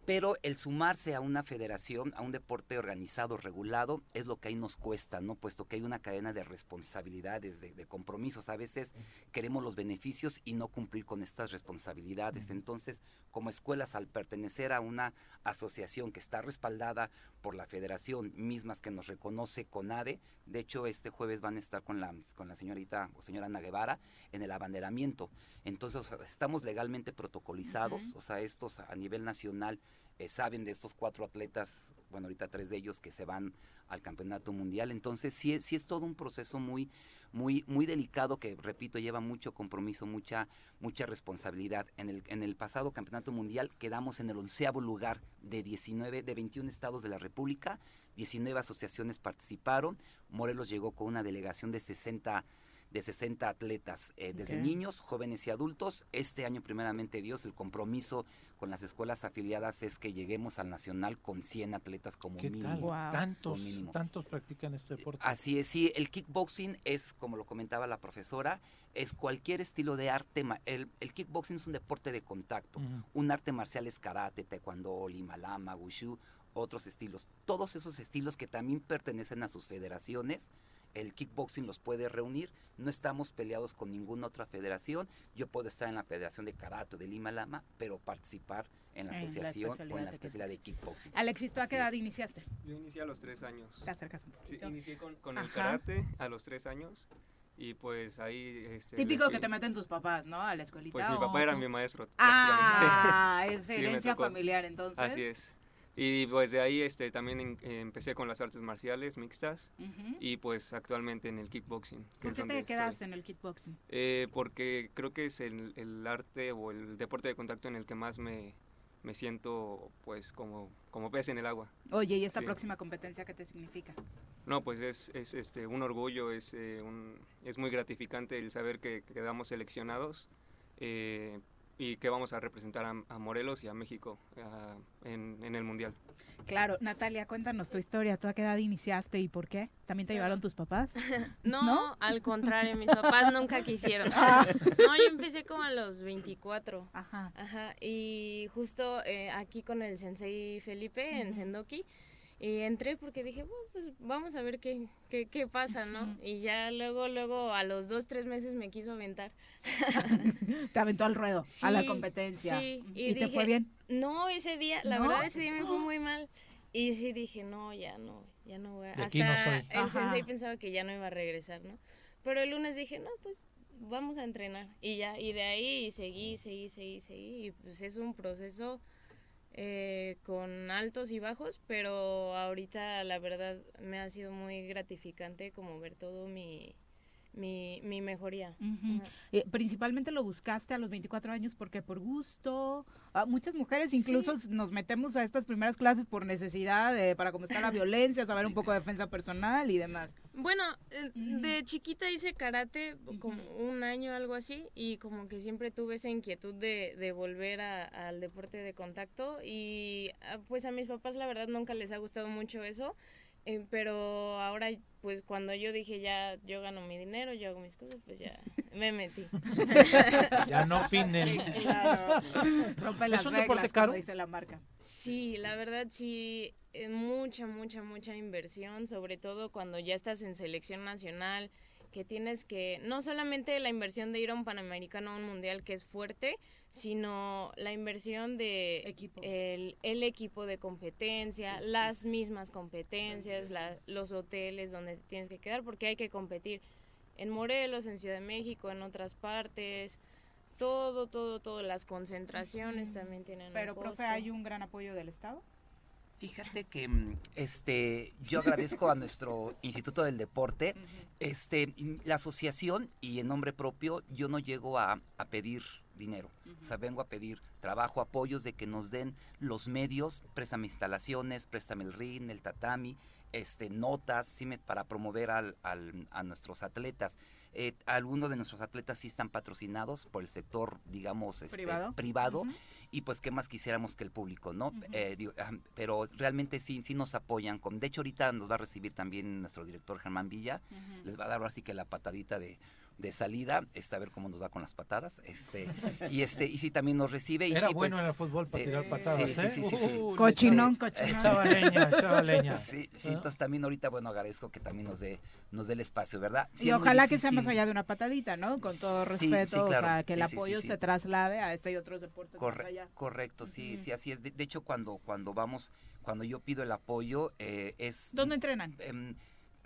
pero el sumarse a una federación, a un deporte organizado, regulado, es lo que ahí nos cuesta, ¿no? Puesto que hay una cadena de responsabilidades, de, compromisos. A veces queremos los beneficios y no cumplir con estas responsabilidades. Entonces, como escuelas, al pertenecer a una asociación que está respaldada por la federación, mismas que nos reconoce CONADE, de hecho, este jueves van a estar con la, con la señorita o señora Ana Guevara en el abanderamiento. Entonces, estamos legalmente protocolizados, o sea, estos a nivel nacional eh, saben de estos cuatro atletas, bueno, ahorita tres de ellos que se van al campeonato mundial. Entonces, sí, sí es todo un proceso muy, muy, muy delicado que, repito, lleva mucho compromiso, mucha, mucha responsabilidad. En el, en el pasado campeonato mundial quedamos en el onceavo lugar de 19, de 21 estados de la República. 19 asociaciones participaron. Morelos llegó con una delegación de 60 de 60 atletas, eh, desde niños, jóvenes y adultos. Este año, primeramente Dios, el compromiso con las escuelas afiliadas es que lleguemos al nacional con 100 atletas como mínimo. ¿Tantos, ¿Tantos practican este deporte? Así es, sí. El kickboxing es, como lo comentaba la profesora, es cualquier estilo de arte. El, el kickboxing es un deporte de contacto. Un arte marcial es karate, taekwondo, limalama, wushu, otros estilos. Todos esos estilos que también pertenecen a sus federaciones el kickboxing los puede reunir. No estamos peleados con ninguna otra federación. Yo puedo estar en la Federación de Karate de Lima Lama, pero participar en la asociación o en la especialidad de kickboxing. Alexis, ¿tú a qué edad iniciaste? Yo inicié a los tres años. Te acercas un poquito. Sí, inicié con, el karate a los tres años Y pues ahí... Este, Típico que te meten tus papás, ¿no? A la escuelita. Pues mi papá era mi maestro. Ah, es herencia familiar entonces. Así es. Y pues de ahí este, también eh, empecé con las artes marciales mixtas y pues actualmente en el kickboxing. ¿Por qué te quedas en el kickboxing? Eh, porque creo que es el, el, arte o el deporte de contacto en el que más me, me siento pues como, como pez en el agua. Oye, ¿y esta próxima competencia qué te significa? No, pues es, es este, un orgullo, es, eh, un, es muy gratificante el saber que quedamos seleccionados. Eh, y que vamos a representar a, Morelos y a México en, el Mundial. Claro, Natalia, cuéntanos tu historia. ¿Tú a qué edad iniciaste y por qué? ¿También te llevaron tus papás? no, al contrario, mis papás nunca quisieron. Ah. no, yo empecé como a los 24. Ajá. Ajá. Y justo eh, aquí con el sensei Felipe en Sendoki y entré porque dije, bueno, pues vamos a ver qué, qué, qué pasa, ¿no? Y ya luego, luego a los dos, tres meses me quiso aventar. te aventó al ruedo, a la competencia. Sí. ¿Y, te fue bien? No, ese día, la verdad ese día me fue muy mal. Y sí dije, no, ya no, ya no voy a... Hasta el sensei pensaba que ya no iba a regresar, ¿no? Pero el lunes dije, no, pues vamos a entrenar. Y ya, y de ahí seguí, seguí, seguí, seguí. Y pues es un proceso eh, con altos y bajos, pero ahorita la verdad me ha sido muy gratificante como ver todo mi, mi, mi mejoría. Eh, principalmente lo buscaste a los 24 años porque por gusto, ah, muchas mujeres incluso nos metemos a estas primeras clases por necesidad, de, para está la violencia, saber un poco de defensa personal y demás. Bueno, eh, de chiquita hice karate como un año, algo así, y como que siempre tuve esa inquietud de, de volver al deporte de contacto y ah, pues a mis papás la verdad nunca les ha gustado mucho eso. Eh, pero ahora, pues cuando yo dije ya yo gano mi dinero, yo hago mis cosas, pues ya me metí. ya no opinen. Claro. Rompe las ¿Es un deporte caro? Dice la marca. Sí, la verdad sí, es mucha, mucha, mucha inversión, sobre todo cuando ya estás en selección nacional, que tienes que, no solamente la inversión de ir a un Panamericano o un Mundial que es fuerte, sino la inversión de equipo. El, el, equipo de competencia, las mismas competencias, las, los hoteles donde tienes que quedar, porque hay que competir en Morelos, en Ciudad de México, en otras partes. Todo, todo, todo, las concentraciones también tienen Pero, profe, ¿hay un gran apoyo del Estado? Fíjate que mm, este, yo agradezco a nuestro Instituto del Deporte, este, la asociación y en nombre propio yo no llego a, pedir dinero, o sea, vengo a pedir trabajo, apoyos de que nos den los medios, préstame instalaciones, préstame el ring, el tatami, este, notas, ¿sí? para promover al, al, a nuestros atletas. Eh, algunos de nuestros atletas sí están patrocinados por el sector, digamos, este, privado. privado y pues qué más quisiéramos que el público, ¿no? Eh, pero realmente sí, sí nos apoyan. Con, de hecho, ahorita nos va a recibir también nuestro director Germán Villa, les va a dar así que la patadita de de salida, este, a ver cómo nos va con las patadas, este, y este, y sí también nos recibe. Y Era sí, bueno pues, en el fútbol para tirar patadas, sí, ¿eh? sí, sí, sí, Cochinón, cochinón. Echaba leña, echaba leña. Sí, sí, entonces también ahorita, bueno, agradezco que también nos dé, nos dé el espacio, ¿verdad? y ojalá que sea más allá de una patadita, ¿no? Con todo respeto, o sea, que el apoyo se traslade a este y otros deportes allá. Correcto, sí, sí, así es. De, hecho, cuando, cuando vamos, cuando yo pido el apoyo, eh, es... ¿Dónde entrenan?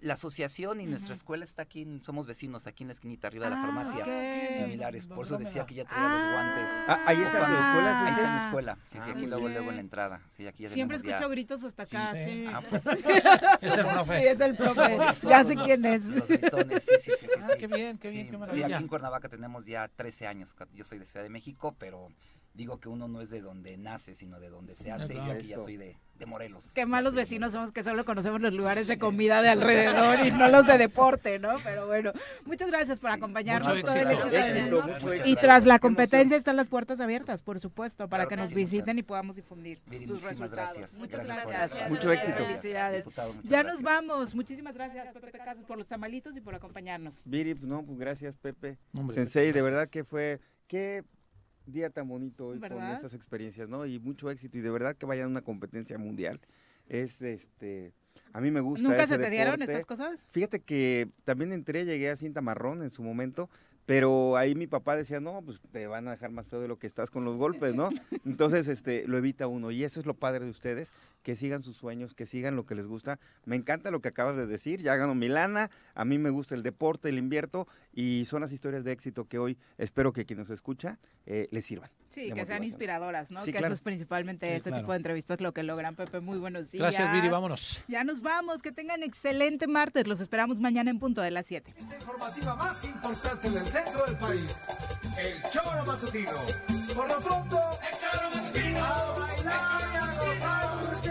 La asociación y nuestra escuela está aquí, somos vecinos aquí en la esquinita arriba de la ah, farmacia, similares. Por eso decía que ya traía los ah. guantes. Ah, ahí está mi escuela. Ahí está mi escuela. Sí, sí, aquí luego, luego en la entrada. Sí, aquí ya Siempre escucho gritos hasta acá. Sí. Ah, pues. es el profe. Sí, es el profe. ya sé quién es. Los gritones, sí, sí, sí. sí, ah, qué bien, qué bien, qué maravilla. aquí en Cuernavaca tenemos ya 13 años. Yo soy de Ciudad de México, pero digo que uno no es de donde nace, sino de donde se hace. Yo aquí ya soy de, de Morelos. Qué malos vecinos somos que solo conocemos los lugares de comida de alrededor y no los de deporte, ¿no? Pero bueno, muchas gracias por acompañarnos. Todo el éxito. y tras la competencia están las puertas abiertas, por supuesto, para que, nos visiten y podamos difundir sus resultados. Gracias. Muchas gracias. Mucho éxito. Felicidades. ya nos vamos. Muchísimas gracias, Pepe Casas, por los tamalitos y por acompañarnos. Viri, pues no, pues gracias, Pepe. Sensei, de verdad que fue... Qué día tan bonito hoy con estas experiencias, ¿no? Y mucho éxito y de verdad que vayan a una competencia mundial. Es este a mí me gusta ¿Nunca se te dieron estas cosas? Fíjate que también entré, llegué a cinta marrón en su momento, pero ahí mi papá decía, no, pues te van a dejar más feo de lo que estás con los golpes, ¿no? Entonces, este, lo evita uno. Y eso es lo padre de ustedes, que sigan sus sueños, que sigan lo que les gusta. Me encanta lo que acabas de decir, ya gano Milana, a mí me gusta el deporte, el invierto, y son las historias de éxito que hoy espero que quien nos escucha eh, les sirvan. Sí, que sean inspiradoras, ¿no? que eso es principalmente este tipo de entrevistas lo que logran, Pepe. Muy buenos días. Gracias, Viri, vámonos. Ya nos vamos, que tengan excelente martes. Los esperamos mañana en punto de las 7. Esta informativa más importante del centro del país. El Choro Matutino. Por lo pronto, el Choro Matutino. A bailar.